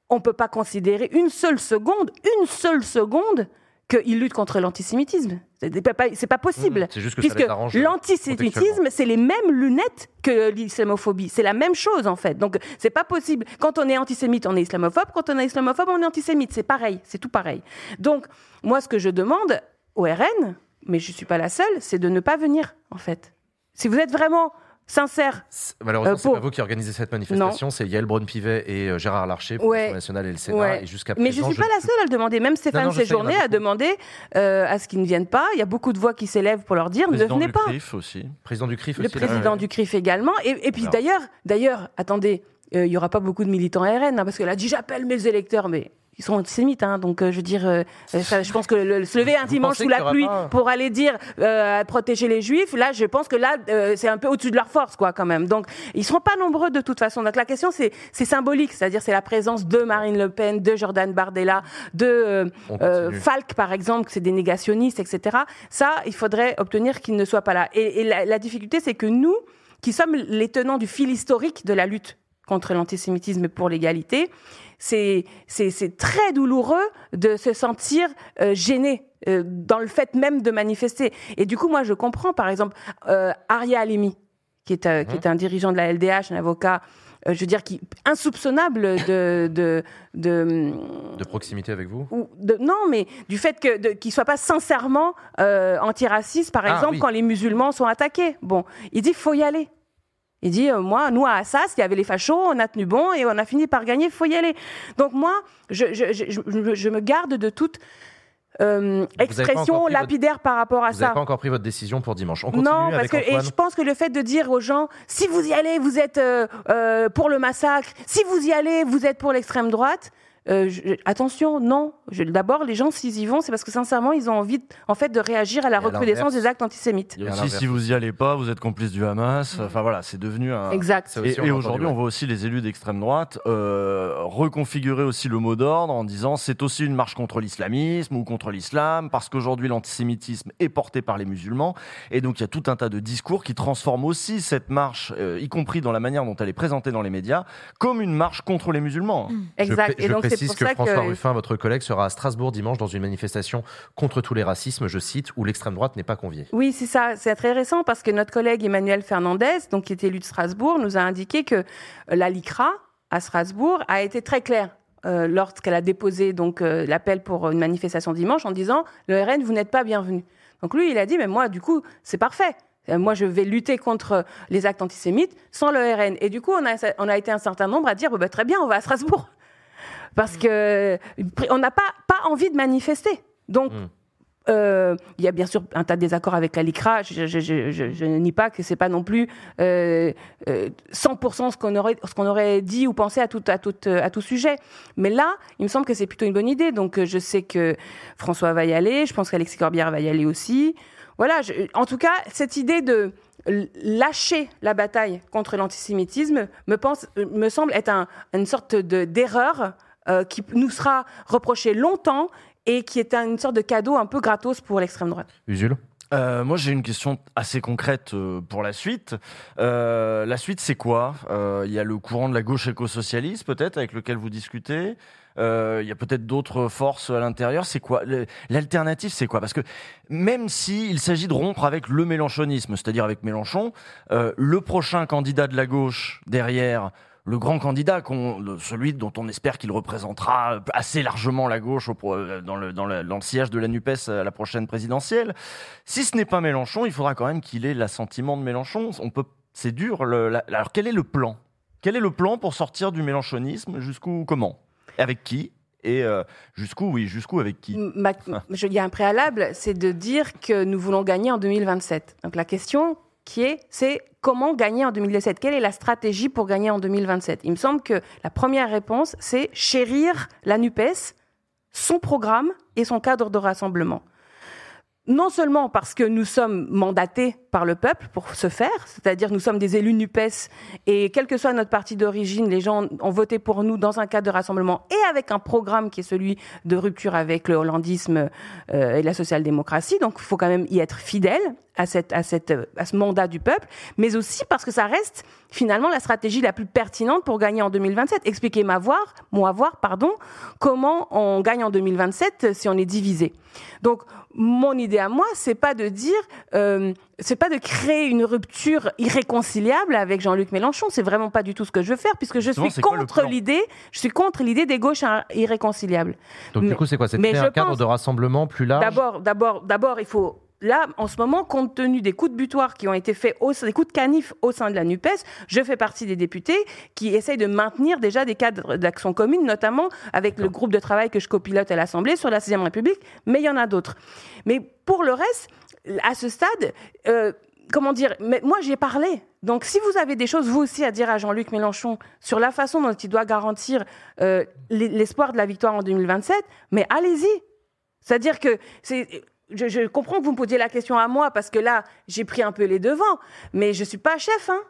on ne peut pas considérer une seule seconde, une seule seconde, qu'ils luttent contre l'antisémitisme. C'est pas, pas- possible. Mmh, c'est juste que puisque euh, l'antisémitisme, c'est les mêmes lunettes que l'islamophobie. C'est la même chose, en fait. Donc, c'est pas possible. Quand on est antisémite, on est islamophobe. Quand on est islamophobe, on est antisémite. C'est pareil. C'est tout pareil. Donc, moi, ce que je demande au RN, mais je suis pas la seule, c'est de ne pas venir, en fait. Si vous êtes vraiment sincère, Malheureusement, euh, c'est pour- pas vous qui organisez cette manifestation, c'est Yael Braun-Pivet et euh, Gérard Larcher pour Ouais. nationale et le Sénat. Ouais. Et jusqu'à Mais je présent, suis pas la seule à le demander. Même Stéphane je Séjourné a demandé euh, à ce qu'ils ne viennent pas. Il y a beaucoup de voix qui s'élèvent pour leur dire ne Président venez du pas. CRIF aussi. Président du CRIF Le aussi. président du CRIF également. Et, et puis d'ailleurs, d'ailleurs, attendez, euh, il y aura pas beaucoup de militants RN hein, parce qu'elle a dit j'appelle mes électeurs, mais ils sont antisémites, hein, donc euh, je veux dire, euh, euh, ça, je pense que le, se lever un Vous dimanche sous la pluie pas- pour aller dire euh, protéger les juifs, là, je pense que là, c'est un peu au-dessus de leur force, quoi, quand même. Donc, ils seront pas nombreux de toute façon. Donc, la question, c'est, c'est symbolique, c'est-à-dire, c'est la présence de Marine Le Pen, de Jordan Bardella, de. Falk, par exemple, c'est des négationnistes, etc. Ça, il faudrait obtenir qu'ils ne soient pas là. Et, et la, la difficulté, c'est que nous, qui sommes les tenants du fil historique de la lutte contre l'antisémitisme et pour l'égalité, c'est c'est c'est très douloureux de se sentir euh, gêné euh, dans le fait même de manifester. Et du coup, moi, je comprends, par exemple, euh, Aria Halimi, qui est, euh, qui est un dirigeant de la LDH, un avocat, je veux dire, qui insoupçonnable de, de, de, De proximité avec vous ou de- non, mais du fait qu'il soit pas sincèrement euh, antiraciste, par Ah, exemple, oui. quand les musulmans sont attaqués. Bon, il dit faut y aller. Il dit euh, moi, nous à Assas, il y avait les fachos, on a tenu bon et on a fini par gagner. Faut y aller. Donc moi, je, je, je, me garde de toute euh, expression votre- lapidaire par rapport à Vous n'avez ça. pas encore pris votre décision pour dimanche. On continue Non, parce avec que et je pense que le fait de dire aux gens si vous y allez, vous êtes euh, pour le massacre. Si vous y allez, vous êtes pour l'extrême droite. Euh, je- attention, non. D'abord, les gens s'ils y vont, c'est parce que sincèrement, ils ont envie, de- en fait, de réagir à la Et recrudescence des actes antisémites. Aussi, si vous y allez pas, vous êtes complice du Hamas. Enfin voilà, c'est devenu un. Exact. Et, et aujourd'hui, on voit aussi les élus d'extrême droite euh, reconfigurer aussi le mot d'ordre en disant c'est aussi une marche contre l'islamisme ou contre l'islam parce qu'aujourd'hui l'antisémitisme est porté par les musulmans et donc il y a tout un tas de discours qui transforment aussi cette marche, euh, y compris dans la manière dont elle est présentée dans les médias, comme une marche contre les musulmans. Je, pré- je précise que François Ruffin, votre collègue, sera à Strasbourg dimanche dans une manifestation contre tous les racismes, je cite, où l'extrême droite n'est pas conviée. Oui, c'est ça. C'est très récent parce que notre collègue Emmanuel Fernandez, donc qui est élu de Strasbourg, nous a indiqué que euh, la LICRA à Strasbourg a été très claire euh, lorsqu'elle a déposé donc euh, l'appel pour une manifestation dimanche en disant le RN vous n'êtes pas bienvenu. Donc lui, il a dit mais moi du coup c'est parfait. Euh, Moi, je vais lutter contre les actes antisémites sans le RN. Et du coup, on a, on a été un certain nombre à dire bah, très bien, on va à Strasbourg. Parce que on n'a pas, pas envie de manifester. Donc, euh, il y a bien sûr un tas de désaccords avec la LICRA. Je, je, je, je- je ne nie pas que c'est pas non plus euh, euh, 100% ce qu'on aurait, ce qu'on aurait dit ou pensé à tout, à, tout, à tout sujet. Mais là, il me semble que c'est plutôt une bonne idée. Donc, euh, je sais que François va y aller. Je pense qu'Alexis Corbière va y aller aussi. Voilà. en tout cas, cette idée de lâcher la bataille contre l'antisémitisme me, pense, euh, me semble être un- une sorte de, d'erreur euh, qui nous sera reprochée longtemps et qui est un- une sorte de cadeau un peu gratos pour l'extrême droite. Usul Euh, moi, j'ai une question assez concrète euh, pour la suite. Euh, la suite, c'est quoi? Euh, Il y a le courant de la gauche éco-socialiste, peut-être, avec lequel vous discutez. Euh, Il y a peut-être d'autres forces à l'intérieur. C'est quoi? L'alternative, c'est quoi? Parce que même s'il s'agit de rompre avec le mélenchonisme, c'est-à-dire avec Mélenchon, euh, le prochain candidat de la gauche derrière le grand candidat, celui dont on espère qu'il représentera assez largement la gauche euh, dans, le, sillage de la NUPES à la prochaine présidentielle. Si ce n'est pas Mélenchon, il faudra quand même qu'il ait l'assentiment de Mélenchon. C'est dur. alors quel est le plan? Quel est le plan pour sortir du mélenchonisme? Jusqu'où Comment? Avec qui? Et euh, jusqu'où Oui, jusqu'où avec qui? Il y a un préalable, c'est de dire que nous voulons gagner en 2027. Donc la question qui est, c'est comment gagner en 2017 Quelle est la stratégie pour gagner en 2027 Il me semble que la première réponse, c'est chérir la NUPES, son programme et son cadre de rassemblement. Non seulement parce que nous sommes mandatés par le peuple pour ce faire, c'est-à-dire nous sommes des élus NUPES et quel que soit notre parti d'origine, les gens ont voté pour nous dans un cadre de rassemblement et avec un programme qui est celui de rupture avec le hollandisme euh, et la social-démocratie. Donc il faut quand même y être fidèle à, cette, à, cette, à ce mandat du peuple, mais aussi parce que ça reste finalement la stratégie la plus pertinente pour gagner en 2027. Expliquez-moi voir, moi voir, pardon, comment on gagne en 2027 si on est divisé. Donc mon idée à moi, c'est pas de dire, euh, c'est pas de créer une rupture irréconciliable avec Jean-Luc Mélenchon. C'est vraiment pas du tout ce que je veux faire, puisque je suis contre l'idée, je suis contre l'idée des gauches ir- irréconciliables. Donc, du Mais- coup, c'est quoi C'est un cadre de rassemblement plus large? D'abord, d'abord, d'abord, il faut. Là, en ce moment, compte tenu des coups de butoir qui ont été faits, au, des coups de canif au sein de la NUPES, je fais partie des députés qui essayent de maintenir déjà des cadres d'action commune, notamment avec le groupe de travail que je copilote à l'Assemblée sur la 6 République, mais il y en a d'autres. Mais pour le reste, à ce stade, euh, comment dire, mais moi j'ai parlé. Donc si vous avez des choses vous aussi à dire à Jean-Luc Mélenchon sur la façon dont il doit garantir euh, l'e- l'espoir de la victoire en 2027, mais allez-y. C'est-à-dire que c'est. Je, je comprends que vous me posiez la question à moi parce que là, j'ai pris un peu les devants, mais je suis pas chef, hein.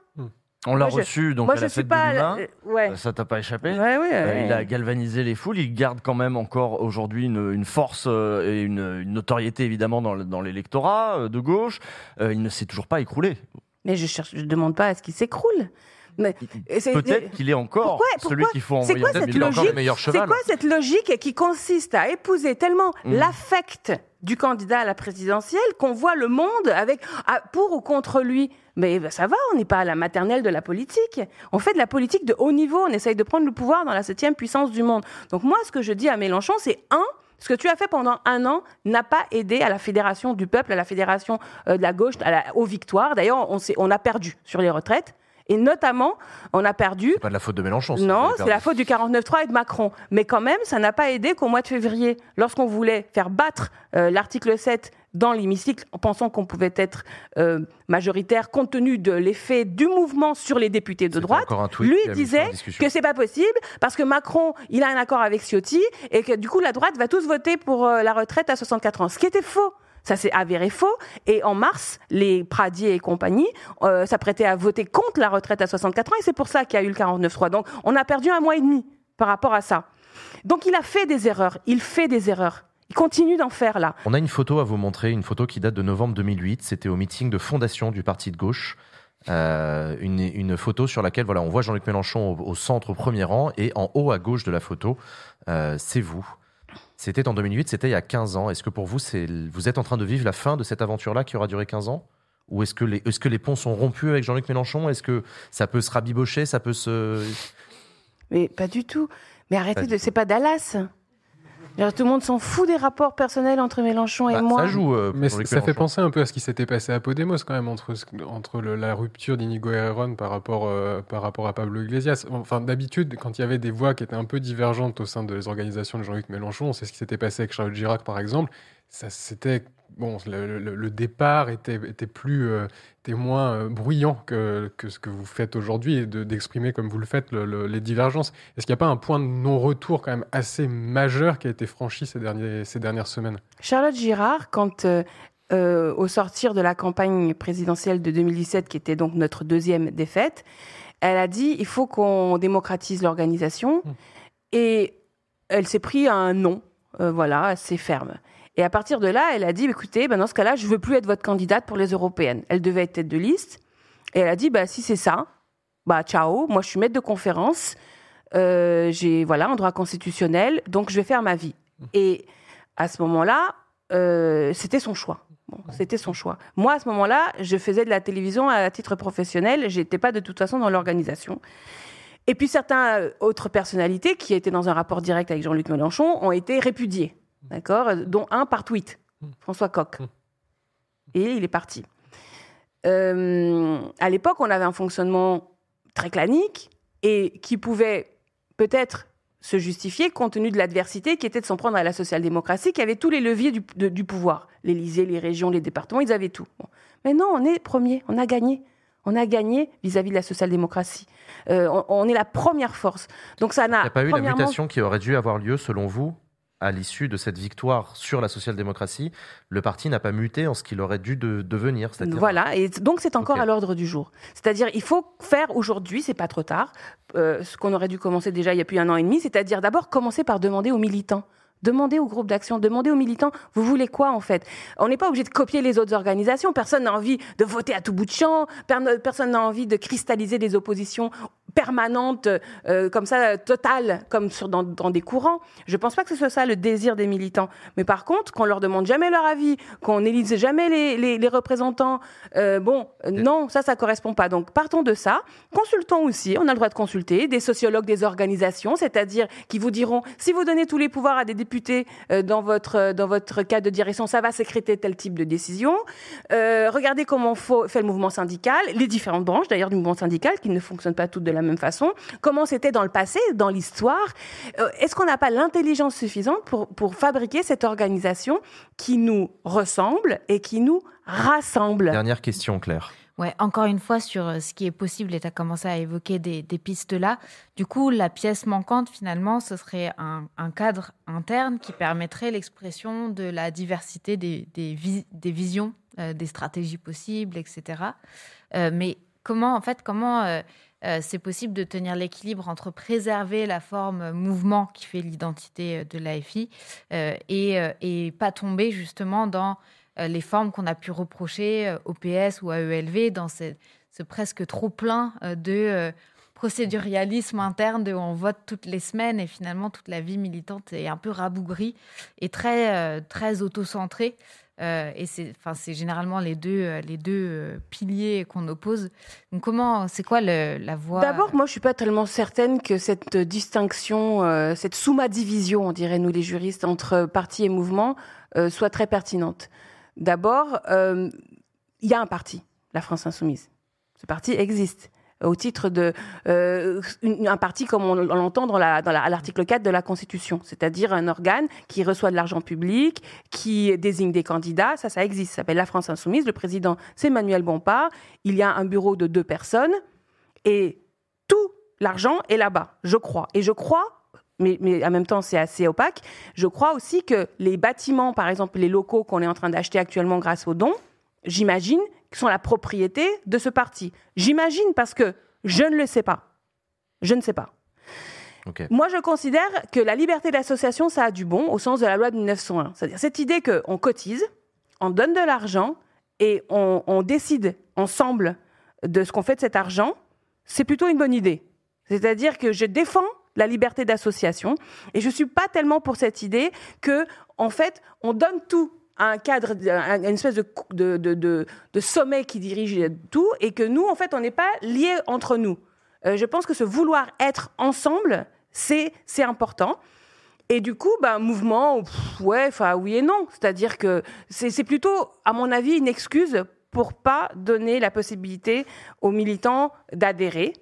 On l'a je- reçu donc moi, à je la fête pas- de l'humain. ouais. Ça t'a pas échappé Ouais, ouais, Euh, ouais. Il a galvanisé les foules. Il garde quand même encore aujourd'hui une, une force euh, et une, une notoriété évidemment dans, le- dans l'électorat euh, de gauche. Il ne s'est toujours pas écroulé. Mais je je demande pas à ce qu'il s'écroule. C'est- Peut-être qu'il est encore Pourquoi- celui pourquoi- qu'il faut C'est envoyer quoi en cette logique C'est quoi cette logique qui consiste à épouser tellement Mm. l'affect du candidat à la présidentielle qu'on voit le monde avec ah, pour ou contre lui Mais ben, ça va, on n'est pas à la maternelle de la politique. On fait de la politique de haut niveau. On essaye de prendre le pouvoir dans la septième puissance du monde. Donc moi, ce que je dis à Mélenchon, c'est un. Ce que tu as fait pendant un an n'a pas aidé à la fédération du peuple, à la fédération euh, de la gauche, aux victoires. D'ailleurs, on a perdu sur les retraites. Et notamment, on a perdu C'est pas de la faute de Mélenchon. ça, non, c'est la faute du 49.3 et de Macron. Mais quand même, ça n'a pas aidé qu'au mois de février, lorsqu'on voulait faire battre euh, l'article 7 dans l'hémicycle, en pensant qu'on pouvait être euh, majoritaire compte tenu de l'effet du mouvement sur les députés de droite, encore un tweet lui disait que c'est pas possible parce que Macron, il a un accord avec Ciotti et que du coup la droite va tous voter pour euh, la retraite à 64 ans, ce qui était faux. Ça s'est avéré faux. Et en mars, les Pradier et compagnie euh, s'apprêtaient à voter contre la retraite à 64 ans. Et c'est pour ça qu'il y a eu le 49-3. Donc, on a perdu un mois et demi par rapport à ça. Donc, il a fait des erreurs. Il fait des erreurs. Il continue d'en faire là. On a une photo à vous montrer, une photo qui date de novembre 2008. C'était au meeting de fondation du parti de gauche. Euh, une, photo sur laquelle voilà, on voit Jean-Luc Mélenchon au, au centre, au premier rang, et en haut à gauche de la photo, euh, c'est vous. C'était en 2008, c'était il y a 15 ans. Est-ce que pour vous, c'est, vous êtes en train de vivre la fin de cette aventure-là qui aura duré 15 ans? Ou est-ce que, les, est-ce que les ponts sont rompus avec Jean-Luc Mélenchon? Est-ce que ça peut se rabibocher? Ça peut se. Mais pas du tout. Mais arrêtez de. C'est pas Dallas. Alors, tout le monde s'en fout des rapports personnels entre Mélenchon et Bah, moi. ça joue. euh, Mais ça fait penser un peu à ce qui s'était passé à Podemos quand même entre, entre le- la rupture d'Inigo Herrera par rapport, euh, par rapport à Pablo Iglesias. Enfin, d'habitude, quand il y avait des voix qui étaient un peu divergentes au sein des organisations de Jean-Luc Mélenchon, c'est ce qui s'était passé avec Charles Chirac par exemple, ça c'était bon, le, le- le départ était, était plus, euh, était moins euh, bruyant que, que ce que vous faites aujourd'hui et de- d'exprimer comme vous le faites le- le- les divergences. Est-ce qu'il n'y a pas un point de non-retour quand même assez majeur qui a été franchi ces, derniers, ces dernières semaines? Charlotte Girard, quand euh, au sortir de la campagne présidentielle de 2017, qui était donc notre deuxième défaite, elle a dit il faut qu'on démocratise l'organisation. Et elle s'est pris un non, voilà, assez ferme. Et à partir de là, elle a dit écoutez, ben dans ce cas-là, je veux plus être votre candidate pour les européennes. Elle devait être tête de liste. Et elle a dit bah, si c'est ça, bah ciao, moi je suis maître de conférence. Euh, j'ai voilà un droit constitutionnel, donc je vais faire ma vie. Et à ce moment-là, euh, c'était son choix. C'était son choix. Moi, à ce moment-là, je faisais de la télévision à titre professionnel. J'étais pas de toute façon dans l'organisation. Et puis certaines euh, autres personnalités qui étaient dans un rapport direct avec Jean-Luc Mélenchon ont été répudiées, d'accord, dont un par tweet, François Coq. Et il est parti. Euh, à l'époque, on avait un fonctionnement très clanique et qui pouvait peut-être se justifier compte tenu de l'adversité qui était de s'en prendre à la social-démocratie, qui avait tous les leviers du, de- du pouvoir. L'Élysée, les régions, les départements, ils avaient tout. Bon. Mais non, on est premier, on a gagné. On a gagné vis-à-vis de la social-démocratie. Euh, on, on est la première force. Donc ça n'a Il n'y a pas eu la mutation qui aurait dû avoir lieu, selon vous, à l'issue de cette victoire sur la social-démocratie Le parti n'a pas muté en ce qu'il aurait dû de- devenir. Voilà, et donc c'est encore à l'ordre du jour. C'est-à-dire, il faut faire aujourd'hui, c'est pas trop tard, euh, ce qu'on aurait dû commencer déjà il y a plus un an et demi, c'est-à-dire d'abord commencer par demander aux militants. Demandez aux groupes d'action, demandez aux militants, vous voulez quoi en fait? On n'est pas obligé de copier les autres organisations, personne n'a envie de voter à tout bout de champ, per- personne n'a envie de cristalliser des oppositions permanentes, euh, comme ça, euh, totales, comme sur, dans, dans des courants. Je pense pas que ce soit ça le désir des militants. Mais par contre, qu'on leur demande jamais leur avis, qu'on n'élise jamais les, les- les représentants, euh, bon, euh, non, ça, ça correspond pas. Donc partons de ça. Consultons aussi, on a le droit de consulter des sociologues des organisations, c'est-à-dire qui vous diront, si vous donnez tous les pouvoirs à des députés euh, dans, votre, euh, dans votre cadre de direction, ça va sécréter tel type de décision. Euh, regardez comment fait le mouvement syndical, les différentes branches d'ailleurs du mouvement syndical qui ne fonctionnent pas toutes de la même façon. Comment c'était dans le passé, dans l'histoire. Est-ce qu'on n'a pas l'intelligence suffisante pour, pour fabriquer cette organisation qui nous ressemble et qui nous rassemble? Dernière question, Claire. Ouais, encore une fois sur euh, ce qui est possible, et tu as commencé à évoquer des, pistes là. Du coup, la pièce manquante, finalement, ce serait un, cadre interne qui permettrait l'expression de la diversité des, des, vis- des visions, euh, des stratégies possibles, etc. Euh, mais comment, en fait, comment c'est possible de tenir l'équilibre entre préserver la forme mouvement qui fait l'identité de l'AFI et, et pas tomber justement dans les formes qu'on a pu reprocher euh, au PS ou à ELV dans ce presque trop plein euh, de euh, procédurialisme interne de on vote toutes les semaines et finalement toute la vie militante est un peu rabougrie et très euh, très auto-centrée. Euh, et c'est enfin c'est généralement les deux euh, les deux euh, piliers qu'on oppose. Comment c'est quoi la voie? D'abord, moi, je suis pas tellement certaine que cette distinction, euh, cette sous-division, on dirait nous les juristes, entre parti et mouvement, euh, soit très pertinente. D'abord, euh, il y a un parti, la France Insoumise. Ce parti existe au titre de euh, un parti comme on, l'entend dans à l'article 4 de la Constitution, c'est-à-dire un organe qui reçoit de l'argent public, qui désigne des candidats, ça, ça existe, ça s'appelle la France Insoumise. Le président, c'est Manuel Bompard. Il y a un bureau de deux personnes et tout l'argent est là-bas, je crois. Et je crois, mais, mais en même temps c'est assez opaque, je crois aussi que les bâtiments, par exemple les locaux qu'on est en train d'acheter actuellement grâce aux dons, j'imagine, sont la propriété de ce parti. J'imagine parce que je ne le sais pas. Je ne sais pas. Moi, je considère que la liberté d'association, ça a du bon au sens de la loi de 1901. C'est-à-dire cette idée qu'on cotise, on donne de l'argent et on, on décide ensemble de ce qu'on fait de cet argent, c'est plutôt une bonne idée. C'est-à-dire que je défends la liberté d'association et je suis pas tellement pour cette idée que, en fait, on donne tout à un cadre, à une espèce de, sommet qui dirige tout et que nous, en fait, on n'est pas liés entre nous. Euh, je pense que ce vouloir être ensemble, c'est important. Et du coup, ben, mouvement, pff, ouais, enfin, oui et non. C'est-à-dire que c'est plutôt, à mon avis, une excuse pour pas donner la possibilité aux militants d'adhérer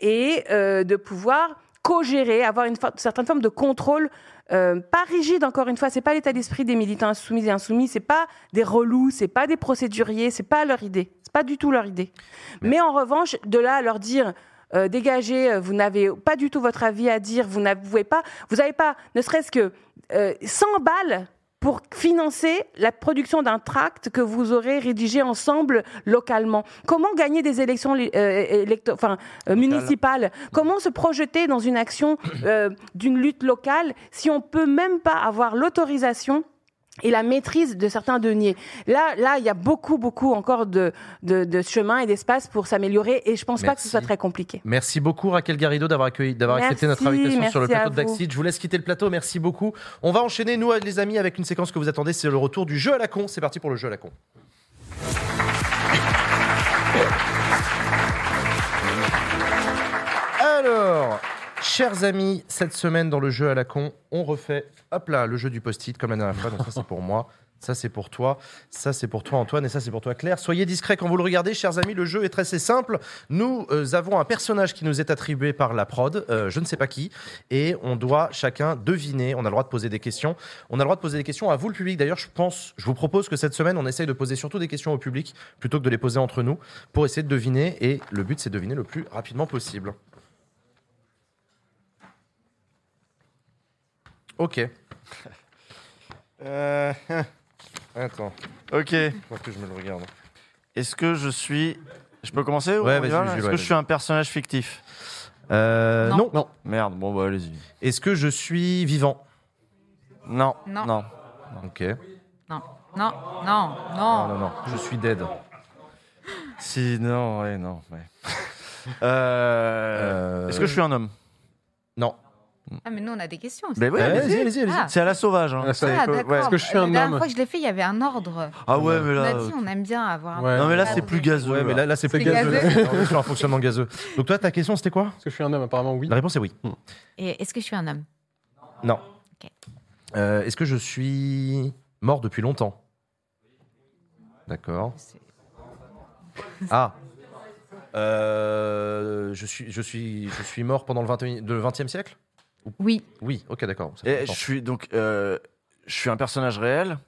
et euh, de pouvoir co-gérer, avoir une certaine forme de contrôle, euh, pas rigide encore une fois. C'est pas l'état d'esprit des militants insoumis et insoumis. C'est pas des relous, c'est pas des procéduriers, c'est pas leur idée. C'est pas du tout leur idée. Mais en revanche, de là à leur dire euh, dégagez, euh, vous n'avez pas du tout votre avis à dire, vous n'avez pas, vous n'avez pas, ne serait-ce que euh, 100 balles pour financer la production d'un tract que vous aurez rédigé ensemble localement. Comment gagner des élections euh, enfin, euh, municipales? Comment se projeter dans une action euh, d'une lutte locale si on peut même pas avoir l'autorisation et la maîtrise de certains deniers. Là, là, il y a beaucoup, beaucoup encore de, de, de chemin et d'espace pour s'améliorer, et je pense pas que ce soit très compliqué. Merci beaucoup Raquel Garrido d'avoir accueilli, d'avoir accepté notre invitation sur le plateau de. Backseat. Je vous laisse quitter le plateau. Merci beaucoup. On va enchaîner nous les amis avec une séquence que vous attendez, c'est le retour du jeu à la con. C'est parti pour le jeu à la con. Alors, chers amis, cette semaine dans le jeu à la con, on refait, hop là, le jeu du post-it comme la dernière fois. Donc ça c'est pour moi, ça c'est pour toi, ça c'est pour toi Antoine et ça c'est pour toi Claire. Soyez discrets quand vous le regardez, chers amis. Le jeu est très simple. Nous euh, avons un personnage qui nous est attribué par la prod, euh, je ne sais pas qui, et on doit chacun deviner. On a le droit de poser des questions. On a le droit de poser des questions à vous le public. D'ailleurs, je pense, je vous propose que cette semaine on essaye de poser surtout des questions au public plutôt que de les poser entre nous pour essayer de deviner. Et le but c'est de deviner le plus rapidement possible. Ok. Euh, Attends. Ok. Faut que je me le regarde. Est-ce que je suis. Je peux commencer ou Ouais, on y vas-y, va, là Jules, Est-ce ouais, que je vas-y. suis un personnage fictif? Euh, non. non. Merde, bon bah allez-y. Est-ce que je suis vivant? Non. Non. Non. Ok. Non, non, non, Non, non. non, non. Je suis dead. Si, non, ouais, non. Ouais. Euh, Est-ce que je suis un homme? Non. Ah, mais nous, on a des questions aussi. Mais oui, allez-y, allez-y, allez-y. Ah. C'est à la sauvage. Hein. Ah, ça, Ah, d'accord. Est-ce que je suis La un dernière homme fois que je l'ai fait, il y avait un ordre. Ah ouais, mais On là. a dit, on aime bien avoir un Ouais. Non, mais là, c'est plus gazeux. Ouais, mais là, là c'est plus C'est gazeux. gazeux. là. On est sur un fonctionnement gazeux. Donc toi, ta question, c'était quoi? Est-ce que je suis un homme Apparemment, oui. La réponse est oui. Et est-ce que je suis un homme? Non. Ok. Euh, Est-ce que je suis mort depuis longtemps? D'accord. Ah. Euh, je, suis, je, suis, je suis mort pendant le 20e, le 20e siècle? Oui. Oui, ok, d'accord. ça fait Et longtemps. je suis donc. euh, je suis un personnage réel.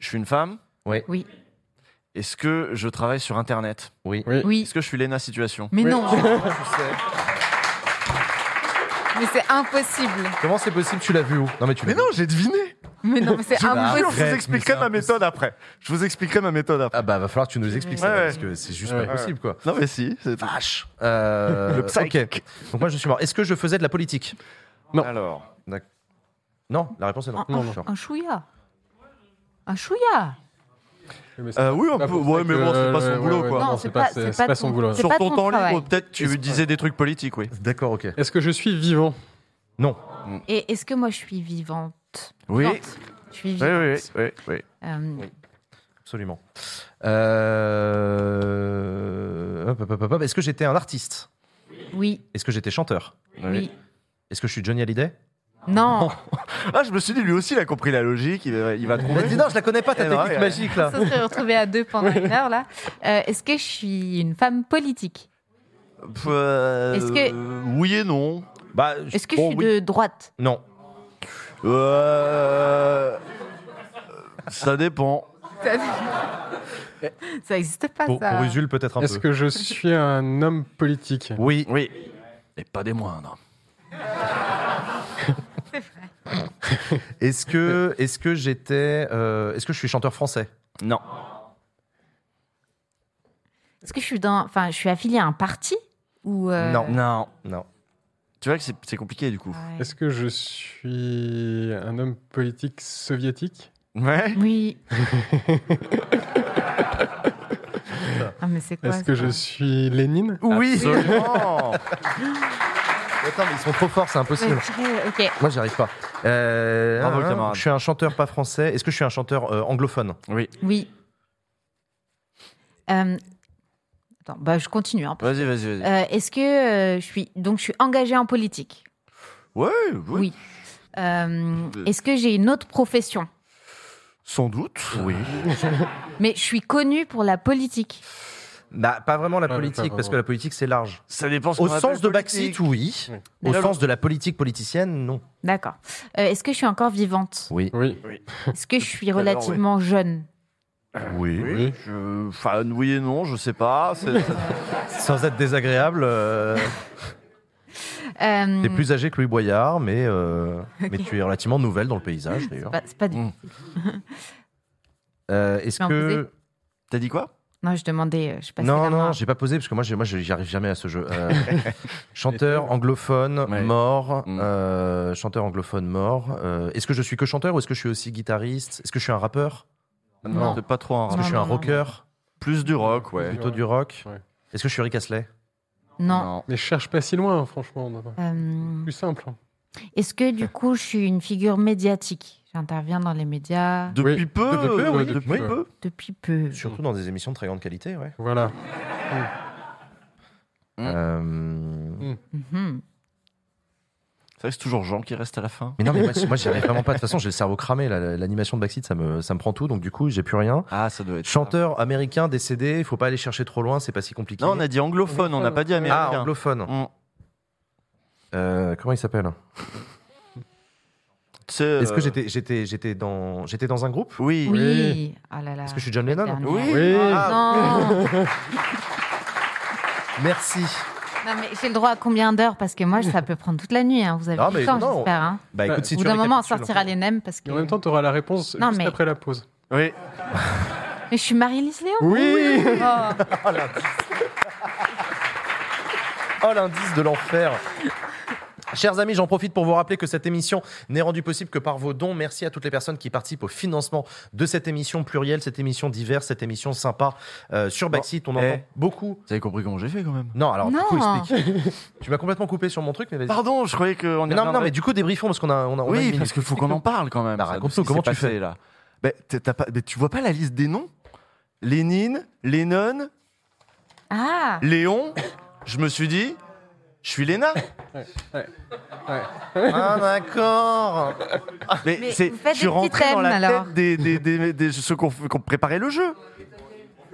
Je suis une femme. Oui. Oui. Est-ce que je travaille sur Internet? Oui. Oui. Oui. Est-ce que je suis Lena Situation? Mais Oui. non, Tu sais. Mais c'est impossible. Comment c'est possible Tu l'as vu où? Non, mais tu l'as Mais non, j'ai deviné Mais non, mais c'est Je Ah, impossible. je vous expliquerai ma méthode après. Je vous expliquerai ma méthode après. Ah bah, va falloir que tu nous expliques ça, Ouais, ouais. parce que c'est juste Ouais. pas possible, quoi. Non, mais si. c'est. Vache. Euh, Le psychic. ok. Donc moi, je suis mort. Est-ce que je faisais de la politique? Non. Alors. Non, la réponse est non. Un, Non, un- d'accord. un chouïa. Euh, oui, un peu. Ouais, mais bon, c'est pas son boulot, quoi. Non, c'est pas- son boulot. Sur ton temps libre, peut-être tu disais des trucs politiques, oui. D'accord, ok. Est-ce que je suis vivant? Non. Et est-ce que moi je suis vivante? Oui. Je suis Oui, vivante. oui, oui. oui. Euh, Absolument. Euh. Est-ce que j'étais un artiste? Oui. Est-ce que j'étais chanteur? Oui. Est-ce que je suis Johnny Hallyday? Non. Ah, je me suis dit, lui aussi, il a compris la logique, il va, il va Il trouver. m'a dit non, je la connais pas ta technique ouais. magique là. Ça serait retrouvé à deux pendant une heure là. Euh, est-ce que je suis une femme politique? Euh, Est-ce que- Oui et non. Bah, Est-ce que bon, je suis oui. de droite? Non. Euh, Ça dépend. Ça n'existe pas Pour, ça. pour Usul, peut-être un Est-ce peu. que je suis un homme politique? Oui. Oui. Et pas des moindres. Est-ce que, est-ce que j'étais, euh, est-ce que je suis chanteur français? Non. Est-ce que je suis dans, enfin, je suis affiliée à un parti ou euh, Non. Non. Non. Tu vois que c'est- c'est compliqué, du coup. ouais. Est-ce que je suis un homme politique soviétique? Ouais. Oui. ah mais c'est quoi Est-ce que je suis Lénine? Oui. Absolument. Attends, mais ils sont trop forts, c'est impossible. Ok. Moi, j'y arrive pas. Euh, Bravo, hein, camarade. je suis un chanteur pas français. Est-ce que je suis un chanteur euh, anglophone? Oui. Oui. Euh, Attends, bah je continue. hein, parce Vas-y, vas-y, vas-y. Euh, Est-ce que euh, je suis donc je suis engagée en politique? Ouais, oui. Oui. Euh, Est-ce que j'ai une autre profession? Sans doute. Oui. Mais je suis connue pour la politique. Bah, pas vraiment la Ouais, politique, pas parce que la politique, c'est large. Ça dépend ce Au sens de politique. Backseat, oui. Oui. Au sens de la politique politicienne, non. D'accord. Euh, Est-ce que je suis encore vivante? Oui. Oui. Est-ce que je suis Alors, relativement jeune? Oui. Oui. Je... Enfin, oui et non, je sais pas. C'est- Sans être désagréable, euh, Euh, t'es plus âgé que Louis Boyard, mais, euh, mais tu es relativement nouvelle dans le paysage, d'ailleurs. C'est pas du. Mm. Euh, Est-ce que... T'as dit quoi? Non, je demandais. euh, Je passais Non, la main. non, j'ai pas posé parce que moi, moi, j'y arrive jamais à ce jeu. Euh, chanteur anglophone Ouais. mort, Mm. euh, chanteur anglophone mort. Euh, est-ce que je suis que chanteur ou est-ce que je suis aussi guitariste? Est-ce que je suis un rappeur? Non. C'est pas trop un Est-ce que je suis un rocker? Plus du rock, ouais. Plutôt du rock Ouais. Est-ce que je suis Rick Astley? Non. Mais je cherche pas si loin, franchement. Euh, Plus simple. hein. Est-ce que du coup, je suis une figure médiatique? J'interviens dans les médias Depuis Oui. peu, Depuis peu, oui, depuis depuis peu. peu. depuis peu. Surtout dans des émissions de très grande qualité, ouais. Voilà. Euh, Mhm. C'est toujours Jean qui reste à la fin. Mais non, mais moi, moi j'y arrive vraiment pas. De toute façon, j'ai le cerveau cramé. L'animation de Backseat, ça me, ça me prend tout. Donc, du coup, j'ai plus rien. Ah, ça doit être. ça. Chanteur américain décédé, il faut pas aller chercher trop loin, c'est pas si compliqué. Non, on a dit anglophone, on n'a pas dit Ah, américain. anglophone. Mm. Euh, comment il s'appelle? Tu Est-ce que euh, j'étais, j'étais, j'étais dans, j'étais dans un groupe? Oui. Oui. Ah là là. Est-ce que je suis John Lennon. Oui. Oui. Ah, Non. Merci. non, mais j'ai le droit à combien d'heures? Parce que moi, ça peut prendre toute la nuit. hein. Vous avez Non, du mais temps, non. j'espère. Hein. Bah écoute, si Au bout d'un moment, on sortira les nems parce que. Et en même temps, tu auras la réponse Non, juste mais- après la pause. Oui. Mais je suis Marie-Lise Léon. Oui Oh. Oh l'indice de l'enfer. Chers amis, j'en profite pour vous rappeler que cette émission n'est rendue possible que par vos dons. Merci à toutes les personnes qui participent au financement de cette émission plurielle, cette émission diverse, cette émission sympa euh, sur Backseat. On eh. entend beaucoup. Vous avez compris comment j'ai fait quand même Non, alors du coup, Non. explique. tu m'as complètement coupé sur mon truc, mais vas-y. Pardon, je croyais qu'on y non, non, mais du coup, débriefons parce qu'on a, on a, on a une Oui, parce qu'il faut qu'on en parle quand même. Bah, raconte-nous, comment tu fais là Bah, pas- mais Tu vois pas la liste des noms Lénine, Lennon, Ah. Léon. Je me suis dit, je suis Léna. Ah d'accord. Mais, Mais c'est, vous faites je suis des petits rentré dans la thèmes, alors. tête des, des, des, des- ceux qui ont qui ont préparé le jeu.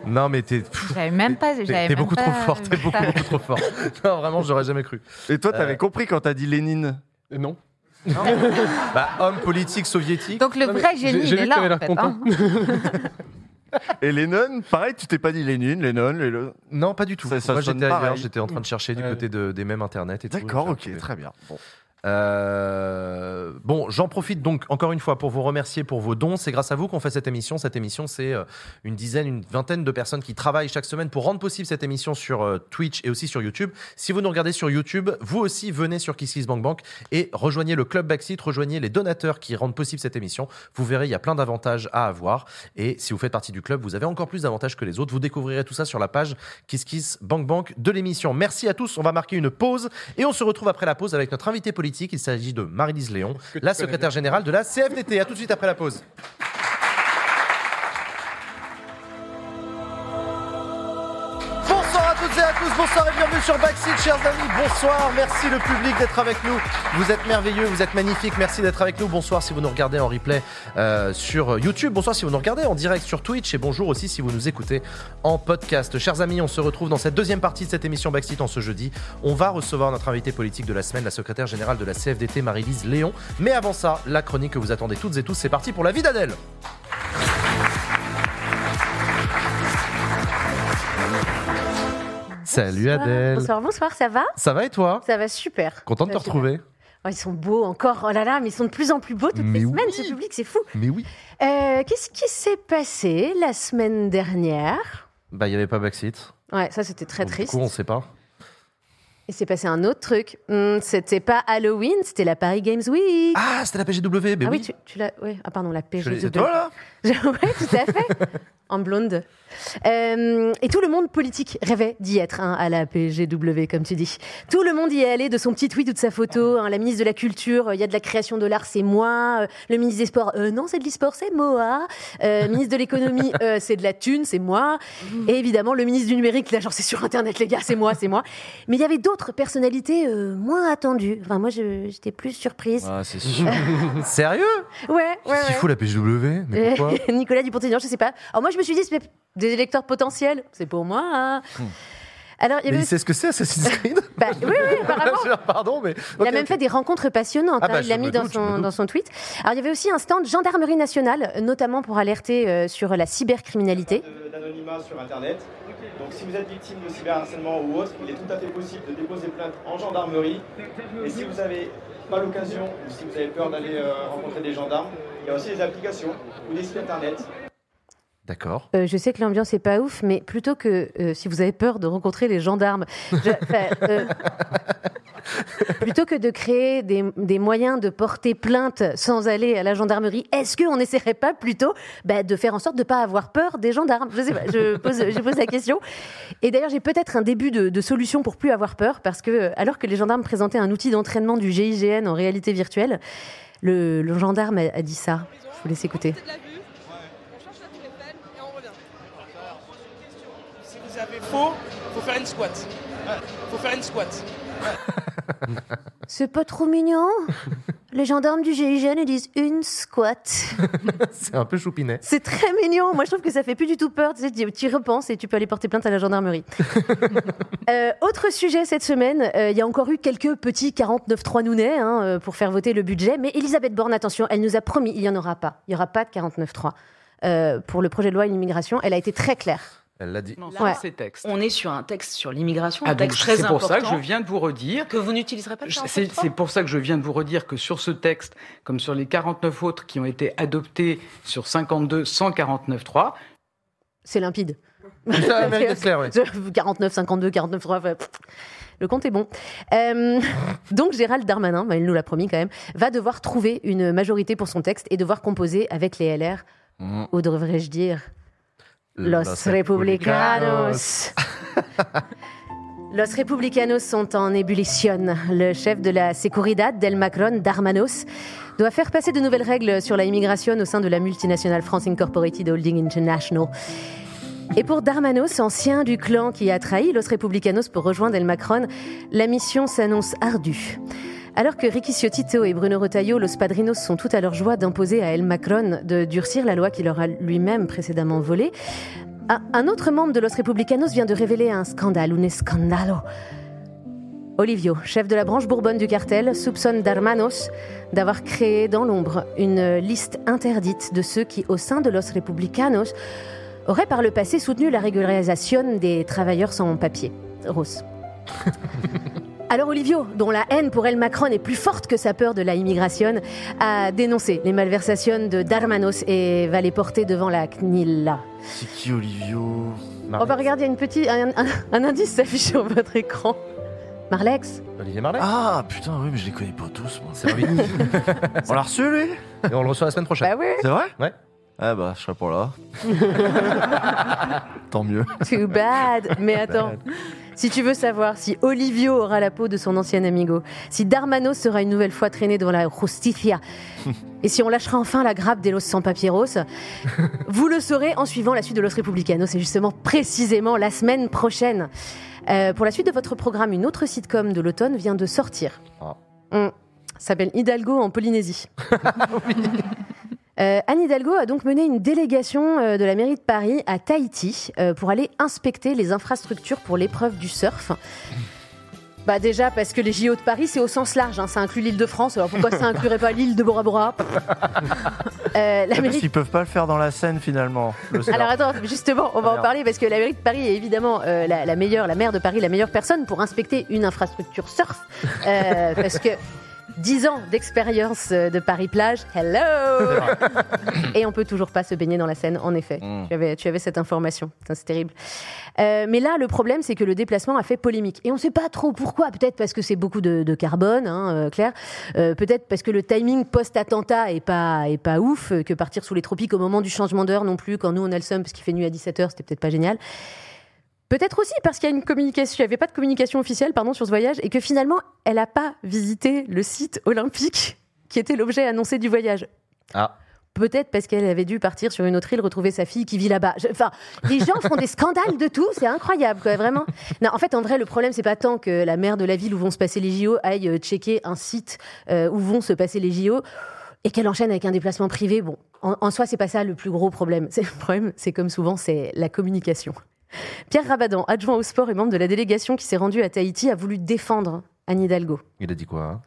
Non, mais t'es, pff, J'avais même pas. t'es- j'avais t'es même beaucoup pas trop fort. T'es beaucoup, beaucoup trop fort. Non, vraiment, j'aurais jamais cru. Et toi, t'avais Euh. compris quand t'as dit Lénine Et Non. Bah, homme politique soviétique. Donc le Non, mais vrai génie, j'ai- il est là en fait. hein. Et Lennon, pareil, tu t'es pas dit Lénine, Lennon, Lennon. Non, pas du tout. Ça- ça Moi, j'étais ailleurs. J'étais en train de chercher du côté de, des mêmes internet et tout. D'accord, J'ai ok, trouvé. très bien. Bon. Euh, bon, j'en profite donc encore une fois pour vous remercier pour vos dons. C'est grâce à vous qu'on fait cette émission. Cette émission, c'est euh, une dizaine, une vingtaine de personnes qui travaillent chaque semaine pour rendre possible cette émission sur euh, Twitch et aussi sur YouTube. Si vous nous regardez sur YouTube, vous aussi venez sur KissKissBankBank et rejoignez le club Backseat, rejoignez les donateurs qui rendent possible cette émission. Vous verrez, il y a plein d'avantages à avoir. Et si vous faites partie du club, vous avez encore plus d'avantages que les autres. Vous découvrirez tout ça sur la page KissKissBankBank de l'émission. Merci à tous. On va marquer une pause et on se retrouve après la pause avec notre invité politique. Il s'agit de Marie-Lise Léon, la secrétaire générale de la CFDT. À tout de suite après la pause. Bonsoir et bienvenue sur Backseat, chers amis. Bonsoir, merci le public d'être avec nous. Vous êtes merveilleux, vous êtes magnifiques, merci d'être avec nous. Bonsoir si vous nous regardez en replay euh, sur YouTube. Bonsoir si vous nous regardez en direct sur Twitch. Et bonjour aussi si vous nous écoutez en podcast. Chers amis, on se retrouve dans cette deuxième partie de cette émission Backseat en ce jeudi. On va recevoir notre invité politique de la semaine, la secrétaire générale de la CFDT, Marie-Lise Léon. Mais avant ça, la chronique que vous attendez toutes et tous, c'est parti pour la vie d'Adèle. Salut Adèle. Bonsoir, bonsoir, ça va? Ça va et toi? Ça va super. Content de te retrouver. Oh, ils sont beaux encore, oh là là, mais ils sont de plus en plus beaux toutes Mais les oui. semaines, ce public, c'est fou. Mais oui. Euh, Qu'est-ce qui s'est passé la semaine dernière? Bah, il n'y avait pas Backseat. Ouais, ça c'était très Du triste. coup, on sait pas. Il s'est passé un autre truc. Hmm, c'était pas Halloween, c'était la Paris Games Week. Ah, c'était la PGW, mais ah oui. tu, tu l'as. Ouais. Ah pardon, la PGW. C'est toi là ouais, tout à fait. en blonde. Euh, et tout le monde politique rêvait d'y être hein, à la PGW, comme tu dis. Tout le monde y est allé de son petit tweet ou de sa photo. hein, la ministre de la Culture, euh, il y a de la création de l'art, c'est moi. Euh, le ministre des Sports, euh, non, c'est de l'e-sport, c'est Moa. Euh, ministre de l'économie, euh, c'est de la thune, c'est moi. Et évidemment, le ministre du numérique, là, genre, c'est sur Internet, les gars, c'est moi, c'est moi. Mais il y avait d'autres personnalités euh, moins attendues. Enfin, moi, je- j'étais plus surprise. Ah, c'est sûr. Sérieux? Ouais, ouais, Qu'est-ce qu'il ouais. fout la PGW Mais pourquoi? Nicolas Dupont-Aignan, je sais pas. Alors moi, je me suis dit, c'est des électeurs potentiels, c'est pour moi. hein. Alors, il y Mais avait il sait ce que c'est Assassin's Creed Bah, oui, oui, apparemment. Pardon, mais. Il a même fait des rencontres passionnantes. Ah hein, bah, il je l'a me mis dans, doute, son, doute. dans son tweet. Alors, il y avait aussi un stand gendarmerie nationale, notamment pour alerter euh, sur la cybercriminalité. d'anonymat sur Internet. Donc si vous êtes victime de cyberharcèlement ou autre, il est tout à fait possible de déposer plainte en gendarmerie. Et si vous n'avez pas l'occasion ou si vous avez peur d'aller euh, rencontrer des gendarmes, il y a aussi des applications ou des sites Internet D'accord. Euh, je sais que l'ambiance est pas ouf, mais plutôt que euh, si vous avez peur de rencontrer les gendarmes, je- euh, plutôt que de créer des, des moyens de porter plainte sans aller à la gendarmerie, est-ce qu'on n'essaierait pas plutôt bah, de faire en sorte de ne pas avoir peur des gendarmes? Je sais pas, je pose, je pose la question. Et d'ailleurs, j'ai peut-être un début de, de solution pour plus avoir peur, parce que alors que les gendarmes présentaient un outil d'entraînement du GIGN en réalité virtuelle, le, le gendarme a, a dit ça. Je vous laisse écouter. Faux, faut faire une squat. Faut faire une squat. C'est pas trop mignon? Les gendarmes du GIGN ils disent une squat. C'est un peu choupinet. C'est très mignon. Moi, je trouve que ça fait plus du tout peur. Tu sais, tu tu y repenses et tu peux aller porter plainte à la gendarmerie. Euh, autre sujet cette semaine, euh, il y a encore eu quelques petits 49-3 nounais hein, euh, pour faire voter le budget. Mais Elisabeth Borne, attention, elle nous a promis, il n'y en aura pas. Il n'y aura pas de 49-3 euh, pour le projet de loi immigration. Elle a été très claire. Elle l'a dit. Là, Ouais. ces textes. On est sur un texte sur l'immigration, Ah, un texte très c'est pour ça que important je viens de vous redire. que vous n'utiliserez pas le C'est 49.3. c'est pour ça que je viens de vous redire que sur ce texte, comme sur les 49 autres qui ont été adoptés sur 52 149.3, C'est limpide. Ça mérite d'être clair, ouais. 49, 52, 49, 3. enfin, pff, Le compte est bon. Euh, donc Gérald Darmanin, bah, il nous l'a promis quand même, va devoir trouver une majorité pour son texte et devoir composer avec les LR. Ou devrais-je dire Los, Republicanos. Los Republicanos sont en ébullition. Le chef de la Seguridad del Macron, Darmanos, doit faire passer de nouvelles règles sur la immigration au sein de la multinationale France Incorporated Holding International. Et pour Darmanos, ancien du clan qui a trahi Los Republicanos pour rejoindre El Macron, la mission s'annonce ardue. Alors que Ricky Ciotito et Bruno Retailleau, Los Padrinos, sont tout à leur joie d'imposer à El Macron de durcir la loi qu'il leur a lui-même précédemment volée, un- un autre membre de Los Republicanos vient de révéler un scandale, un escandalo. Olivio, chef de la branche bourbonne du cartel, soupçonne Darmanos d'avoir créé dans l'ombre une liste interdite de ceux qui, au sein de Los Republicanos, auraient par le passé soutenu la régularisation des travailleurs sans papier. Rose. Alors Olivio, dont la haine pour El Macron est plus forte que sa peur de la immigration, a dénoncé les malversations de Darmanos et va les porter devant la CNIL. C'est qui Olivio? On va regarder, il y a une petite, un, un- un indice s'affiche sur votre écran. Marlex? Olivier Marleix. Ah putain, oui, mais je les connais pas tous, moi. C'est. On l'a reçu, lui? Et on le reçoit la semaine prochaine. Bah oui. C'est vrai? Ouais. Ah bah, je serai pas là. Tant mieux. Too bad. Mais attends, si tu veux savoir si Olivio aura la peau de son ancien amigo, si Darmanos sera une nouvelle fois traîné devant la justicia, et si on lâchera enfin la grappe des Los Sans Papieros, vous le saurez en suivant la suite de Los Republicanos. C'est justement précisément la semaine prochaine. Euh, pour la suite de votre programme, une autre sitcom de l'automne vient de sortir. Ça s'appelle Hidalgo en Polynésie. Euh, Anne Hidalgo a donc mené une délégation euh, de la mairie de Paris à Tahiti euh, pour aller inspecter les infrastructures pour l'épreuve du surf. Bah déjà parce que les JO de Paris c'est au sens large, hein, ça inclut l'île de France, alors pourquoi ça inclurait pas l'île de Bora Bora? Euh, La Parce mairie qu'ils peuvent pas le faire dans la scène, finalement. alors attends, justement, on va en parler parce que la mairie de Paris est évidemment euh, la, la meilleure, la maire de Paris, la meilleure personne pour inspecter une infrastructure surf. Euh, parce que 10 ans d'expérience euh, de Paris-Plage, hello Et on peut toujours pas se baigner dans la Seine, en effet. Mm. Tu, avais, tu avais cette information, c'est terrible. Euh, mais là, le problème, c'est que le déplacement a fait polémique. Et on ne sait pas trop pourquoi. Peut-être parce que c'est beaucoup de, de carbone, hein, euh, Claire. Euh, Peut-être parce que le timing post-attentat est pas, est pas ouf, euh, que partir sous les tropiques au moment du changement d'heure non plus, quand nous on a le seum parce qu'il fait nuit à 17h, c'était peut-être pas génial. Peut-être aussi parce qu'il y a une communication, il n'y avait pas de communication officielle pardon, sur ce voyage et que finalement, elle n'a pas visité le site olympique qui était l'objet annoncé du voyage. Ah. Peut-être parce qu'elle avait dû partir sur une autre île retrouver sa fille qui vit là-bas. Enfin, les gens font des scandales de tout, c'est incroyable, quoi, vraiment. Non, en fait, en vrai, le problème, c'est pas tant que la maire de la ville où vont se passer les JO aille euh, checker un site euh, où vont se passer les JO et qu'elle enchaîne avec un déplacement privé. Bon, en, en soi, c'est pas ça le plus gros problème. Le problème, c'est comme souvent, c'est la communication. Pierre Rabadan, adjoint au sport et membre de la délégation qui s'est rendue à Tahiti, a voulu défendre Anne Hidalgo. Il a dit quoi hein?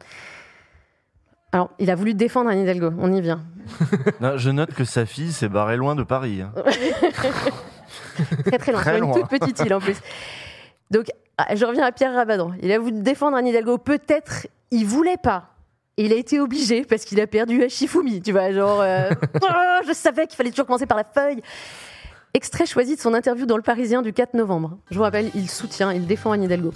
Alors, il a voulu défendre Anne Hidalgo, on y vient. Non, je note que sa fille s'est barrée loin de Paris. hein. très très loin, Très sur une loin. toute petite île en plus. Donc, ah, je reviens à Pierre Rabadan. Il a voulu défendre Anne Hidalgo. Peut-être il voulait pas. Et il a été obligé parce qu'il a perdu à Shifumi. Tu vois, genre, euh, Ah, je savais qu'il fallait toujours commencer par la feuille. Extrait choisi de son interview dans Le Parisien du 4 novembre. Je vous rappelle, il soutient, il défend Anne Hidalgo.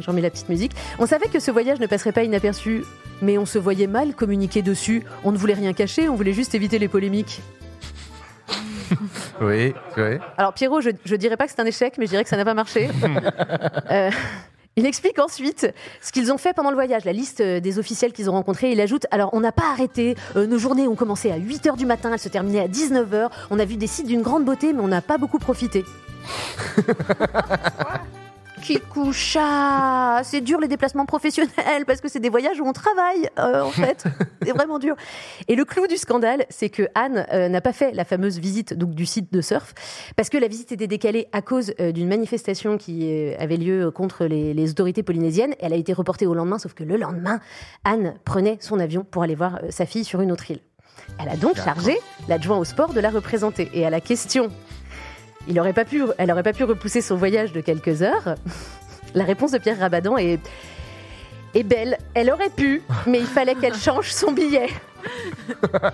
J'en mets la petite musique. On savait que ce voyage ne passerait pas inaperçu, mais on se voyait mal communiquer dessus. On ne voulait rien cacher, on voulait juste éviter les polémiques. Oui, oui. Alors Pierrot, je, je dirais pas que c'est un échec, mais je dirais que ça n'a pas marché. Euh, il explique ensuite ce qu'ils ont fait pendant le voyage, la liste euh, des officiels qu'ils ont rencontrés. Il ajoute Alors, on n'a pas arrêté. Euh, nos journées ont commencé à 8 h du matin, elles se terminaient à 19 h. On a vu des sites d'une grande beauté, mais on n'a pas beaucoup profité. Kikoucha C'est dur les déplacements professionnels parce que c'est des voyages où on travaille, euh, en fait. c'est vraiment dur. Et le clou du scandale, c'est que Anne euh, n'a pas fait la fameuse visite donc, du site de surf parce que la visite était décalée à cause euh, d'une manifestation qui avait lieu contre les, les autorités polynésiennes. Elle a été reportée au lendemain, sauf que le lendemain, Anne prenait son avion pour aller voir sa fille sur une autre île. Elle a donc chargé l'adjoint au sport de la représenter. Et à la question il aurait pas pu, elle n'aurait pas pu repousser son voyage de quelques heures. La réponse de Pierre Rabadan est, est belle. Elle aurait pu, mais il fallait qu'elle change son billet.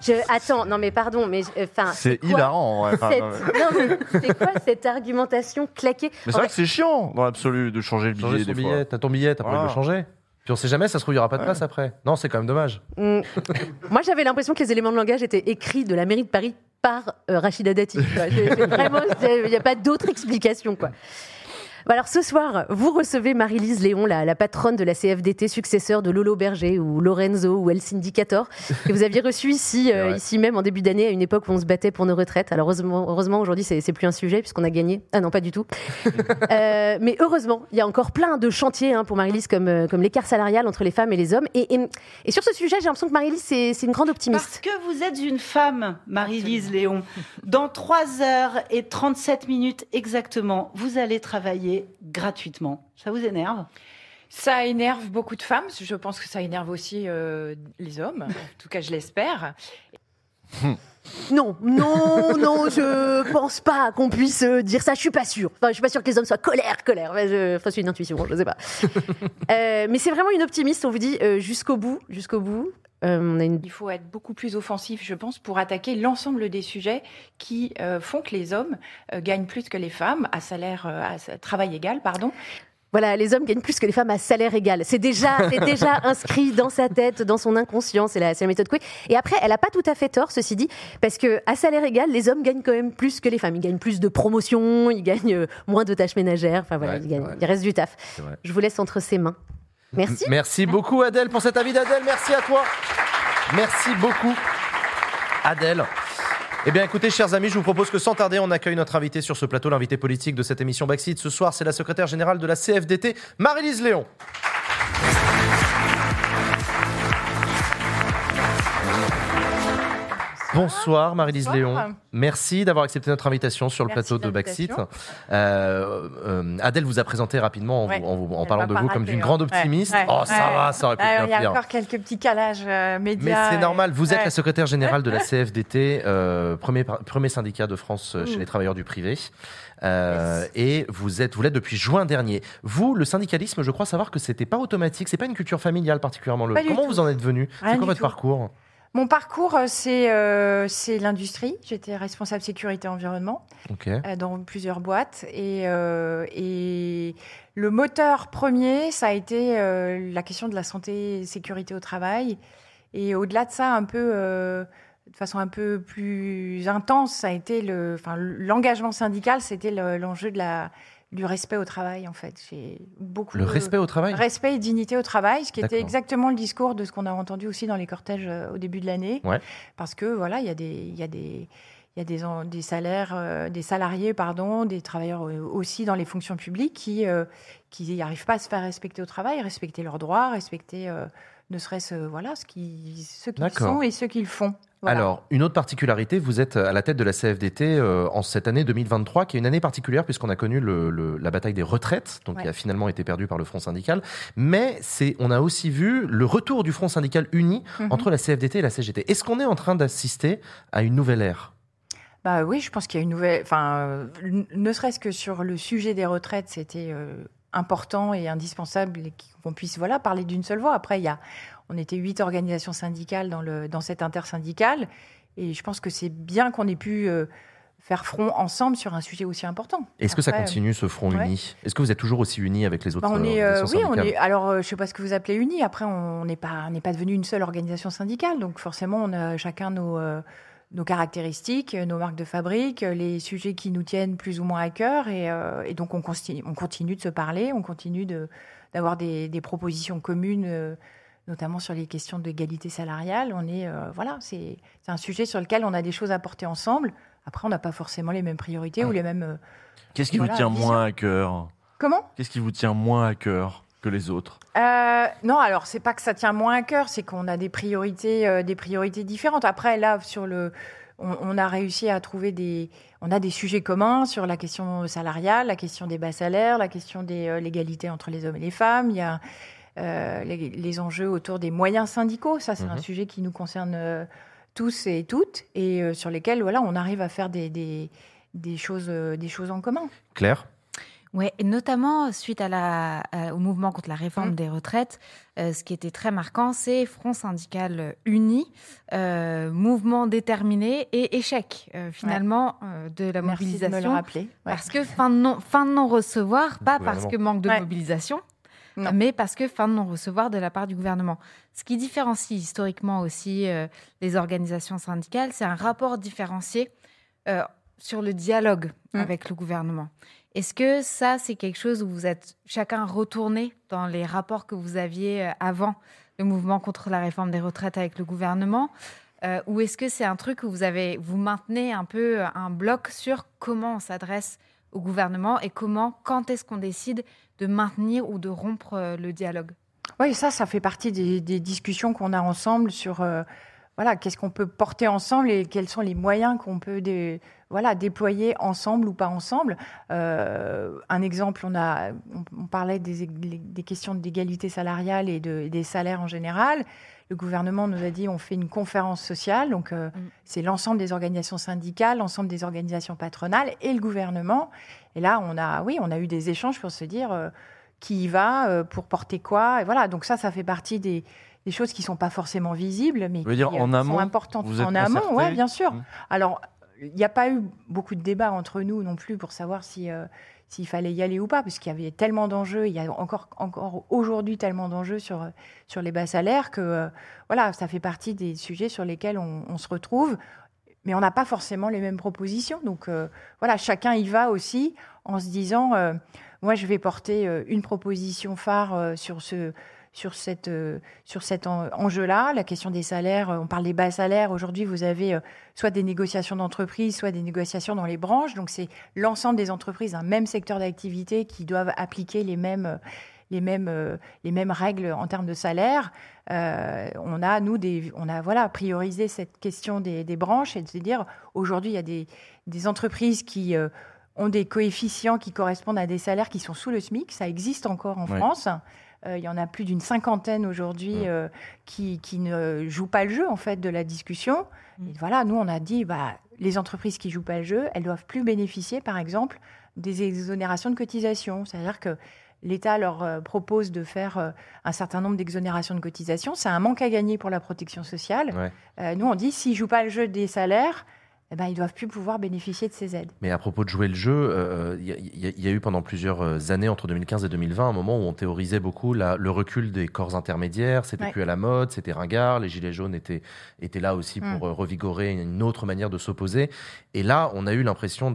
Je, attends, non mais pardon, mais euh, enfin. C'est hilarant, ouais. Enfin, cette- non, mais- non, mais c'est quoi cette argumentation claquée Mais c'est vrai que c'est chiant dans l'absolu de changer le billet Changer son des billet, fois. t'as ton billet, t'as pas envie de le changer. Puis on sait jamais, ça se trouve, il y aura pas de place après. Non, c'est quand même dommage. Mm. Moi, j'avais l'impression que les éléments de langage étaient écrits de la mairie de Paris par euh, Rachida Dati. tu vois. Vraiment, il n'y a pas d'autre explication, quoi. Bon, Alors ce soir, vous recevez Marie-Lise Léon, la, la patronne de la CFDT, successeur de Lolo Berger ou Lorenzo ou El Syndicator, que vous aviez reçu ici, euh, ici même en début d'année, à une époque où on se battait pour nos retraites. Alors heureusement, heureusement aujourd'hui, c'est plus un sujet puisqu'on a gagné. Ah non, pas du tout. Euh, mais heureusement, il y a encore plein de chantiers hein, pour Marie-Lise, comme, euh, comme l'écart salarial entre les femmes et les hommes. Et, et- et sur ce sujet, j'ai l'impression que Marie-Lise, c'est c'est une grande optimiste. Parce que vous êtes une femme, Marie-Lise Léon. Dans 3 heures et 37 minutes exactement, vous allez travailler gratuitement. Ça vous énerve? Ça énerve beaucoup de femmes. Je pense que ça énerve aussi euh, les hommes. En tout cas, je l'espère. Non, non, non, je pense pas qu'on puisse euh, dire ça. Je suis pas sûre. Enfin, je suis pas sûre que les hommes soient colère, colère. Mais je... Enfin, c'est une intuition, je sais pas. Euh, mais c'est vraiment une optimiste. On vous dit euh, jusqu'au bout, jusqu'au bout. Euh, on a une... Il faut être beaucoup plus offensif, je pense, pour attaquer l'ensemble des sujets qui euh, font que les hommes euh, gagnent plus que les femmes à salaire, euh, à travail égal, pardon. Voilà, les hommes gagnent plus que les femmes à salaire égal. C'est déjà, c'est déjà inscrit dans sa tête, dans son inconscient. C'est la, c'est la méthode Coué. Et après, elle a pas tout à fait tort, ceci dit, parce que à salaire égal, les hommes gagnent quand même plus que les femmes. Ils gagnent plus de promotions, ils gagnent euh, moins de tâches ménagères. Enfin voilà, Ouais, ils gagnent- ouais. il reste du taf. Je vous laisse entre ses mains. Merci. M- Merci beaucoup Adèle pour cet avis d'Adèle. Merci à toi. Merci beaucoup Adèle. Eh bien écoutez chers amis, je vous propose que sans tarder on accueille notre invité sur ce plateau, l'invité politique de cette émission Backseat. Ce soir c'est la secrétaire générale de la CFDT, Marie-Lise Léon. Bonsoir Marie-Lise. Léon. Merci d'avoir accepté notre invitation sur le Merci plateau de Backseat. Euh, euh, Adèle vous a présenté rapidement en, Ouais. vous- en vous- en Elle parlant de vous comme d'une hein. grande optimiste. ouais, oh ça ouais. va, ça aurait pu Il y a pire. encore quelques petits calages euh, Mais médias. c'est euh, normal, vous êtes la secrétaire générale de la CFDT, premier, syndicat de France chez Mm. les travailleurs du privé. Et vous êtes, vous l'êtes depuis juin dernier. Vous, le syndicalisme, je crois savoir que c'était pas automatique, c'est pas une culture familiale particulièrement. Pas Comment tout. vous en êtes venu? C'est quoi votre tout. parcours? Mon parcours, euh, c'est euh, c'est l'industrie. J'étais responsable sécurité environnement euh, dans plusieurs boîtes. Et, euh, et le moteur premier, ça a été la question de la santé et sécurité au travail. Et au-delà de ça, un peu, de façon un peu plus intense, ça a été le, l'engagement syndical, c'était le- l'enjeu de la du respect au travail en fait. J'ai beaucoup Le de- respect au travail Respect et dignité au travail, ce qui était exactement le discours de ce qu'on a entendu aussi dans les cortèges euh, au début de l'année. Ouais. Parce que voilà, il y a des, il y a des, il y a des, salaires, euh, des salariés, pardon, des travailleurs euh, aussi dans les fonctions publiques qui euh, qui n'arrivent pas à se faire respecter au travail, respecter leurs droits, respecter euh, ne serait-ce voilà ce qui, ce qu'ils sont et ce qu'ils font. Voilà. Alors, une autre particularité, vous êtes à la tête de la CFDT en cette année 2023, qui est une année particulière puisqu'on a connu le- le- la bataille des retraites, donc Ouais. qui a finalement été perdue par le Front syndical. Mais c'est, on a aussi vu le retour du Front syndical uni Mhm. entre la CFDT et la CGT. Est-ce qu'on est en train d'assister à une nouvelle ère? Bah oui, je pense qu'il y a une nouvelle. Enfin, euh, ne serait-ce que sur le sujet des retraites, c'était euh, important et indispensable qu'on puisse voilà parler d'une seule voix. Après, il y a, on était huit organisations syndicales dans le dans cette intersyndicale et je pense que c'est bien qu'on ait pu euh, faire front ensemble sur un sujet aussi important. Est-ce que ça continue ce front ouais. uni? Est-ce que vous êtes toujours aussi unis avec les autres bah, on est, euh, organisations oui, on est. Alors, euh, je sais pas ce que vous appelez uni. Après, on n'est pas, on n'est pas devenu une seule organisation syndicale. Donc, forcément, on a chacun nos, nos caractéristiques, nos marques de fabrique, les sujets qui nous tiennent plus ou moins à cœur. Et, euh, et donc, on continue, on continue de se parler, on continue de, d'avoir des, des propositions communes, euh, notamment sur les questions d'égalité salariale. On est, euh, voilà, c'est, c'est un sujet sur lequel on a des choses à porter ensemble. Après, on n'a pas forcément les mêmes priorités ou les mêmes. Qu'est-ce qui voilà, vous tient moins à cœur? Comment? Qu'est-ce qui vous tient moins à cœur? Que les autres Euh, non, alors c'est pas que ça tient moins à cœur, c'est qu'on a des priorités, euh, des priorités différentes. Après, là, sur le, on, on a réussi à trouver des, on a des sujets communs sur la question salariale, la question des bas salaires, la question des euh, l'égalité entre les hommes et les femmes. Il y a les, les enjeux autour des moyens syndicaux. Ça, c'est un Mhm. sujet qui nous concerne tous et toutes et sur lesquels, voilà, on arrive à faire des, des, des choses, des choses en commun. Claire? Oui, et notamment suite à la, à- au mouvement contre la réforme des retraites, euh, ce qui était très marquant, c'est Front syndical uni, euh, mouvement déterminé et échec euh, finalement euh, de la Merci de me le mobilisation. rappeler. Ouais. Parce que fin de non, fin de non-recevoir, pas parce que manque de Ouais. mobilisation, Non. mais parce que fin de non-recevoir de la part du gouvernement. Ce qui différencie historiquement aussi euh, les organisations syndicales, c'est un rapport différencié euh, sur le dialogue Mm. avec le gouvernement. Est-ce que ça, c'est quelque chose où vous êtes chacun retourné dans les rapports que vous aviez euh, avant le mouvement contre la réforme des retraites avec le gouvernement Euh, Ou est-ce que c'est un truc où vous, avez, vous maintenez un peu euh, un bloc sur comment on s'adresse au gouvernement et comment, quand est-ce qu'on décide de maintenir ou de rompre le dialogue? Oui, ça, ça fait partie des, discussions qu'on a ensemble sur. Voilà, qu'est-ce qu'on peut porter ensemble et quels sont les moyens qu'on peut dé- voilà, déployer ensemble ou pas ensemble. Euh, un exemple, on, a, on, on parlait des, des questions d'égalité salariale et de, des salaires en général. Le gouvernement nous a dit on fait une conférence sociale, donc euh, c'est l'ensemble des organisations syndicales, l'ensemble des organisations patronales et le gouvernement. Et là, on a, oui, on a eu des échanges pour se dire euh, qui y va, pour porter quoi. Et voilà, donc ça, ça fait partie des, des choses qui sont pas forcément visibles, mais qui dire, euh, en sont amont, importantes. vous êtes en amont, ouais, bien sûr. Mmh. Alors, il n'y a pas eu beaucoup de débats entre nous non plus pour savoir si euh, s'il fallait y aller ou pas, parce qu'il y avait tellement d'enjeux, il y a encore, encore aujourd'hui tellement d'enjeux sur, sur les bas salaires que euh, voilà, ça fait partie des sujets sur lesquels on, on se retrouve, mais on n'a pas forcément les mêmes propositions. Donc euh, voilà, chacun y va aussi en se disant, moi je vais porter une proposition phare sur ce sur, cette, euh, sur cet en- enjeu-là, la question des salaires. euh, On parle des bas salaires. Aujourd'hui, vous avez euh, soit des négociations d'entreprise, soit des négociations dans les branches. Donc, c'est l'ensemble des entreprises d'un même secteur d'activité qui doivent appliquer les mêmes, les mêmes, les mêmes règles en termes de salaire. Euh, on a, nous, des, on a voilà, priorisé cette question des, des branches et de se dire, aujourd'hui, il y a des, des entreprises qui ont des coefficients qui correspondent à des salaires qui sont sous le SMIC. Ça existe encore en. France. Euh, il y en a plus d'une cinquantaine aujourd'hui euh, qui, qui ne jouent pas le jeu en fait de la discussion. Et voilà, nous on a dit bah, les entreprises qui jouent pas le jeu, elles doivent plus bénéficier par exemple des exonérations de cotisations. C'est-à-dire que l'État leur euh, propose de faire un certain nombre d'exonérations de cotisations. C'est un manque à gagner pour la protection sociale. Ouais. Nous on dit s'ils jouent pas le jeu des salaires, eh ben, ils doivent plus pouvoir bénéficier de ces aides. Mais à propos de jouer le jeu, euh, il y, a- il y a- il y a eu pendant plusieurs euh, années, entre 2015 et 2020, un moment où on théorisait beaucoup la- le recul des corps intermédiaires. C'était Ouais. plus à la mode, c'était ringard. Les gilets jaunes étaient, étaient là aussi Mm. pour euh, revigorer une autre manière de s'opposer. Et là, on a eu l'impression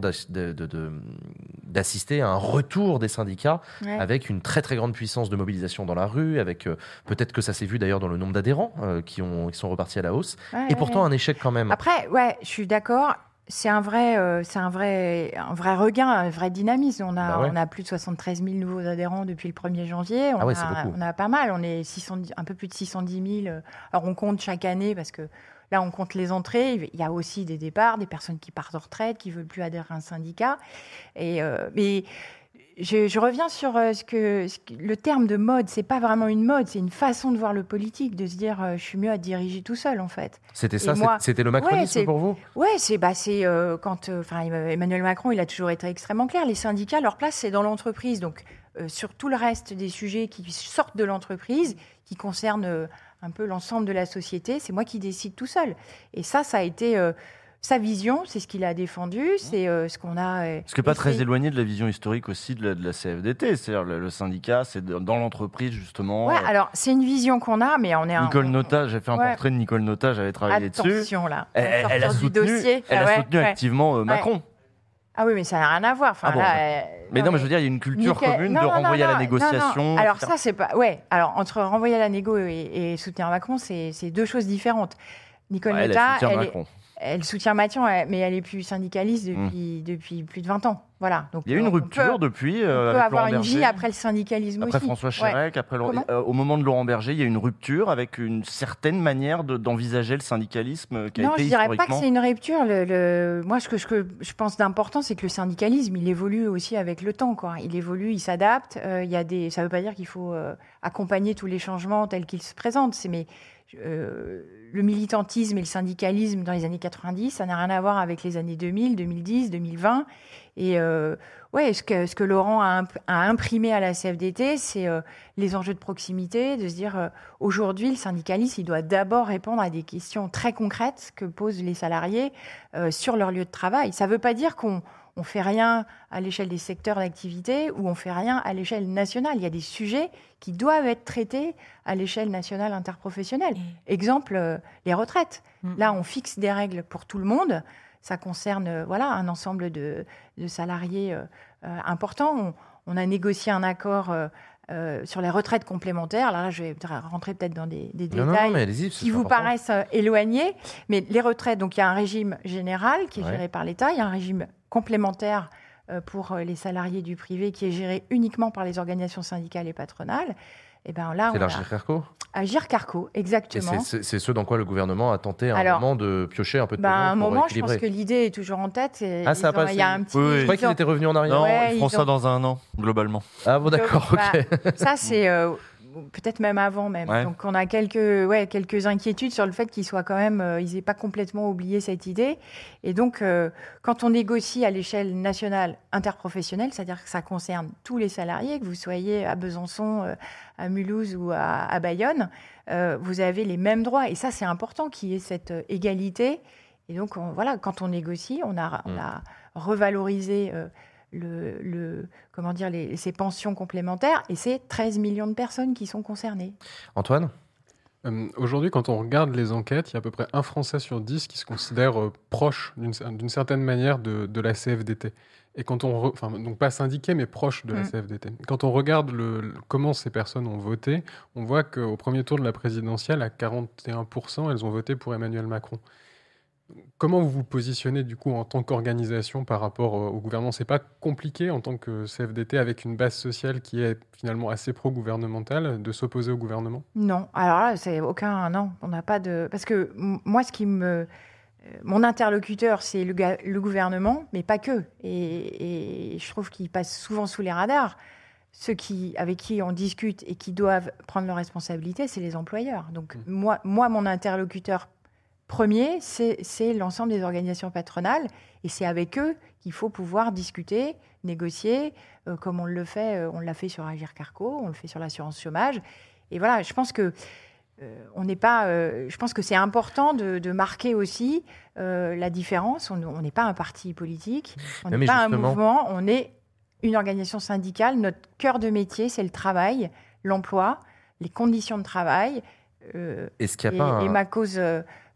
d'assister à un retour des syndicats Ouais. avec une très très grande puissance de mobilisation dans la rue. Avec euh, peut-être que ça s'est vu d'ailleurs dans le nombre d'adhérents euh, qui, ont, qui sont repartis à la hausse. Ouais, et pourtant un échec quand même. Après, ouais, je suis d'accord. C'est un vrai, euh, c'est un vrai, un vrai regain, un vrai dynamisme. On a, Bah ouais. on a plus de 73 000 nouveaux adhérents depuis le 1er janvier. On, Ah ouais, a, on a pas mal. On est 610 un peu plus de 610 000. Alors on compte chaque année parce que là on compte les entrées. Il y a aussi des départs, des personnes qui partent en retraite, qui veulent plus adhérer à un syndicat. Et euh, mais je, je reviens sur euh, ce que, ce que- le terme de mode. C'est pas vraiment une mode, c'est une façon de voir le politique, de se dire euh, je suis mieux à diriger tout seul en fait. C'était ça, c'était le macronisme pour vous? Ouais, c'est bah, euh, quand euh, Emmanuel Macron, il a toujours été extrêmement clair. Les syndicats, leur place, c'est dans l'entreprise. Donc, euh, sur tout le reste des sujets qui sortent de l'entreprise, qui concernent un peu l'ensemble de la société, c'est moi qui décide tout seul. Et ça, ça a été sa vision, c'est ce qu'il a défendu, c'est euh, ce qu'on a. euh, Parce que pas très éloigné de la vision historique aussi de la, de la CFDT, c'est-à-dire le, le syndicat, c'est dans l'entreprise justement. Ouais, Euh, alors c'est une vision qu'on a, mais on est un. Nicole Nota, j'ai fait un Ouais. portrait de Nicole Nota, j'avais travaillé dessus. Attention là, Elle, elle- elle a soutenu, dossier. elle Ah a soutenu activement euh. Macron. Ah oui, mais ça n'a rien à voir. Enfin, Ah bon, là, ouais. euh, Mais non, mais je veux dire, il y a une culture Nickel. commune Non, de non, renvoyer à la négociation. Alors etc. ça, c'est pas. Ouais. Alors entre renvoyer à la négo et, et soutenir Macron, c'est deux choses différentes. Nicole Ouais, elle, elle Nota, soutient elle, est- Macron. Elle soutient elle- mais elle est plus syndicaliste depuis, depuis plus de 20 ans. Voilà. Donc. Il y a eu une on peut- rupture depuis. On euh, peut avec avoir Laurent une vie Berger. après le syndicalisme Après aussi. François Ouais. Chirac, après euh, au moment de Laurent Berger, il y a une rupture avec une certaine manière de- d'envisager le syndicalisme euh, qui a Non, été je dirais pas que c'est une rupture. Le, le- Moi, ce que, ce que je pense d'important, c'est que le syndicalisme, il évolue aussi avec le temps. Quoi. Il évolue, il s'adapte. Euh, il y a des... Ça ne veut pas dire qu'il faut euh, accompagner tous les changements tels qu'ils se présentent. Mais euh, le militantisme et le syndicalisme dans les années 90, ça n'a rien à voir avec les années 2000, 2010, 2020. Et euh, ouais, ce que, ce que Laurent a, imp- a imprimé à la CFDT, c'est euh, les enjeux de proximité, de se dire aujourd'hui, le syndicalisme, il doit d'abord répondre à des questions très concrètes que posent les salariés sur leur lieu de travail. Ça ne veut pas dire qu'on on fait rien à l'échelle des secteurs d'activité ou on fait rien à l'échelle nationale. Il y a des sujets qui doivent être traités à l'échelle nationale interprofessionnelle. Exemple, euh, les retraites. Là, on fixe des règles pour tout le monde. Ça concerne euh, voilà un ensemble de, de salariés euh, euh, importants. On, on a négocié un accord. euh, euh, sur les retraites complémentaires, là je vais rentrer peut-être dans des, des Non, non, détails non, mais qui vous important. paraissent euh, éloignés, mais les retraites, donc il y a un régime général qui est Ouais. géré par l'État, il y a un régime complémentaire euh, pour les salariés du privé qui est géré uniquement par les organisations syndicales et patronales. Et ben là, C'est on a- l'Agir Carco Agir Carco, Et exactement. c'est- c'est c'est ce dans quoi le gouvernement a tenté à un Alors, moment de piocher un peu de Bah, à un moment, je pense que l'idée est toujours en tête. et Ah, ça a ils pas ont- Il y a un petit. Oui, oui. Je croyais ils qu'il ont- était revenu en arrière. Non, Ouais, ils feront ils ça ont- dans un an, globalement. Ah bon, d'accord, Donc, ok. bah, ça, c'est euh, peut-être même avant même. Ouais. Donc, on a quelques, ouais, quelques inquiétudes sur le fait qu'ils soient quand même, euh, ils n'aient pas complètement oublié cette idée. Et donc, euh, quand on négocie à l'échelle nationale interprofessionnelle, c'est-à-dire que ça concerne tous les salariés, que vous soyez à Besançon, euh, à Mulhouse ou à, à Bayonne, vous avez les mêmes droits. Et ça, c'est important qu'il y ait cette égalité. Et donc, on- voilà, quand on négocie, on a, on a revalorisé le, le- comment dire, les, ces pensions complémentaires, et c'est 13 millions de personnes qui sont concernées. Antoine? Euh, Aujourd'hui, quand on regarde les enquêtes, il y a à peu près un Français sur dix qui se considère euh, proche d'une cer- d'une certaine manière de, de la CFDT. Et quand on, re- enfin, donc pas syndiqué, mais proche de la Mm. CFDT. Quand on regarde le, le- comment ces personnes ont voté, on voit qu'au premier tour de la présidentielle, à 41%, elles ont voté pour Emmanuel Macron. Comment vous vous positionnez du coup en tant qu'organisation par rapport euh, au gouvernement C'est pas compliqué en tant que CFDT avec une base sociale qui est finalement assez pro-gouvernementale de s'opposer au gouvernement? Non, alors là, c'est aucun. Non, on n'a pas de. Parce que moi, ce qui me. euh, Mon interlocuteur, c'est le, gouvernement, mais pas que. Et, et je trouve qu'il passe souvent sous les radars. Ceux qui, avec qui on discute et qui doivent prendre leurs responsabilités, c'est les employeurs. Donc, moi, moi, mon interlocuteur premier, c'est l'ensemble des organisations patronales. Et c'est avec eux qu'il faut pouvoir discuter, négocier, euh, comme on le fait, euh, on l'a fait sur Agir Carco, on le fait sur l'assurance chômage. Et voilà, je pense que euh, on n'est pas. je pense que c'est important de, de marquer aussi la différence. On n'est pas un parti politique, on n'est pas un mouvement, on est une organisation syndicale. Notre cœur de métier, c'est le travail, l'emploi, les conditions de travail. Est-ce qu'il a et, pas un- et ma cause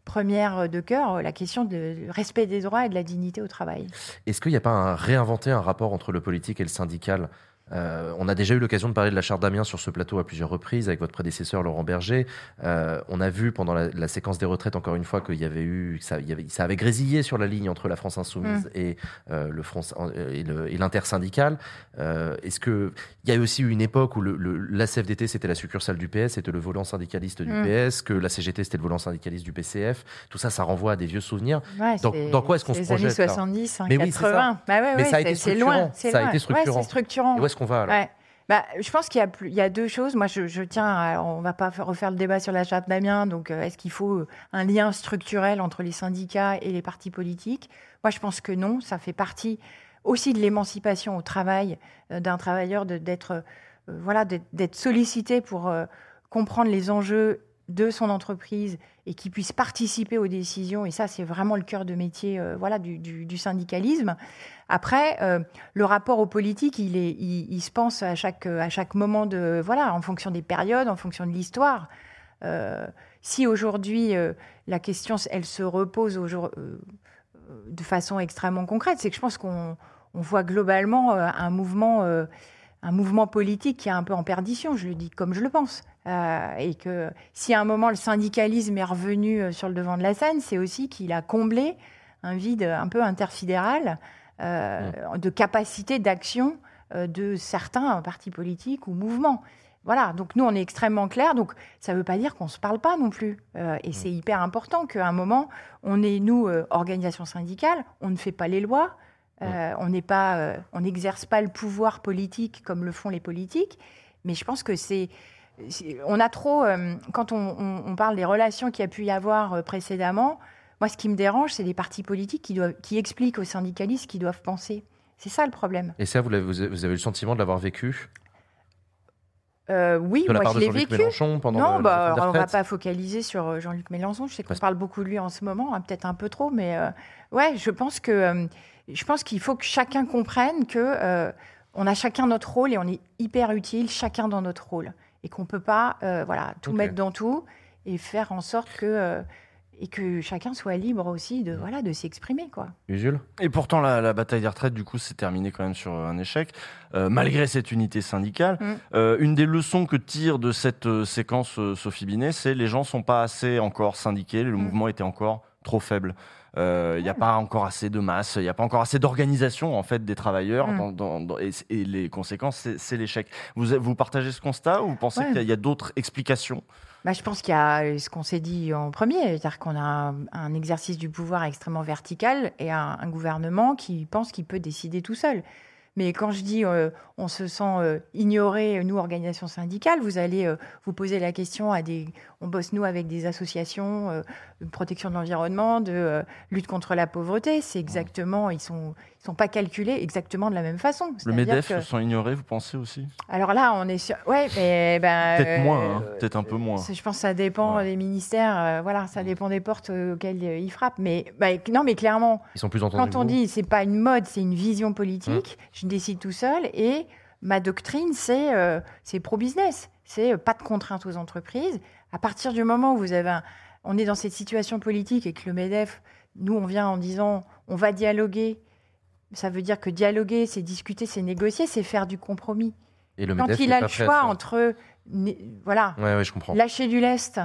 première de cœur, la question du respect des droits et de la dignité au travail. Est-ce qu'il n'y a pas un réinventer un rapport entre le politique et le syndical? Euh, on a déjà eu l'occasion de parler de la charte d'Amiens sur ce plateau à plusieurs reprises avec votre prédécesseur Laurent Berger. Euh, on a vu pendant la, la séquence des retraites encore une fois qu'il y avait eu, ça, il y avait, ça avait grésillé sur la ligne entre la France insoumise Mm. et euh, le France et le- et l'intersyndical. Euh, Est-ce que il y a aussi eu une époque où le, le- la CFDT c'était la succursale du PS, c'était le volant syndicaliste du Mm. PS, que la CGT c'était le volant syndicaliste du PCF. Tout ça, ça renvoie à des vieux souvenirs. Ouais, dans, dans quoi est-ce qu'on se projette années là? 70, hein, Mais oui, c'est ça. 80. Bah ouais, Mais ça a c'est- été structurant. loin, c'est Ça a loin. été structurant. Bah, je pense qu'il y, a deux choses. Moi, je, tiens, à, on va pas faire- refaire le débat sur la charte d'Amiens. Donc, euh, est-ce qu'il faut euh, un lien structurel entre les syndicats et les partis politiques? Moi, je pense que non. Ça fait partie aussi de l'émancipation au travail euh, d'un travailleur, d'être euh, voilà, d'être sollicité pour euh, comprendre les enjeux de son entreprise et qu'il puisse participer aux décisions. Et ça, c'est vraiment le cœur de métier euh, voilà, du, syndicalisme. Après, euh, le rapport aux politiques, il, il, se pense à chaque, à chaque moment, de, voilà, en fonction des périodes, en fonction de l'histoire. Euh, si aujourd'hui, euh, la question, elle se repose euh, de façon extrêmement concrète, c'est que je pense qu'on on voit globalement euh, un mouvement... un mouvement politique qui est un peu en perdition, je le dis comme je le pense. Euh, et que si à un moment le syndicalisme est revenu euh, sur le devant de la scène, c'est aussi qu'il a comblé un vide un peu interfédéral euh, de capacité d'action de certains partis politiques ou mouvements. Voilà, donc nous on est extrêmement clair, donc ça ne veut pas dire qu'on ne se parle pas non plus. Euh, et c'est hyper important qu'à un moment, on est, nous, euh, organisation syndicale, on ne fait pas les lois, euh, on n'est pas, euh, on n'exerce pas le pouvoir politique comme le font les politiques, mais je pense que c'est, on a trop, euh, quand on, on- on parle des relations qu'il y a pu y avoir précédemment, moi ce qui me dérange, c'est les partis politiques qui, doivent, qui expliquent aux syndicalistes ce qu'ils doivent penser. C'est ça le problème. Et ça, vous, avez vous avez eu le sentiment de l'avoir vécu? Euh, oui, De la moi part je l'ai vécu. Mélenchon pendant non, le- bah, on va retraites pas focaliser sur Jean-Luc Mélenchon. Je sais qu'on parle beaucoup de lui en ce moment, hein, peut-être un peu trop, mais euh, ouais, je pense que je pense qu'il faut que chacun comprenne que euh, on a chacun notre rôle et on est hyper utile, chacun dans notre rôle, et qu'on peut pas, euh, voilà, tout mettre dans tout et faire en sorte que euh, et que chacun soit libre aussi Mm. de voilà de s'exprimer quoi. Usul? Et pourtant, la, la bataille des retraites, du coup, s'est terminée quand même sur un échec, euh, malgré cette unité syndicale. Mm. Euh, une des leçons que tire de cette euh, séquence euh, Sophie Binet, c'est les gens sont pas assez encore syndiqués, le mouvement était encore trop faible. Euh, Il n'y a pas encore assez de masse, il n'y a pas encore assez d'organisation en fait des travailleurs, Mm. dans- dans- dans- et, et les conséquences, c'est- l'échec. Vous, vous partagez ce constat ou vous pensez Ouais. qu'il y a, d'autres explications? Bah, je pense qu'il y a euh, ce qu'on s'est dit en premier, c'est-à-dire qu'on a un, un exercice du pouvoir extrêmement vertical et un, un gouvernement qui pense qu'il peut décider tout seul. Mais quand je dis euh, on se sent euh, ignoré, nous, organisations syndicales, vous allez euh, vous poser la question à des. On bosse, nous, avec des associations de protection de l'environnement, de lutte contre la pauvreté. C'est exactement. Ils sont, sont pas calculés exactement de la même façon. Le MEDEF que- se sent ignoré, vous pensez aussi? Alors là, on est sur. Ouais, mais. Ben, Peut-être euh, moins, hein, peut-être un peu moins. c'est- Je pense que ça dépend des ministères. euh, voilà, ça dépend des portes euh, auxquelles ils frappent. Mais bah, non, mais clairement, Ils sont plus entendus quand que on dit c'est pas une mode, c'est une vision politique. Je décide tout seul et ma doctrine, c'est c'est pro-business. C'est euh, pas de contraintes aux entreprises. À partir du moment où vous avez, un- on est dans cette situation politique et que le Medef, nous, on vient en disant on va dialoguer. Ça veut dire que dialoguer, c'est discuter, c'est négocier, c'est faire du compromis. Et le Quand il a le choix entre, voilà, Ouais, ouais, je comprends. lâcher du lest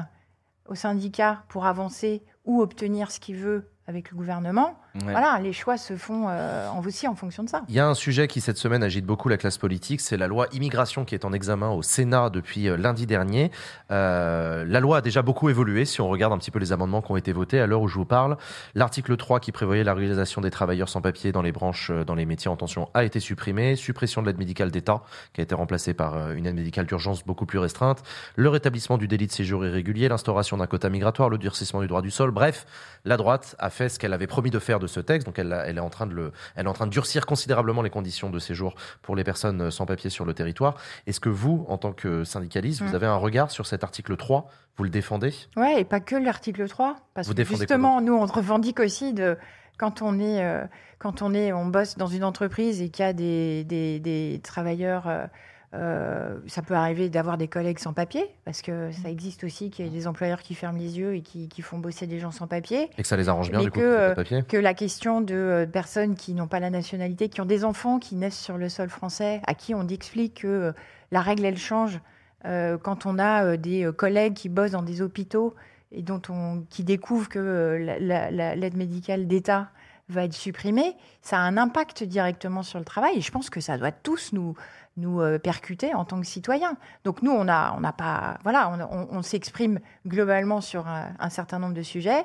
au syndicat pour avancer ou obtenir ce qu'il veut avec le gouvernement, Ouais. voilà, les choix se font euh, aussi en fonction de ça. Il y a un sujet qui cette semaine agite beaucoup la classe politique, c'est la loi immigration qui est en examen au Sénat depuis euh, lundi dernier. Euh, la loi a déjà beaucoup évolué si on regarde un petit peu les amendements qui ont été votés à l'heure où je vous parle. L'article 3 qui prévoyait la réalisation des travailleurs sans papier dans les branches, euh, dans les métiers en tension a été supprimé. Suppression de l'aide médicale d'État qui a été remplacée par une aide médicale d'urgence beaucoup plus restreinte. Le rétablissement du délit de séjour irrégulier, l'instauration d'un quota migratoire, le durcissement du droit du sol. Bref, la droite a fait ce qu'elle avait promis de faire de ce texte. Donc elle, est en train de le, elle est en train de durcir considérablement les conditions de séjour pour les personnes euh, sans papier sur le territoire. Est-ce que vous, en tant que syndicaliste, vous Mm. avez un regard sur cet article 3 Vous le défendez? Ouais, et pas que l'article 3, parce Vous que justement, nous, on revendique aussi de quand on est, euh, quand on est, on bosse dans une entreprise et qu'il y a des, des, des travailleurs. euh, euh, ça peut arriver d'avoir des collègues sans papier, parce que ça existe aussi qu'il y ait des employeurs qui ferment les yeux et qui, qui font bosser des gens sans papier. Et que ça les arrange bien, du coup, que, euh, papier que la question de euh, personnes qui n'ont pas la nationalité, qui ont des enfants qui naissent sur le sol français, à qui on explique que la règle, elle change euh, quand on a des collègues qui bossent dans des hôpitaux et dont on, qui découvrent que la- la- la- l'aide médicale d'État va être supprimée, ça a un impact directement sur le travail. Et je pense que ça doit tous nous, nous euh, percuter en tant que citoyens. Donc nous, on a, on n'a pas, voilà, on, on- on s'exprime globalement sur un, un certain nombre de sujets.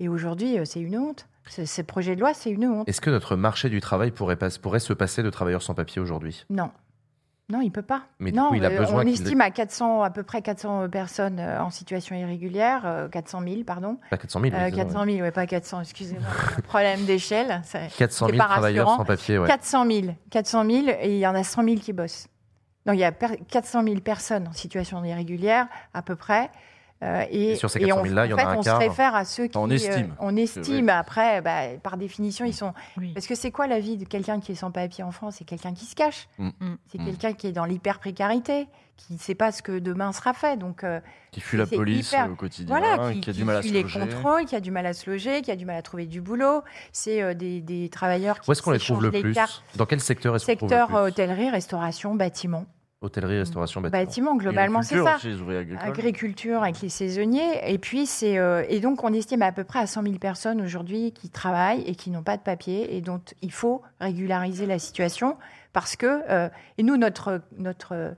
Et aujourd'hui, euh, c'est une honte. Ce, ce projet de loi, c'est une honte. Est-ce que notre marché du travail pourrait, pas- pourrait se passer de travailleurs sans papier aujourd'hui? Non. Non, il peut pas. Mais non, coup, il a euh, besoin on estime à 400, à peu près 400 personnes euh, en situation irrégulière, euh, 400 000, pardon. Pas 400 000, oui, Euh, c'est ça, 400 000, ouais, pas 400, excusez-moi. Problème d'échelle. c'est- 400 c'est 000 pas travailleurs rassurant. sans papier, ouais. 400 000, 400 000, et il y en a 100 000 qui bossent. Donc il y a per- 400 000 personnes en situation irrégulière, à peu près. Euh, et, Et sur ces et 400 on, 000 là, il y en en a fait, un on quart. se réfère à ceux qui. On estime. euh, on C'est estime. Après, bah, par définition, ils sont. Parce que c'est quoi la vie de quelqu'un qui est sans papier en France? C'est quelqu'un qui se cache. Mm. C'est Mm. quelqu'un qui est dans l'hyper-précarité, qui ne sait pas ce que demain sera fait. Donc, euh, Qui fuit la police hyper- au quotidien, Voilà, qui, qui a du qui mal à fuit se les loger. contrôles, qui a du mal à se loger, qui a du mal à trouver du boulot. C'est euh, des, des travailleurs qui Où est-ce qu'on les trouve le plus? cartes. Dans quel secteur est-ce qu'on trouve le Secteur hôtellerie, restauration, bâtiment. Hôtellerie, restauration, bâtiment. Bâtiment, globalement, c'est ça. Agriculture aussi, les ouvriers agricoles. Agriculture avec les saisonniers. Et puis, c'est. euh, et donc, on estime à peu près à 100 000 personnes aujourd'hui qui travaillent et qui n'ont pas de papier et dont il faut régulariser la situation parce que. euh, et nous, notre. notre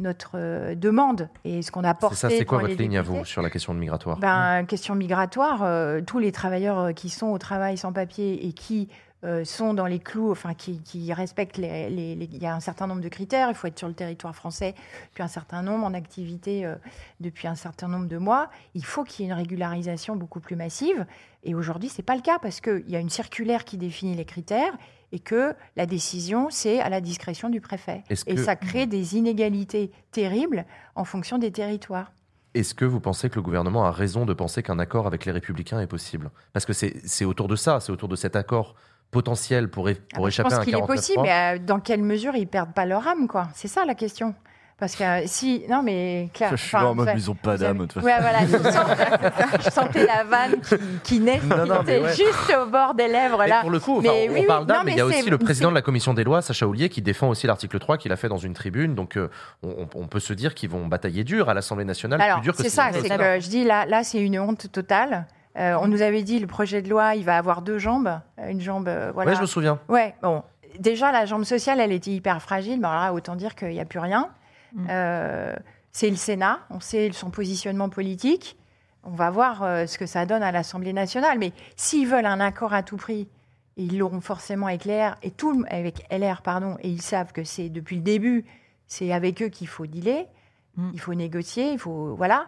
notre euh, demande et ce qu'on a porté. C'est ça, c'est quoi votre ligne à vous sur la question de migratoire? ben, question migratoire, euh, tous les travailleurs qui sont au travail sans papier et qui euh, sont dans les clous, enfin qui, qui respectent les, les- les- Il y a un certain nombre de critères, il faut être sur le territoire français depuis un certain nombre, en activité euh, depuis un certain nombre de mois. Il faut qu'il y ait une régularisation beaucoup plus massive. Et aujourd'hui, ce n'est pas le cas parce qu'il y a une circulaire qui définit les critères et que la décision, c'est à la discrétion du préfet. Et que- ça crée des inégalités terribles en fonction des territoires. Est-ce que vous pensez que le gouvernement a raison de penser qu'un accord avec les Républicains est possible? Parce que c'est c'est autour de ça, c'est autour de cet accord potentiel pour, é- pour Ah bah, échapper je à pense un qu'il est 49.3. possible, mais euh, dans quelle mesure ils perdent pas leur âme, quoi? C'est ça la question. Parce que euh, si, non mais clair, Je suis là en mode, ils ont pas d'âme, de toute façon. Ouais, voilà, je, sens- je sentais la vanne qui, qui naît, Non, non, qui mais était ouais. juste au bord des lèvres Mais là. pour le coup, enfin, Mais on oui, parle oui, d'âme, non, mais il y a aussi le président de la commission des lois, Sacha Houlier, qui défend aussi l'article 3 qu'il a fait dans une tribune. Donc euh, on, on peut se dire qu'ils vont batailler dur à l'Assemblée nationale, Alors, plus dur que c'est ce ça, c'est que je dis là, là c'est une honte totale. Euh, on nous avait dit le projet de loi, il va avoir deux jambes, une jambe, euh, voilà. Ouais, je me souviens. Ouais, bon. Déjà, la jambe sociale, elle était hyper fragile. Mais alors là, autant dire qu'il n'y a plus rien. Mm. Euh, c'est le Sénat, on sait son positionnement politique. On va voir euh, ce que ça donne à l'Assemblée nationale. Mais s'ils veulent un accord à tout prix, ils l'auront forcément avec LR et tout le- avec LR, pardon, et ils savent que c'est depuis le début, c'est avec eux qu'il faut dealer, il faut négocier, il faut voilà.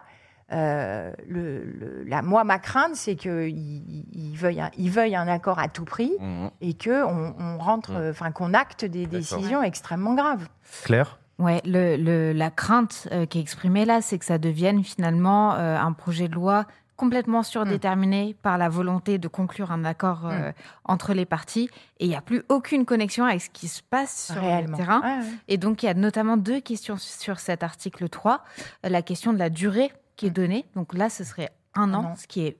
Euh, le, le- la, moi, ma crainte, c'est qu'ils ils, ils veuillent, veuillent un accord à tout prix et que on, rentre, euh, enfin qu'on acte des décisions extrêmement graves. Claire Ouais, le, le- la crainte euh, qui est exprimée là, c'est que ça devienne finalement euh, un projet de loi complètement surdéterminé par la volonté de conclure un accord euh, entre les parties et il n'y a plus aucune connexion avec ce qui se passe sur Réellement. le terrain. Ouais, ouais. Et donc il y a notamment deux questions sur cet article 3. Euh, La question de la durée qui est donnée, donc là ce serait un an, ce qui est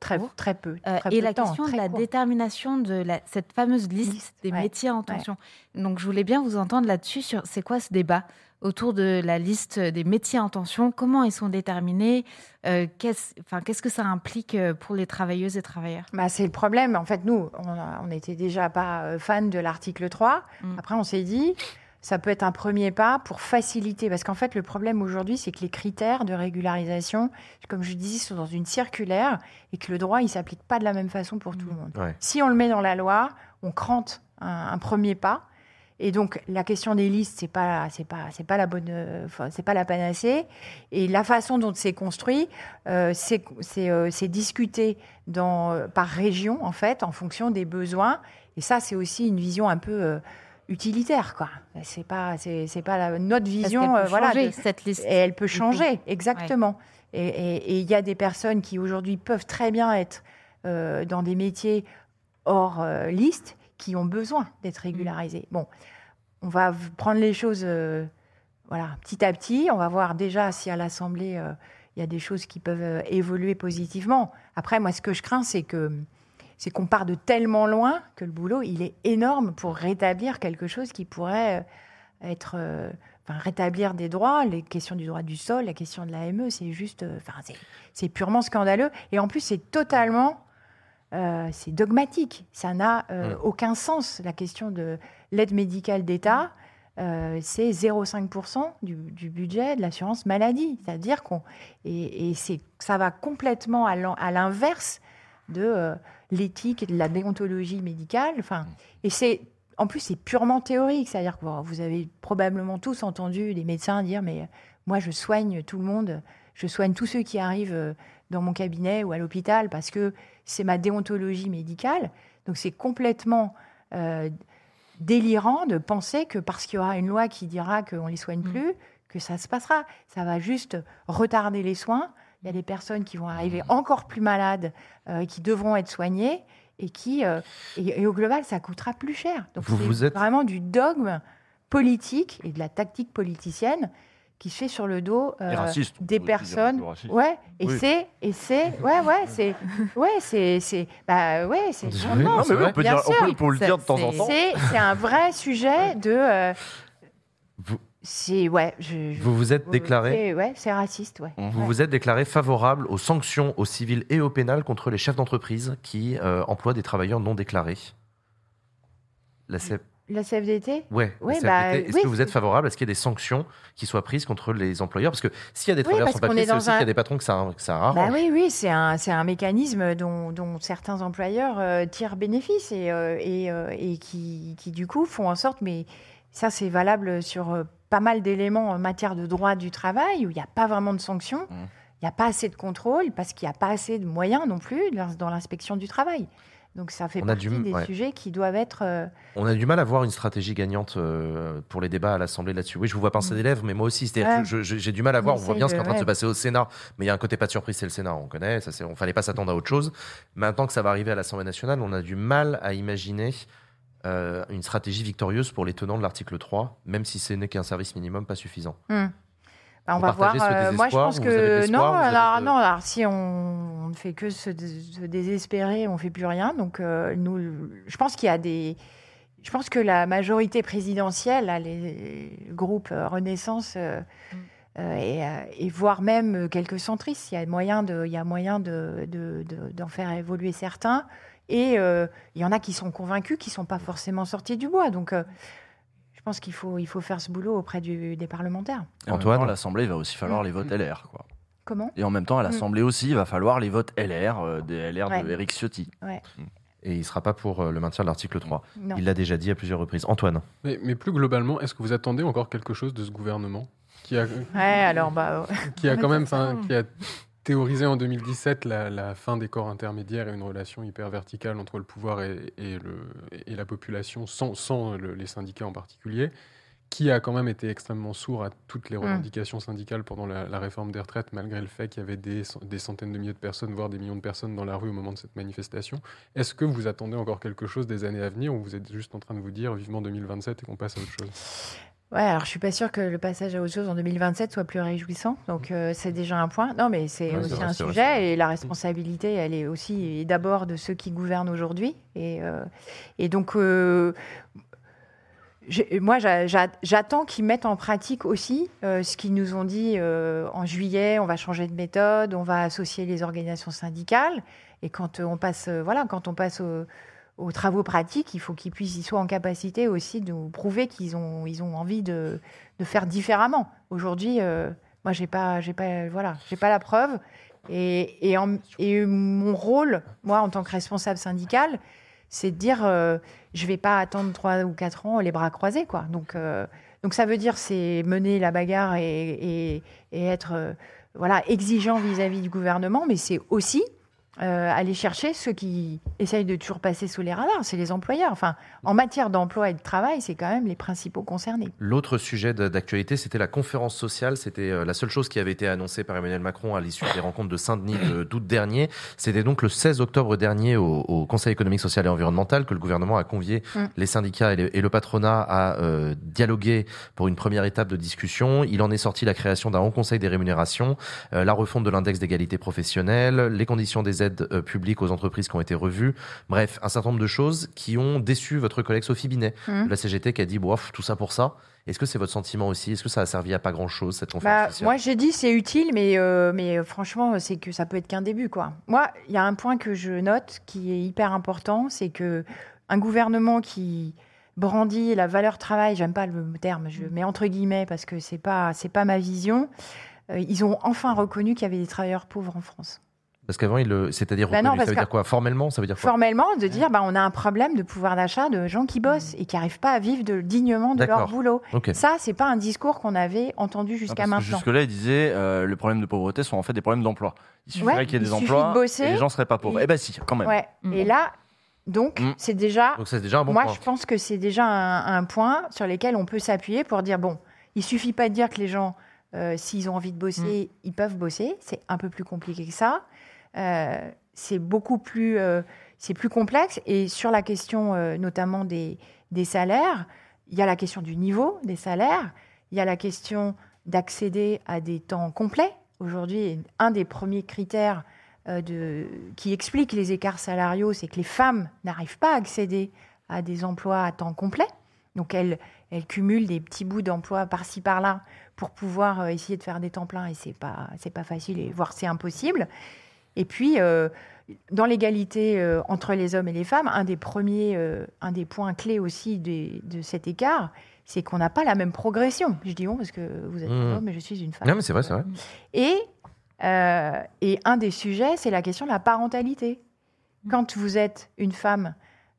Très, court. très peu. Euh, et peu la temps, question de la court. détermination de la- cette fameuse liste, des ouais, métiers en ouais. tension. Donc je voulais bien vous entendre là-dessus sur c'est quoi ce débat autour de la liste des métiers en tension, comment ils sont déterminés, euh, qu'est-ce enfin, qu'est-ce que ça implique euh, pour les travailleuses et travailleurs? Bah, c'est le problème. En fait, nous, on, n'était déjà pas euh, fan de l'article 3. Mm. Après, on s'est dit, ça peut être un premier pas pour faciliter. Parce qu'en fait, le problème aujourd'hui, c'est que les critères de régularisation, comme je disais, sont dans une circulaire et que le droit, il ne s'applique pas de la même façon pour tout le monde. Ouais. Si on le met dans la loi, on crante un, un premier pas. Et donc la question des listes, c'est pas c'est pas c'est pas la bonne, enfin, c'est pas la panacée. Et la façon dont c'est construit, euh, c'est c'est euh, c'est discuté dans par région en fait, en fonction des besoins. Et ça, c'est aussi une vision un peu euh, utilitaire, quoi. C'est pas c'est pas la, notre vision, euh, voilà. changer, de- cette liste, Et elle peut coup. changer, exactement. Et- il y a des personnes qui aujourd'hui peuvent très bien être euh, dans des métiers hors euh, liste qui ont besoin d'être régularisés. Bon, on va prendre les choses voilà, petit à petit. On va voir déjà si à l'Assemblée, il y a des choses qui peuvent évoluer positivement. Après, moi, ce que je crains, c'est que c'est qu'on part de tellement loin que le boulot, il est énorme pour rétablir quelque chose qui pourrait euh, être... euh, Enfin, rétablir des droits, les questions du droit du sol, la question de l'AME, c'est juste... euh, Enfin, c'est- c'est purement scandaleux. Et en plus, c'est totalement... euh, c'est dogmatique. Ça n'a aucun sens. La question de l'aide médicale d'État, euh, c'est 0,5% du, du budget de l'assurance maladie. C'est-à-dire qu'on. Et, et c'est, ça va complètement à l'inverse de euh, l'éthique et de la déontologie médicale. Enfin, et c'est. En plus, c'est purement théorique. C'est-à-dire que vous avez probablement tous entendu des médecins dire Mais moi, je soigne tout le monde. Je soigne tous ceux qui arrivent euh, dans mon cabinet ou à l'hôpital parce que c'est ma déontologie médicale. Donc, c'est complètement. euh, délirant de penser que parce qu'il y aura une loi qui dira qu'on ne les soigne plus, que ça se passera. Ça va juste retarder les soins. Il y a des personnes qui vont arriver encore plus malades, euh, qui devront être soignées et qui, euh, et, et au global, ça coûtera plus cher. Donc Vous- c'est vous êtes- vraiment du dogme politique et de la tactique politicienne qui se fait sur le dos euh, raciste, des personnes. Ouais, et Oui. c'est et c'est ouais ouais c'est ouais c'est c'est bah ouais c'est. Non, mais oui, on peut Bien dire- on sûr. peut- faut le dire de temps en temps. C'est c'est un vrai sujet de euh, c'est ouais je, Vous vous êtes déclaré ouais c'est raciste ouais. Vous Ouais. vous êtes déclaré favorable aux sanctions au civil et au pénal contre les chefs d'entreprise qui euh, emploient des travailleurs non déclarés. La C- La CFDT Ouais, la Ouais, CFDT, bah, Est-ce oui, que vous êtes favorable à ce qu'il y ait des sanctions qui soient prises contre les employeurs? Parce que s'il y a des Oui, travailleurs parce sans papier, est c'est aussi qu'il y un- a des patrons que ça, que ça arrange. Bah oui, oui, c'est un, un mécanisme dont, dont certains employeurs euh, tirent bénéfice et, euh, et, euh, et qui, qui, du coup, font en sorte, mais ça, c'est valable sur euh, pas mal d'éléments en matière de droit du travail, où il n'y a pas vraiment de sanctions, il n'y a pas assez de contrôle, parce qu'il n'y a pas assez de moyens non plus dans l'inspection du travail. Donc ça fait On a partie du- des ouais. sujets qui doivent être... euh, On a du mal à voir une stratégie gagnante euh, pour les débats à l'Assemblée là-dessus. Oui, je vous vois pincer des lèvres, mais moi aussi, Ouais. j'ai du mal à voir. On On voit bien ce qui est en train de se passer au Sénat, mais il y a un côté pas de surprise, c'est le Sénat, on connaît. Ça, on fallait pas s'attendre à autre chose. Maintenant que ça va arriver à l'Assemblée nationale, on a du mal à imaginer euh, une stratégie victorieuse pour les tenants de l'article 3, même si ce n'est qu'un service minimum pas suffisant. Hmm. Bah, on Vous va voir. euh, moi, je pense que non. Alors, de- non. Alors, si on, ne fait que se, dé- se désespérer, on fait plus rien. Donc, euh, nous, je pense qu'il y a des. Je pense que la majorité présidentielle, là, les groupes Renaissance, euh, euh, et, et voire même quelques centristes. Il y a moyen de, il y a moyen de, de- de- d'en faire évoluer certains. Et euh, il y en a qui sont convaincus, qui ne sont pas forcément sortis du bois. Donc, euh, je pense qu'il faut, il faut faire ce boulot auprès du- des parlementaires. Et à l'Assemblée, il va aussi falloir les votes LR. Quoi. Comment Et en même temps, à Mm. l'Assemblée aussi, il va falloir les votes LR, euh, des LR Ouais. de Éric Ciotti. Ouais. Et il ne sera pas pour euh, le maintien de l'article 3. Non. Il l'a déjà dit à plusieurs reprises. Antoine Mais, mais plus globalement, est-ce que vous attendez encore quelque chose de ce gouvernement qui a, Ouais, alors, bah, qui a quand même, qui a théorisé en 2017 la, la fin des corps intermédiaires et une relation hyper verticale entre le pouvoir et, et le, et la population, sans, sans le- les syndicats en particulier, qui a quand même été extrêmement sourd à toutes les Mm. revendications syndicales pendant la, la réforme des retraites, malgré le fait qu'il y avait des, des centaines de milliers de personnes, voire des millions de personnes dans la rue au moment de cette manifestation. Est-ce que vous attendez encore quelque chose des années à venir ou vous êtes juste en train de vous dire vivement 2027 et qu'on passe à autre chose? Ouais, alors je suis pas sûre que le passage à autre chose en 2027 soit plus réjouissant. Donc euh, c'est déjà un point. Non, mais c'est Ouais, aussi vrai, un sujet vrai. et la responsabilité, elle est aussi d'abord de ceux qui gouvernent aujourd'hui. Et, euh, et donc euh, moi, j'a- j'a- j'attends qu'ils mettent en pratique aussi ce qu'ils nous ont dit en juillet. On va changer de méthode, on va associer les organisations syndicales. Et quand on passe, voilà, quand on passe au- aux travaux pratiques, il faut qu'ils puissent, ils soient en capacité aussi de prouver qu'ils ont, ils ont envie de, de faire différemment. Aujourd'hui, euh, moi, j'ai pas, pas, voilà, pas la preuve. Et, et, mon rôle, moi, en tant que responsable syndical, c'est de dire, euh, je vais pas attendre trois ou quatre ans les bras croisés, quoi. Donc, euh, donc ça veut dire, c'est mener la bagarre et, et- et être, euh, voilà, exigeant vis-à-vis du gouvernement, mais c'est aussi euh, aller chercher ceux qui essayent de toujours passer sous les radars, c'est les employeurs. Enfin, en matière d'emploi et de travail, c'est quand même les principaux concernés. L'autre sujet d'actualité, c'était la conférence sociale. C'était euh, la seule chose qui avait été annoncée par Emmanuel Macron à l'issue des rencontres de Saint-Denis de- d'août dernier. C'était donc le 16 octobre dernier au, au Conseil économique, social et environnemental que le gouvernement a convié Mm. les syndicats et, les- et le patronat à euh, dialoguer pour une première étape de discussion. Il en est sorti la création d'un haut conseil des rémunérations, euh, la refonte de l'index d'égalité professionnelle, les conditions des aides euh, publiques aux entreprises qui ont été revues. Bref, un certain nombre de choses qui ont déçu votre collègue Sophie Binet Mm. de la CGT qui a dit, bof, tout ça pour ça. Est-ce que c'est votre sentiment aussi? Est-ce que ça a servi à pas grand-chose, cette conférence Bah, moi, j'ai dit c'est utile, mais, euh, mais euh, franchement, c'est que ça peut être qu'un début. Quoi. Moi, il y a un point que je note qui est hyper important, c'est que un gouvernement qui brandit la valeur travail, j'aime pas le terme, je mets entre guillemets parce que c'est pas c'est pas ma vision. euh, ils ont enfin reconnu qu'il y avait des travailleurs pauvres en France. Parce qu'avant, il le- c'est-à-dire Bah non, ça veut dire quoi? Formellement, ça veut dire quoi? Formellement, de dire bah, on a un problème de pouvoir d'achat de gens qui bossent et qui n'arrivent pas à vivre de, dignement de leur boulot. Ok. Ça, c'est pas un discours qu'on avait entendu jusqu'à Parce que maintenant. Jusque-là, il disait euh, les problèmes de pauvreté sont en fait des problèmes d'emploi. Il suffirait Ouais, qu'il y ait des emplois de bosser. et les gens seraient pas pauvres. Et- Eh ben si, quand même. Ouais. Et là, donc, Mm. c'est déjà. Donc c'est déjà un bon moi, point. je pense que c'est déjà un, un point sur lequel on peut s'appuyer pour dire bon, il suffit pas de dire que les gens, euh, s'ils ont envie de bosser, ils peuvent bosser. C'est un peu plus compliqué que ça. Euh, c'est beaucoup plus, euh, c'est plus complexe. Et sur la question euh, notamment des, salaires, il y a la question du niveau des salaires. Il y a la question d'accéder à des temps complets. Aujourd'hui, un des premiers critères qui explique les écarts salariaux, c'est que les femmes n'arrivent pas à accéder à des emplois à temps complet. Donc elles, elles cumulent des petits bouts d'emploi par-ci par-là pour pouvoir essayer de faire des temps pleins et c'est pas c'est pas facile et voire c'est impossible. Et puis euh, dans l'égalité euh, entre les hommes et les femmes, un des premiers, euh, un des points clés aussi de cet écart, c'est qu'on n'a pas la même progression. Je dis on parce que vous êtes un Mmh. homme et je suis une femme. Non, mais c'est vrai, c'est vrai. Et, euh, et un des sujets, c'est la question de la parentalité. Quand vous êtes une femme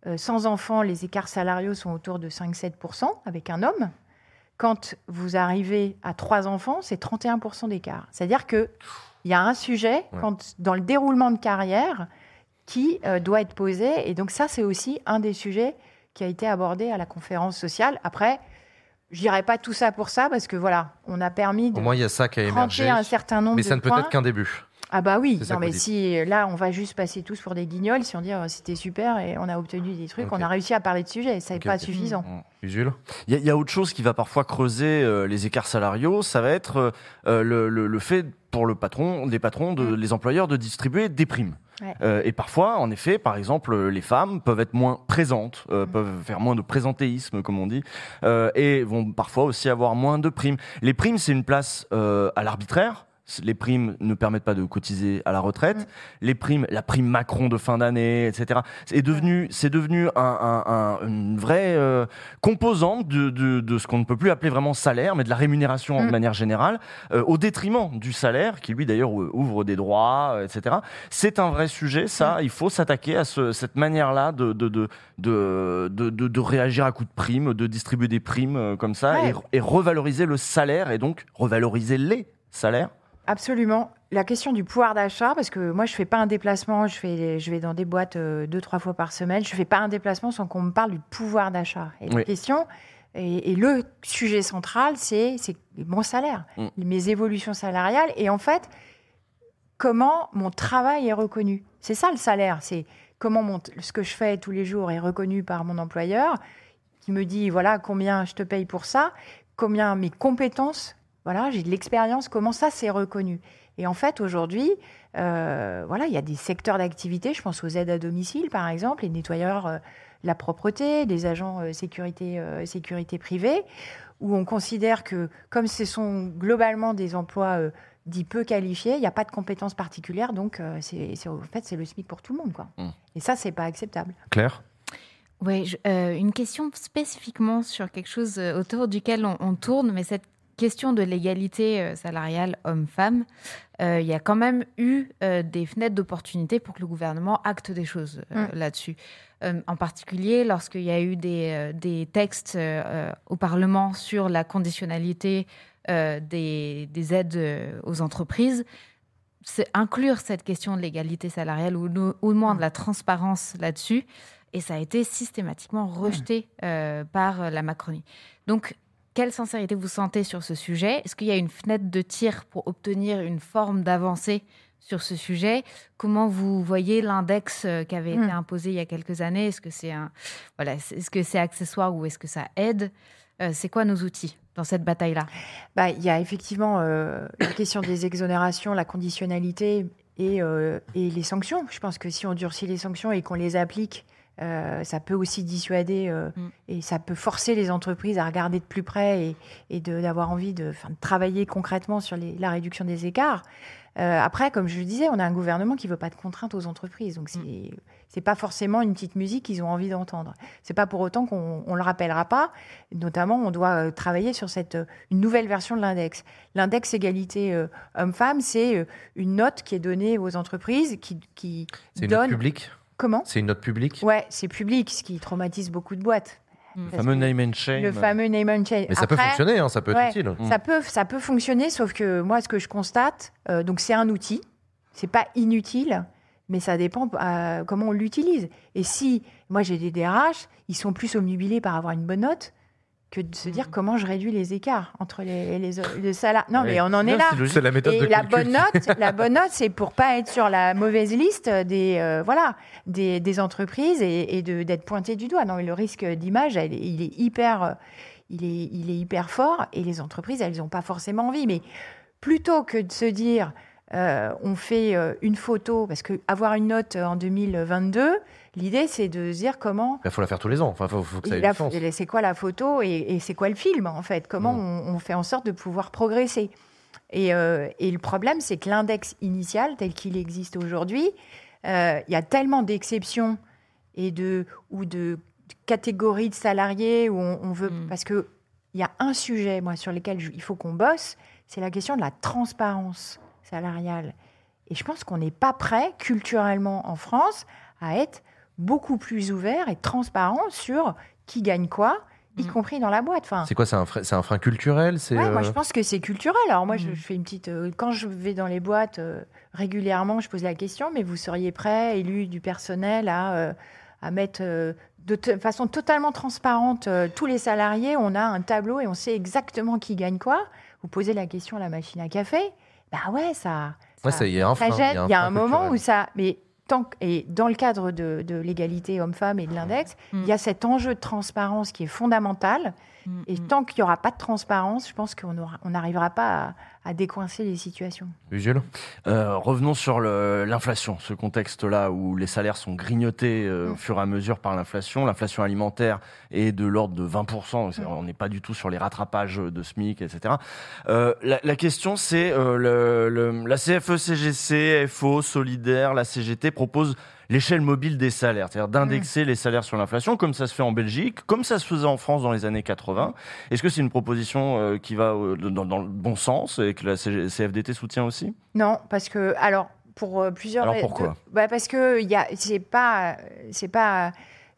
euh, sans enfant, les écarts salariaux sont autour de 5-7% avec un homme. Quand vous arrivez à trois enfants, c'est 31% d'écart. C'est-à-dire qu'il y a un sujet Ouais. quand, dans le déroulement de carrière qui euh, doit être posé. Et donc ça, c'est aussi un des sujets qui a été abordé à la conférence sociale. Après, je dirais pas tout ça pour ça, parce que voilà, on a permis de Au moins, il y a ça qui a trancher émergé. un certain nombre mais de ça ne peut être qu'un début. Ah bah oui, non mais si là on va juste passer tous pour des guignols, si on dit oh, c'était super et on a obtenu des trucs, on a réussi à parler de sujet, ça n'est pas suffisant. Usul Il y, a- il y a autre chose qui va parfois creuser euh, les écarts salariaux, ça va être euh, euh, le, le- le fait pour le patron, des patrons, de, les employeurs de distribuer des primes. Ouais. Euh, et parfois, en effet, par exemple, les femmes peuvent être moins présentes, euh, peuvent faire moins de présentéisme, comme on dit, euh, et vont parfois aussi avoir moins de primes. Les primes, c'est une place à l'arbitraire. Les primes ne permettent pas de cotiser à la retraite. Les primes, la prime Macron de fin d'année, etc. C'est devenu, c'est devenu un, un- un- une vraie euh, composante de, de- de ce qu'on ne peut plus appeler vraiment salaire, mais de la rémunération de manière générale, euh, au détriment du salaire, qui lui d'ailleurs ou- ouvre des droits, euh, etc. C'est un vrai sujet, ça. Il faut s'attaquer à ce- cette manière-là de, réagir à coup de primes, de distribuer des primes euh, comme ça, Ouais. et, et revaloriser le salaire, et donc revaloriser les salaires. Absolument. La question du pouvoir d'achat, parce que moi, je fais pas un déplacement, je, fais, je vais dans des boîtes euh, deux, trois fois par semaine, je fais pas un déplacement sans qu'on me parle du pouvoir d'achat. Et la question, et, et le sujet central, c'est mon salaire, Mm. mes évolutions salariales, et en fait, comment mon travail est reconnu. C'est ça le salaire, c'est comment mon, ce que je fais tous les jours est reconnu par mon employeur, qui me dit, voilà, combien je te paye pour ça, combien mes compétences, voilà, j'ai de l'expérience, comment ça c'est reconnu? Et en fait, aujourd'hui, euh, voilà, il y a des secteurs d'activité, je pense aux aides à domicile, par exemple, les nettoyeurs, euh, la propreté, les agents euh, sécurité, euh, sécurité privée, où on considère que, comme ce sont globalement des emplois euh, dits peu qualifiés, il n'y a pas de compétences particulières, donc euh, c'est, c'est- en fait, c'est le SMIC pour tout le monde. Quoi. Et ça, c'est pas acceptable. Claire? Oui, je- euh, une question spécifiquement sur quelque chose autour duquel on, on tourne, mais cette question de l'égalité euh, salariale homme-femme, euh, il y a quand même eu euh, des fenêtres d'opportunité pour que le gouvernement acte des choses euh, Mm. là-dessus. En particulier lorsqu'il y a eu des, des textes au Parlement sur la conditionnalité des, des aides aux entreprises, c'est inclure cette question de l'égalité salariale ou, au moins de la transparence là-dessus. Et ça a été systématiquement rejeté par la Macronie. Donc, quelle sincérité vous sentez sur ce sujet? Est-ce qu'il y a une fenêtre de tir pour obtenir une forme d'avancée sur ce sujet? Comment vous voyez l'index euh, qui avait été Mm. imposé il y a quelques années? Est-ce que c'est un, voilà, est-ce que c'est accessoire ou est-ce que ça aide? Euh, C'est quoi nos outils dans cette bataille-là? Bah, il y a effectivement euh, la question des exonérations, la conditionnalité et, euh, et les sanctions. Je pense que si on durcit les sanctions et qu'on les applique, euh, ça peut aussi dissuader euh, et ça peut forcer les entreprises à regarder de plus près et, et de- d'avoir envie de, travailler concrètement sur les- la réduction des écarts. Euh, après, comme je le disais, on a un gouvernement qui veut pas de contraintes aux entreprises, donc c'est c'est pas forcément une petite musique qu'ils ont envie d'entendre. C'est pas pour autant qu'on on le rappellera pas. Notamment, on doit travailler sur cette une nouvelle version de l'index. L'index égalité euh, homme-femme, c'est une note qui est donnée aux entreprises qui qui C'est une note donne publique? Comment C'est une note publique Ouais, c'est public, ce qui traumatise beaucoup de boîtes. Le Parce fameux name and shame. Le fameux name and shame. Mais ça peut fonctionner, hein, ça peut être ouais, utile. Ça peut, ça peut fonctionner, sauf que moi, ce que je constate, euh, donc c'est un outil, c'est pas inutile, mais ça dépend euh, comment on l'utilise. Et si, moi j'ai des DRH, ils sont plus omnubilés par avoir une bonne note que de se dire comment je réduis les écarts entre les, les, les salaires. Non, Ouais. mais on en Non, est là. c'est la méthode Et de la bonne note, la bonne note, c'est pour pas être sur la mauvaise liste des euh, voilà des, des entreprises et, et de- d'être pointé du doigt. Non, mais le risque d'image, il est hyper, euh, il est, il est hyper fort et les entreprises, elles n'ont pas forcément envie. Mais plutôt que de se dire euh, on fait une photo, parce que avoir une note en 2022, l'idée c'est de se dire comment Il faut la faire tous les ans. Enfin, faut, faut que ça ait la- du sens. et c'est quoi la photo et, et c'est quoi le film en fait? Comment on, on fait en sorte de pouvoir progresser? Et, euh, et le problème, c'est que l'index initial tel qu'il existe aujourd'hui, euh, il y a tellement d'exceptions et de ou de catégories de salariés où on, on veut parce que il y a un sujet moi sur lequel je- il faut qu'on bosse, c'est la question de la transparence salariale. Et je pense qu'on n'est pas prêt culturellement en France à être beaucoup plus ouvert et transparent sur qui gagne quoi, y compris dans la boîte. Enfin, C'est quoi C'est un, frein culturel C'est Ouais, moi euh, je pense que c'est culturel. Alors moi je, je fais une petite. euh, quand je vais dans les boîtes euh, régulièrement, je pose la question, mais vous seriez prêt, élu du personnel, à, euh, à mettre euh, de façon totalement transparente euh, tous les salariés. On a un tableau et on sait exactement qui gagne quoi. Vous posez la question à la machine à café. Bah ouais, ça. Ouais, ça, y a un ça frein, gêne. il y a un Il y a frein un moment culturel. où ça. Mais tant que- et dans le cadre de, de l'égalité homme-femme et de l'index, Mm. il y a cet enjeu de transparence qui est fondamental. Et tant qu'il n'y aura pas de transparence, je pense qu'on on n'arrivera pas à, à décoincer les situations. Usuel Euh, revenons sur l'inflation, ce contexte-là où les salaires sont grignotés euh, au fur et à mesure par l'inflation. L'inflation alimentaire est de l'ordre de 20%. C'est- On n'est pas du tout sur les rattrapages de SMIC, etc. Euh, la, la question, c'est euh, le, le- la E, CFE-CGC, FO, Solidaire, la CGT propose l'échelle mobile des salaires, c'est-à-dire d'indexer les salaires sur l'inflation, comme ça se fait en Belgique, comme ça se faisait en France dans les années 80. Est-ce que c'est une proposition euh, qui va euh, dans, dans le bon sens et que la CFDT soutient aussi? Non, parce que alors pour euh, plusieurs. Alors, pourquoi? de- bah Parce que il c'est pas, c'est pas,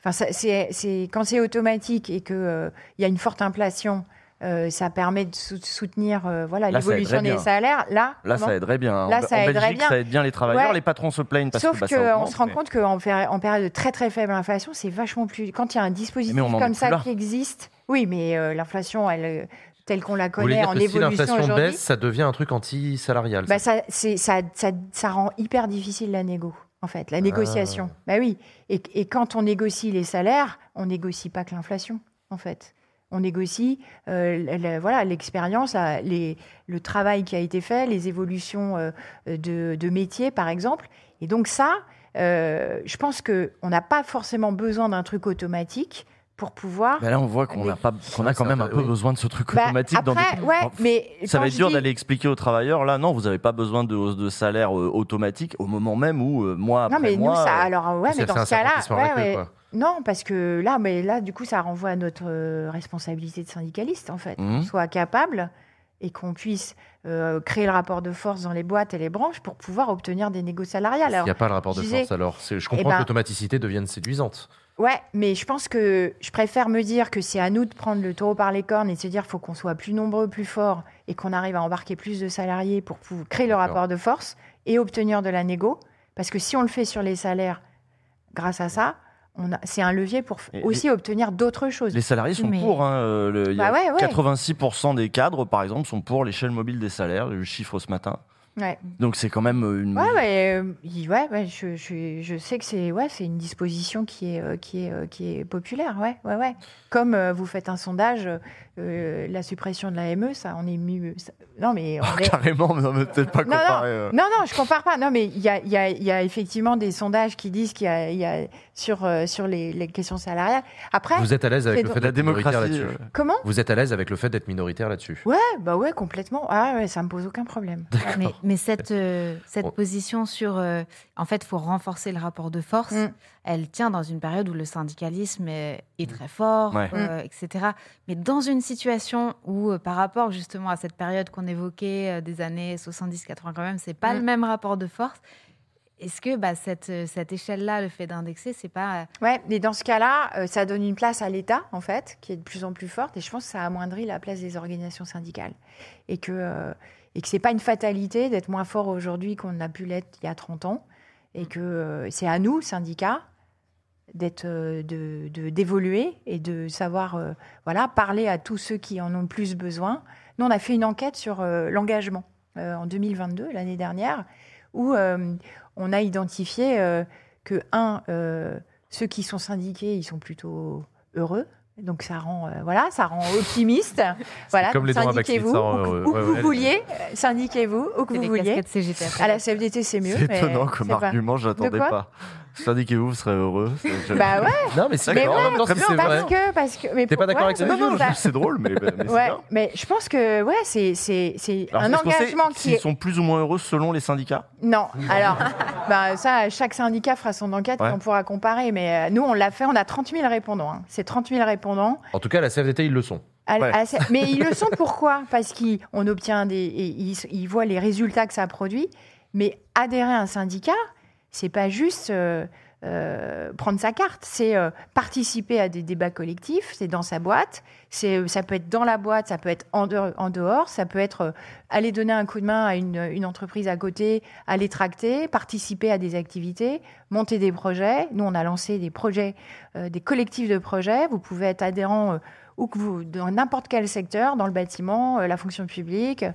enfin c'est, quand c'est automatique et que euh, il y a une forte inflation. Euh, ça permet de sou- soutenir euh, voilà l'évolution des salaires. Là, Là, ça aiderait bien. Là, En- ça en aiderait Belgique, bien. ça aide bien les travailleurs. Ouais. Les patrons se plaignent parce Sauf que bah, se rend mais- compte qu'en péri- en période de très très faible inflation, c'est vachement plus. Quand il y a un dispositif comme ça là. qui existe, oui, mais euh, l'inflation, elle, euh, telle qu'on la connaît dire en que si évolution l'inflation aujourd'hui, baisse, ça devient un truc anti-salarial bah, ça ça, c'est- ça, ça, ça rend hyper difficile la négo, en fait, Ah. la négociation. Bah oui. Et, et quand on négocie les salaires, on négocie pas que l'inflation, en fait. On négocie euh, voilà l'expérience, le travail qui a été fait, les évolutions euh, de, de métier, par exemple. Et donc ça, euh, je pense que on n'a pas forcément besoin d'un truc automatique pour pouvoir. Bah là, on voit qu'on a, pas, qu'on a quand même un peu besoin de ce truc Bah, automatique. dans des- ouais, En- mais ça va être dur dis- d'aller expliquer aux travailleurs. Là, non, vous n'avez pas besoin de hausse de salaire euh, automatique au moment même où, euh, mois après Non, mais nous, ça, euh, alors, ouais, mais dans ce cas-là, ouais, queue, ouais. quoi. non, parce que là, mais là, du coup, ça renvoie à notre euh, responsabilité de syndicaliste, en fait. Qu'on soit capable et qu'on puisse euh, créer le rapport de force dans les boîtes et les branches pour pouvoir obtenir des négociations salariales. Il n'y a pas le rapport de disais- force alors. C'est- Je Eh comprends ben, que l'automaticité devienne séduisante. Ouais, mais je pense que je préfère me dire que c'est à nous de prendre le taureau par les cornes et de se dire qu'il faut qu'on soit plus nombreux, plus forts et qu'on arrive à embarquer plus de salariés pour pou- créer le rapport de force et obtenir de la négo. Parce que si on le fait sur les salaires, grâce à ça, on a- c'est un levier pour Et- aussi obtenir d'autres choses. Les salariés sont Mais- pour. Hein, euh, le- il y a Bah ouais, ouais. 86% des cadres, par exemple, sont pour l'échelle mobile des salaires. Le chiffre ce matin. Ouais. Donc c'est quand même euh, une. Ouais, ouais, euh, ouais, ouais, je, je, je sais que c'est ouais, c'est une disposition qui est, euh, qui est, euh, qui est populaire, ouais, ouais, ouais. Comme euh, vous faites un sondage, euh, la suppression de la ME, ça, on est mieux. ça- non, mais on est- Carrément, mais non, mais peut-être pas non, non, comparer. euh. non, non, je compare pas. Non, mais il y a, il y, a, il y a effectivement des sondages qui disent qu'il y a, il y a sur, euh, sur les, les questions salariales. Après, Vous êtes à l'aise avec c'est le fait d'être minoritaire démocratie, là-dessus? euh. Comment? Vous êtes à l'aise avec le fait d'être minoritaire là-dessus? Ouais, bah ouais, complètement. Ah ouais, ça me pose aucun problème. Mais, mais cette, euh, cette position sur, euh, en fait, faut renforcer le rapport de force, Mm. Elle tient dans une période où le syndicalisme est, est très fort, Ouais. euh, etc. Mais dans une situation où, euh, par rapport justement à cette période qu'on évoquait euh, des années 70-80 quand même, c'est pas Mm. le même rapport de force. Est-ce que bah, cette, cette échelle-là, le fait d'indexer, c'est pas... Ouais, mais dans ce cas-là, euh, ça donne une place à l'État, en fait, qui est de plus en plus forte, et je pense que ça amoindrit la place des organisations syndicales. Et que, euh, et que c'est pas une fatalité d'être moins fort aujourd'hui qu'on a pu l'être il y a 30 ans, et que euh, c'est à nous, syndicats, d'être, euh, de, d'évoluer et de savoir, euh, voilà, parler à tous ceux qui en ont le plus besoin. Nous, on a fait une enquête sur euh, l'engagement euh, en 2022, l'année dernière, où euh, on a identifié que, un, ceux qui sont syndiqués, ils sont plutôt heureux. Donc ça rend, voilà, ça rend optimiste. voilà, syndiquez-vous où, que- vous vouliez, syndiquez-vous où que vous vouliez. À la CFDT, c'est mieux. C'est étonnant comme argument, quoi pas. Syndiquez-vous, vous serez heureux. Bah ouais. Non, mais c'est Mais en ouais, même temps, non, c'est vrai. parce que, parce que, mais T'es pas pour- d'accord ouais, avec ça non, non, C'est drôle, mais, mais c'est ouais, bien. mais je pense que ouais, c'est c'est c'est Alors, un est-ce qu'on sait engagement qui s'ils est sont plus ou moins heureux selon les syndicats? Non. Alors, bah, ça, chaque syndicat fera son enquête, Ouais. on pourra comparer. Mais euh, nous, on l'a fait, on a 30 000 répondants. hein. C'est 30 000 répondants. En tout cas, la CFDT, ils le sont. À- Ouais. à- mais ils le sont pourquoi? Parce qu'on obtient des. et Ils, ils voient les résultats que ça produit. Mais adhérer à un syndicat, c'est pas juste. euh, euh, prendre sa carte, c'est euh, participer à des débats collectifs, c'est dans sa boîte, c'est ça peut être dans la boîte, ça peut être en dehors, ça peut être aller donner un coup de main à une, entreprise à côté, aller tracter, participer à des activités, monter des projets. Nous, on a lancé des projets, des collectifs de projets. Vous pouvez être adhérent ou que vous dans n'importe quel secteur, dans le bâtiment, la fonction publique.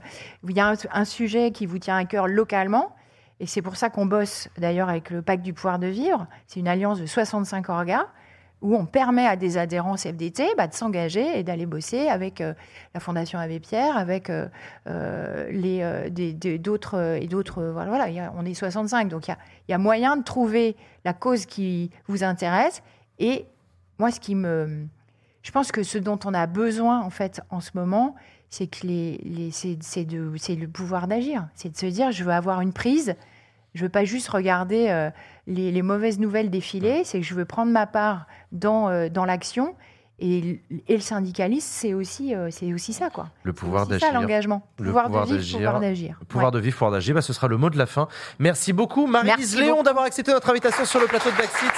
Il y a un sujet qui vous tient à cœur localement. Et c'est pour ça qu'on bosse d'ailleurs avec le Pacte du pouvoir de vivre. C'est une alliance de 65 orgas où on permet à des adhérents CFDT bah, de s'engager et d'aller bosser avec euh, la Fondation Abbé Pierre, avec euh, euh, les, d'autres et d'autres. voilà, on est 65, donc il y y a moyen de trouver la cause qui vous intéresse. Et moi, ce qui me, je pense que ce dont on a besoin en fait en ce moment, c'est que les, les c'est, c'est de, c'est le pouvoir d'agir, c'est de se dire, je veux avoir une prise. Je veux pas juste regarder euh, les, les mauvaises nouvelles défiler, c'est que je veux prendre ma part dans, euh, dans l'action. Et, le syndicalisme, c'est aussi, euh, c'est aussi ça, quoi. Le pouvoir C'est ça d'agir. l'engagement. Le Pouvoir de vivre, pouvoir d'agir. Le Pouvoir Ouais. de vivre, pouvoir d'agir. Bah, ce sera le mot de la fin. Merci beaucoup, Marie-Lise Léon, d'avoir accepté notre invitation sur le plateau de Backseat.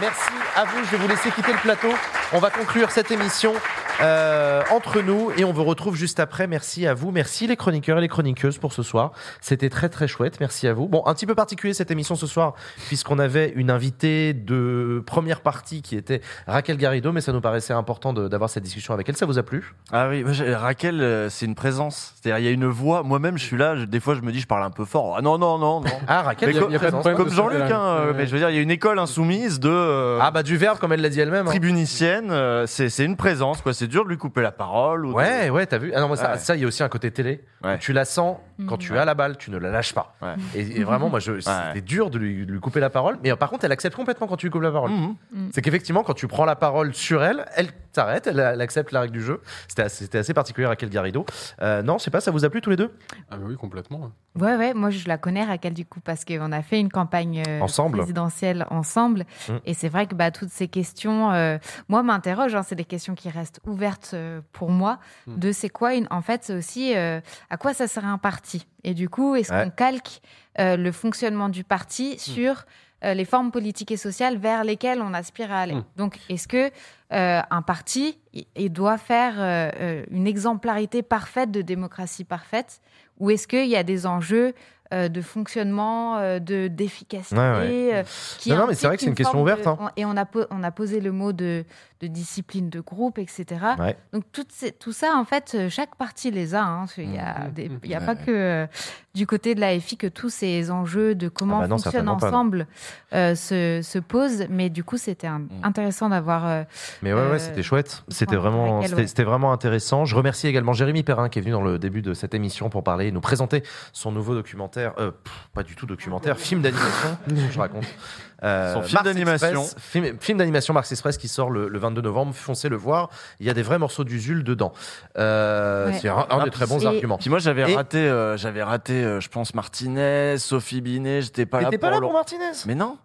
Merci à vous. Je vais vous laisser quitter le plateau. On va conclure cette émission euh, entre nous et on vous retrouve juste après. Merci à vous. Merci les chroniqueurs et les chroniqueuses pour ce soir. C'était très très chouette. Merci à vous. Bon, un petit peu particulier cette émission ce soir puisqu'on avait une invitée de première partie qui était Raquel Garrido, mais ça nous paraissait important de- d'avoir cette discussion avec elle. Ça vous a plu? Ah oui, moi, Raquel, euh, c'est une présence. C'est-à-dire, il y a une voix. Moi-même, je suis là. je- des fois, je me dis, je parle un peu fort. Ah non, non, non, non. Ah, Raquel, il y a- y a pas de comme, Jean-Luc, hein, euh, Ouais. mais je veux dire, il y a une école insoumise de. euh, Ah bah du verbe, comme elle l'a dit elle-même. hein. Tribunicienne, euh, c'est c'est une présence, quoi. C'est dur de lui couper la parole. Ou de- Ouais, ouais, t'as vu? Ah non, mais ça, Ouais. ça, il y a aussi un côté télé. Tu la sens quand tu as la balle, tu ne la lâches pas. Et, et vraiment, moi, c'était dur de lui, de lui couper la parole. Mais par contre, elle accepte complètement quand tu lui coupes la parole. Mhm. C'est qu'effectivement, quand tu prends la parole sur elle, elle elle, elle accepte la règle du jeu. C'était assez, c'était assez particulier, Raquel Garrido. Euh, non, je sais pas, ça vous a plu tous les deux? Ah bah oui, complètement. Ouais, ouais, moi je la connais Raquel du coup parce qu'on a fait une campagne euh, Ensemble. présidentielle ensemble. Mm. Et c'est vrai que bah, toutes ces questions, euh, moi m'interrogent, hein, c'est des questions qui restent ouvertes euh, pour moi. Mm. De c'est quoi une. En fait, c'est aussi euh, à quoi ça sert un parti? Et du coup, est-ce Ouais. qu'on calque euh, le fonctionnement du Mm. parti sur euh, les formes politiques et sociales vers lesquelles on aspire à aller Mm. Donc, est-ce que euh, un parti il, il doit faire euh, une exemplarité parfaite de démocratie parfaite ou est-ce qu'il y a des enjeux de fonctionnement, de d'efficacité Ouais, ouais. qui Non, non, mais c'est vrai que c'est une question ouverte, de- hein. Et on a, on a posé le mot de, de discipline de groupe, etc. Ouais. Donc tout ça, en fait, euh, chaque parti les a. hein. Il n'y a, des- il y a Ouais, pas que euh, du côté de la FI que tous ces enjeux de comment Ah bah non, on fonctionne ensemble euh, se, se posent. Mais du coup, c'était un- intéressant d'avoir... euh, Mais ouais, ouais, euh, c'était chouette. C'était vraiment, ouais. c'était vraiment intéressant. Je remercie également Jérémy Perrin qui est venu dans le début de cette émission pour parler et nous présenter son nouveau documentaire, euh, pff, pas du tout documentaire, film d'animation. je raconte. Euh, Son film d'animation. Express, Film, film d'animation Mars Express qui sort le, le 22 novembre. Foncez le voir. Il y a des vrais morceaux d'usul dedans. Euh, Ouais. C'est un, un Ah, des très bons arguments. Puis moi, j'avais Et- raté, euh, j'avais raté, euh, je pense, Martinez, Sophie Binet. J'étais pas là T'étais pour pas là pour Martinez? Mais non.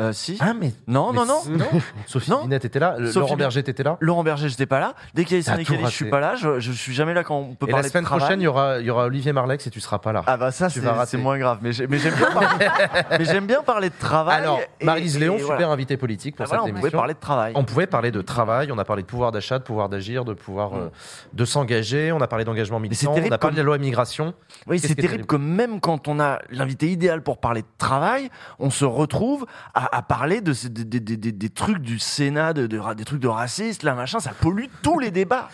Euh, si. Ah, mais. Non, mais non, non. non. Sophie Binet était là. Sophie Laurent Berger était là. Laurent Berger, j'étais pas là. Dès qu'il y a syndicalistes, je suis pas là. Je, je suis jamais là quand on peut Et la parler semaine de travail. prochaine, il y aura, il y aura Olivier Marlex et tu seras pas là. Ah bah ça, c'est moins grave. Mais j'ai- mais j'aime bien, parler- bien parler de travail. Alors, et Léon, voilà. super invité politique pour Ah, voilà, cette on émission. pouvait parler de travail. On pouvait parler de travail, on a parlé de pouvoir d'achat, de pouvoir d'agir, de pouvoir euh, de s'engager, on a parlé d'engagement militant, on terrible a parlé de la loi immigration. Oui, c'est terrible que même quand on a l'invité idéal pour parler de travail, on se retrouve à, à parler de, des- des- des- des trucs du Sénat, de, de des trucs de racistes, là, machin, ça pollue tous les débats.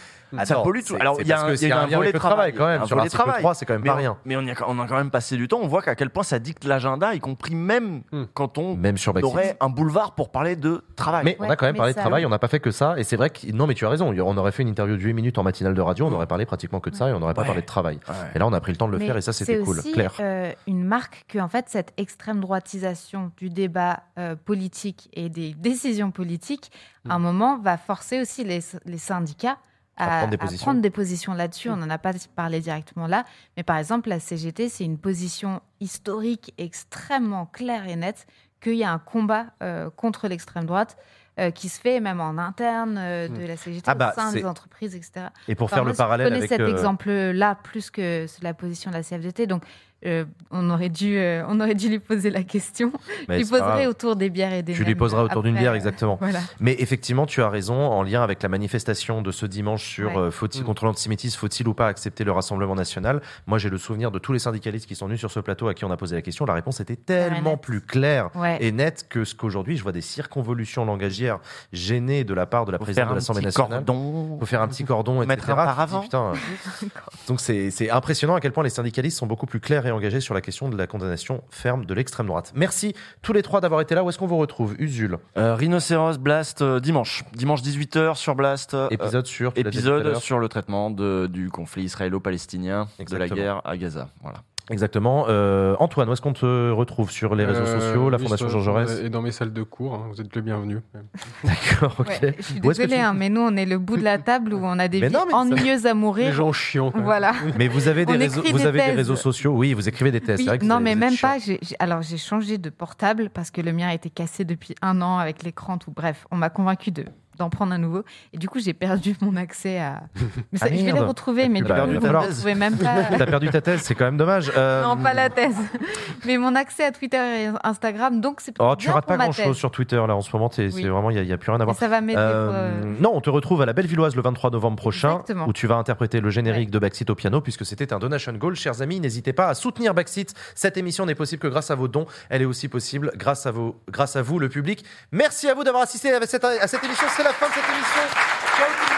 Ça pollue tout. Alors, il y a un, y a un volet travail, quand même. un Sur volet l'article travail. 3, c'est quand même mais pas on- rien. Mais on, y a, on a quand même passé du temps. On voit qu'à quel point ça dicte l'agenda, y compris même quand on Même sur Backseat. aurait un boulevard pour parler de travail. Mais on a quand même parlé de travail, on n'a pas fait que ça. Et c'est vrai que, non, mais tu as raison, on aurait fait une interview de 8 minutes en matinale de radio, on aurait parlé pratiquement que de ça et on n'aurait pas parlé de travail. Et là, on a pris le temps de le Mais faire et ça, c'était cool. Claire. euh, une marque que en fait cette extrême droitisation du débat euh, politique et des décisions politiques, à un moment, va forcer aussi les syndicats À à, prendre des à positions. prendre des positions là-dessus. On n'en a pas parlé directement là, mais par exemple, la CGT, c'est une position historique extrêmement claire et nette qu'il y a un combat euh, contre l'extrême droite. euh, qui se fait même en interne euh, de la CGT Ah bah, au sein c'est- des entreprises, etc. Et pour Enfin, faire moi, le je parallèle connais avec, cet euh, exemple-là plus que la position de la CFDT, donc euh, on, aurait dû, euh, on aurait dû lui poser la question. Mais je lui poserai autour des bières et des Tu lui poseras autour d'une bière, euh, exactement. Voilà. Mais effectivement, tu as raison, en lien avec la manifestation de ce dimanche sur Ouais. euh, faut-il contre l'antisémitisme, faut-il ou pas accepter le Rassemblement national? Moi, j'ai le souvenir de tous les syndicalistes qui sont venus sur ce plateau à qui on a posé la question. La réponse était tellement plus claire Ouais. et nette que ce qu'aujourd'hui, je vois des circonvolutions langagières gênées de la part de la Faut présidente de l'Assemblée nationale. cordon. Faut faire un petit cordon, etc. Mettre un paravent. putain, donc c'est impressionnant à quel point les syndicalistes sont beaucoup plus clairs et engagé sur la question de la condamnation ferme de l'extrême droite. Merci tous les trois d'avoir été là. Où est-ce qu'on vous retrouve? Usul Euh, Rhinocéros Blast euh, dimanche. Dimanche 18h sur Blast. euh, Épisode sur, Épisode sur le traitement de, du conflit israélo-palestinien, de la guerre à Gaza. Voilà. Exactement. Euh, Antoine, où est-ce qu'on te retrouve Sur les réseaux Euh, sociaux, la Fondation Jean Jaurès Et dans mes salles de cours, hein, vous êtes le bienvenu. D'accord, ok. Ouais, je suis désolée, tu- hein, mais nous, on est le bout de la table où on a des Mais vies non, ça- ennuyeuses à mourir. Les gens chiants. Voilà. Mais vous avez des, réseaux, vous des avez des réseaux sociaux. Oui, vous écrivez des. Oui, vrai que non, mais même pas. alors, j'ai changé de portable parce que le mien était cassé depuis un an avec l'écran, tout. Bref, on m'a convaincu de d'en prendre un nouveau. Et du coup, j'ai perdu mon accès à. Mais ça- Ah, je vais les retrouver, mais Tu du l'as coup, perdu, vous ta ne thèse. retrouvez même pas. T'as perdu ta thèse, c'est quand même dommage. Euh, Non, pas la thèse. Mais mon accès à Twitter et Instagram, donc c'est Oh, tu rates pas ma grand chose thèse. sur Twitter là en ce moment. t'es- Oui. C'est vraiment, il n'y a, plus rien à voir. Et ça va m'aider pour, euh, Non, on te retrouve à la Bellevilloise le 23 novembre prochain Exactement. où tu vas interpréter le générique de Backseat au piano puisque c'était un donation goal. Chers amis, n'hésitez pas à soutenir Backseat. Cette émission n'est possible que grâce à vos dons. Elle est aussi possible grâce à, vos, grâce à vous, le public. Merci à vous d'avoir assisté à cette, à cette émission. La fin de cette émission. Ciao.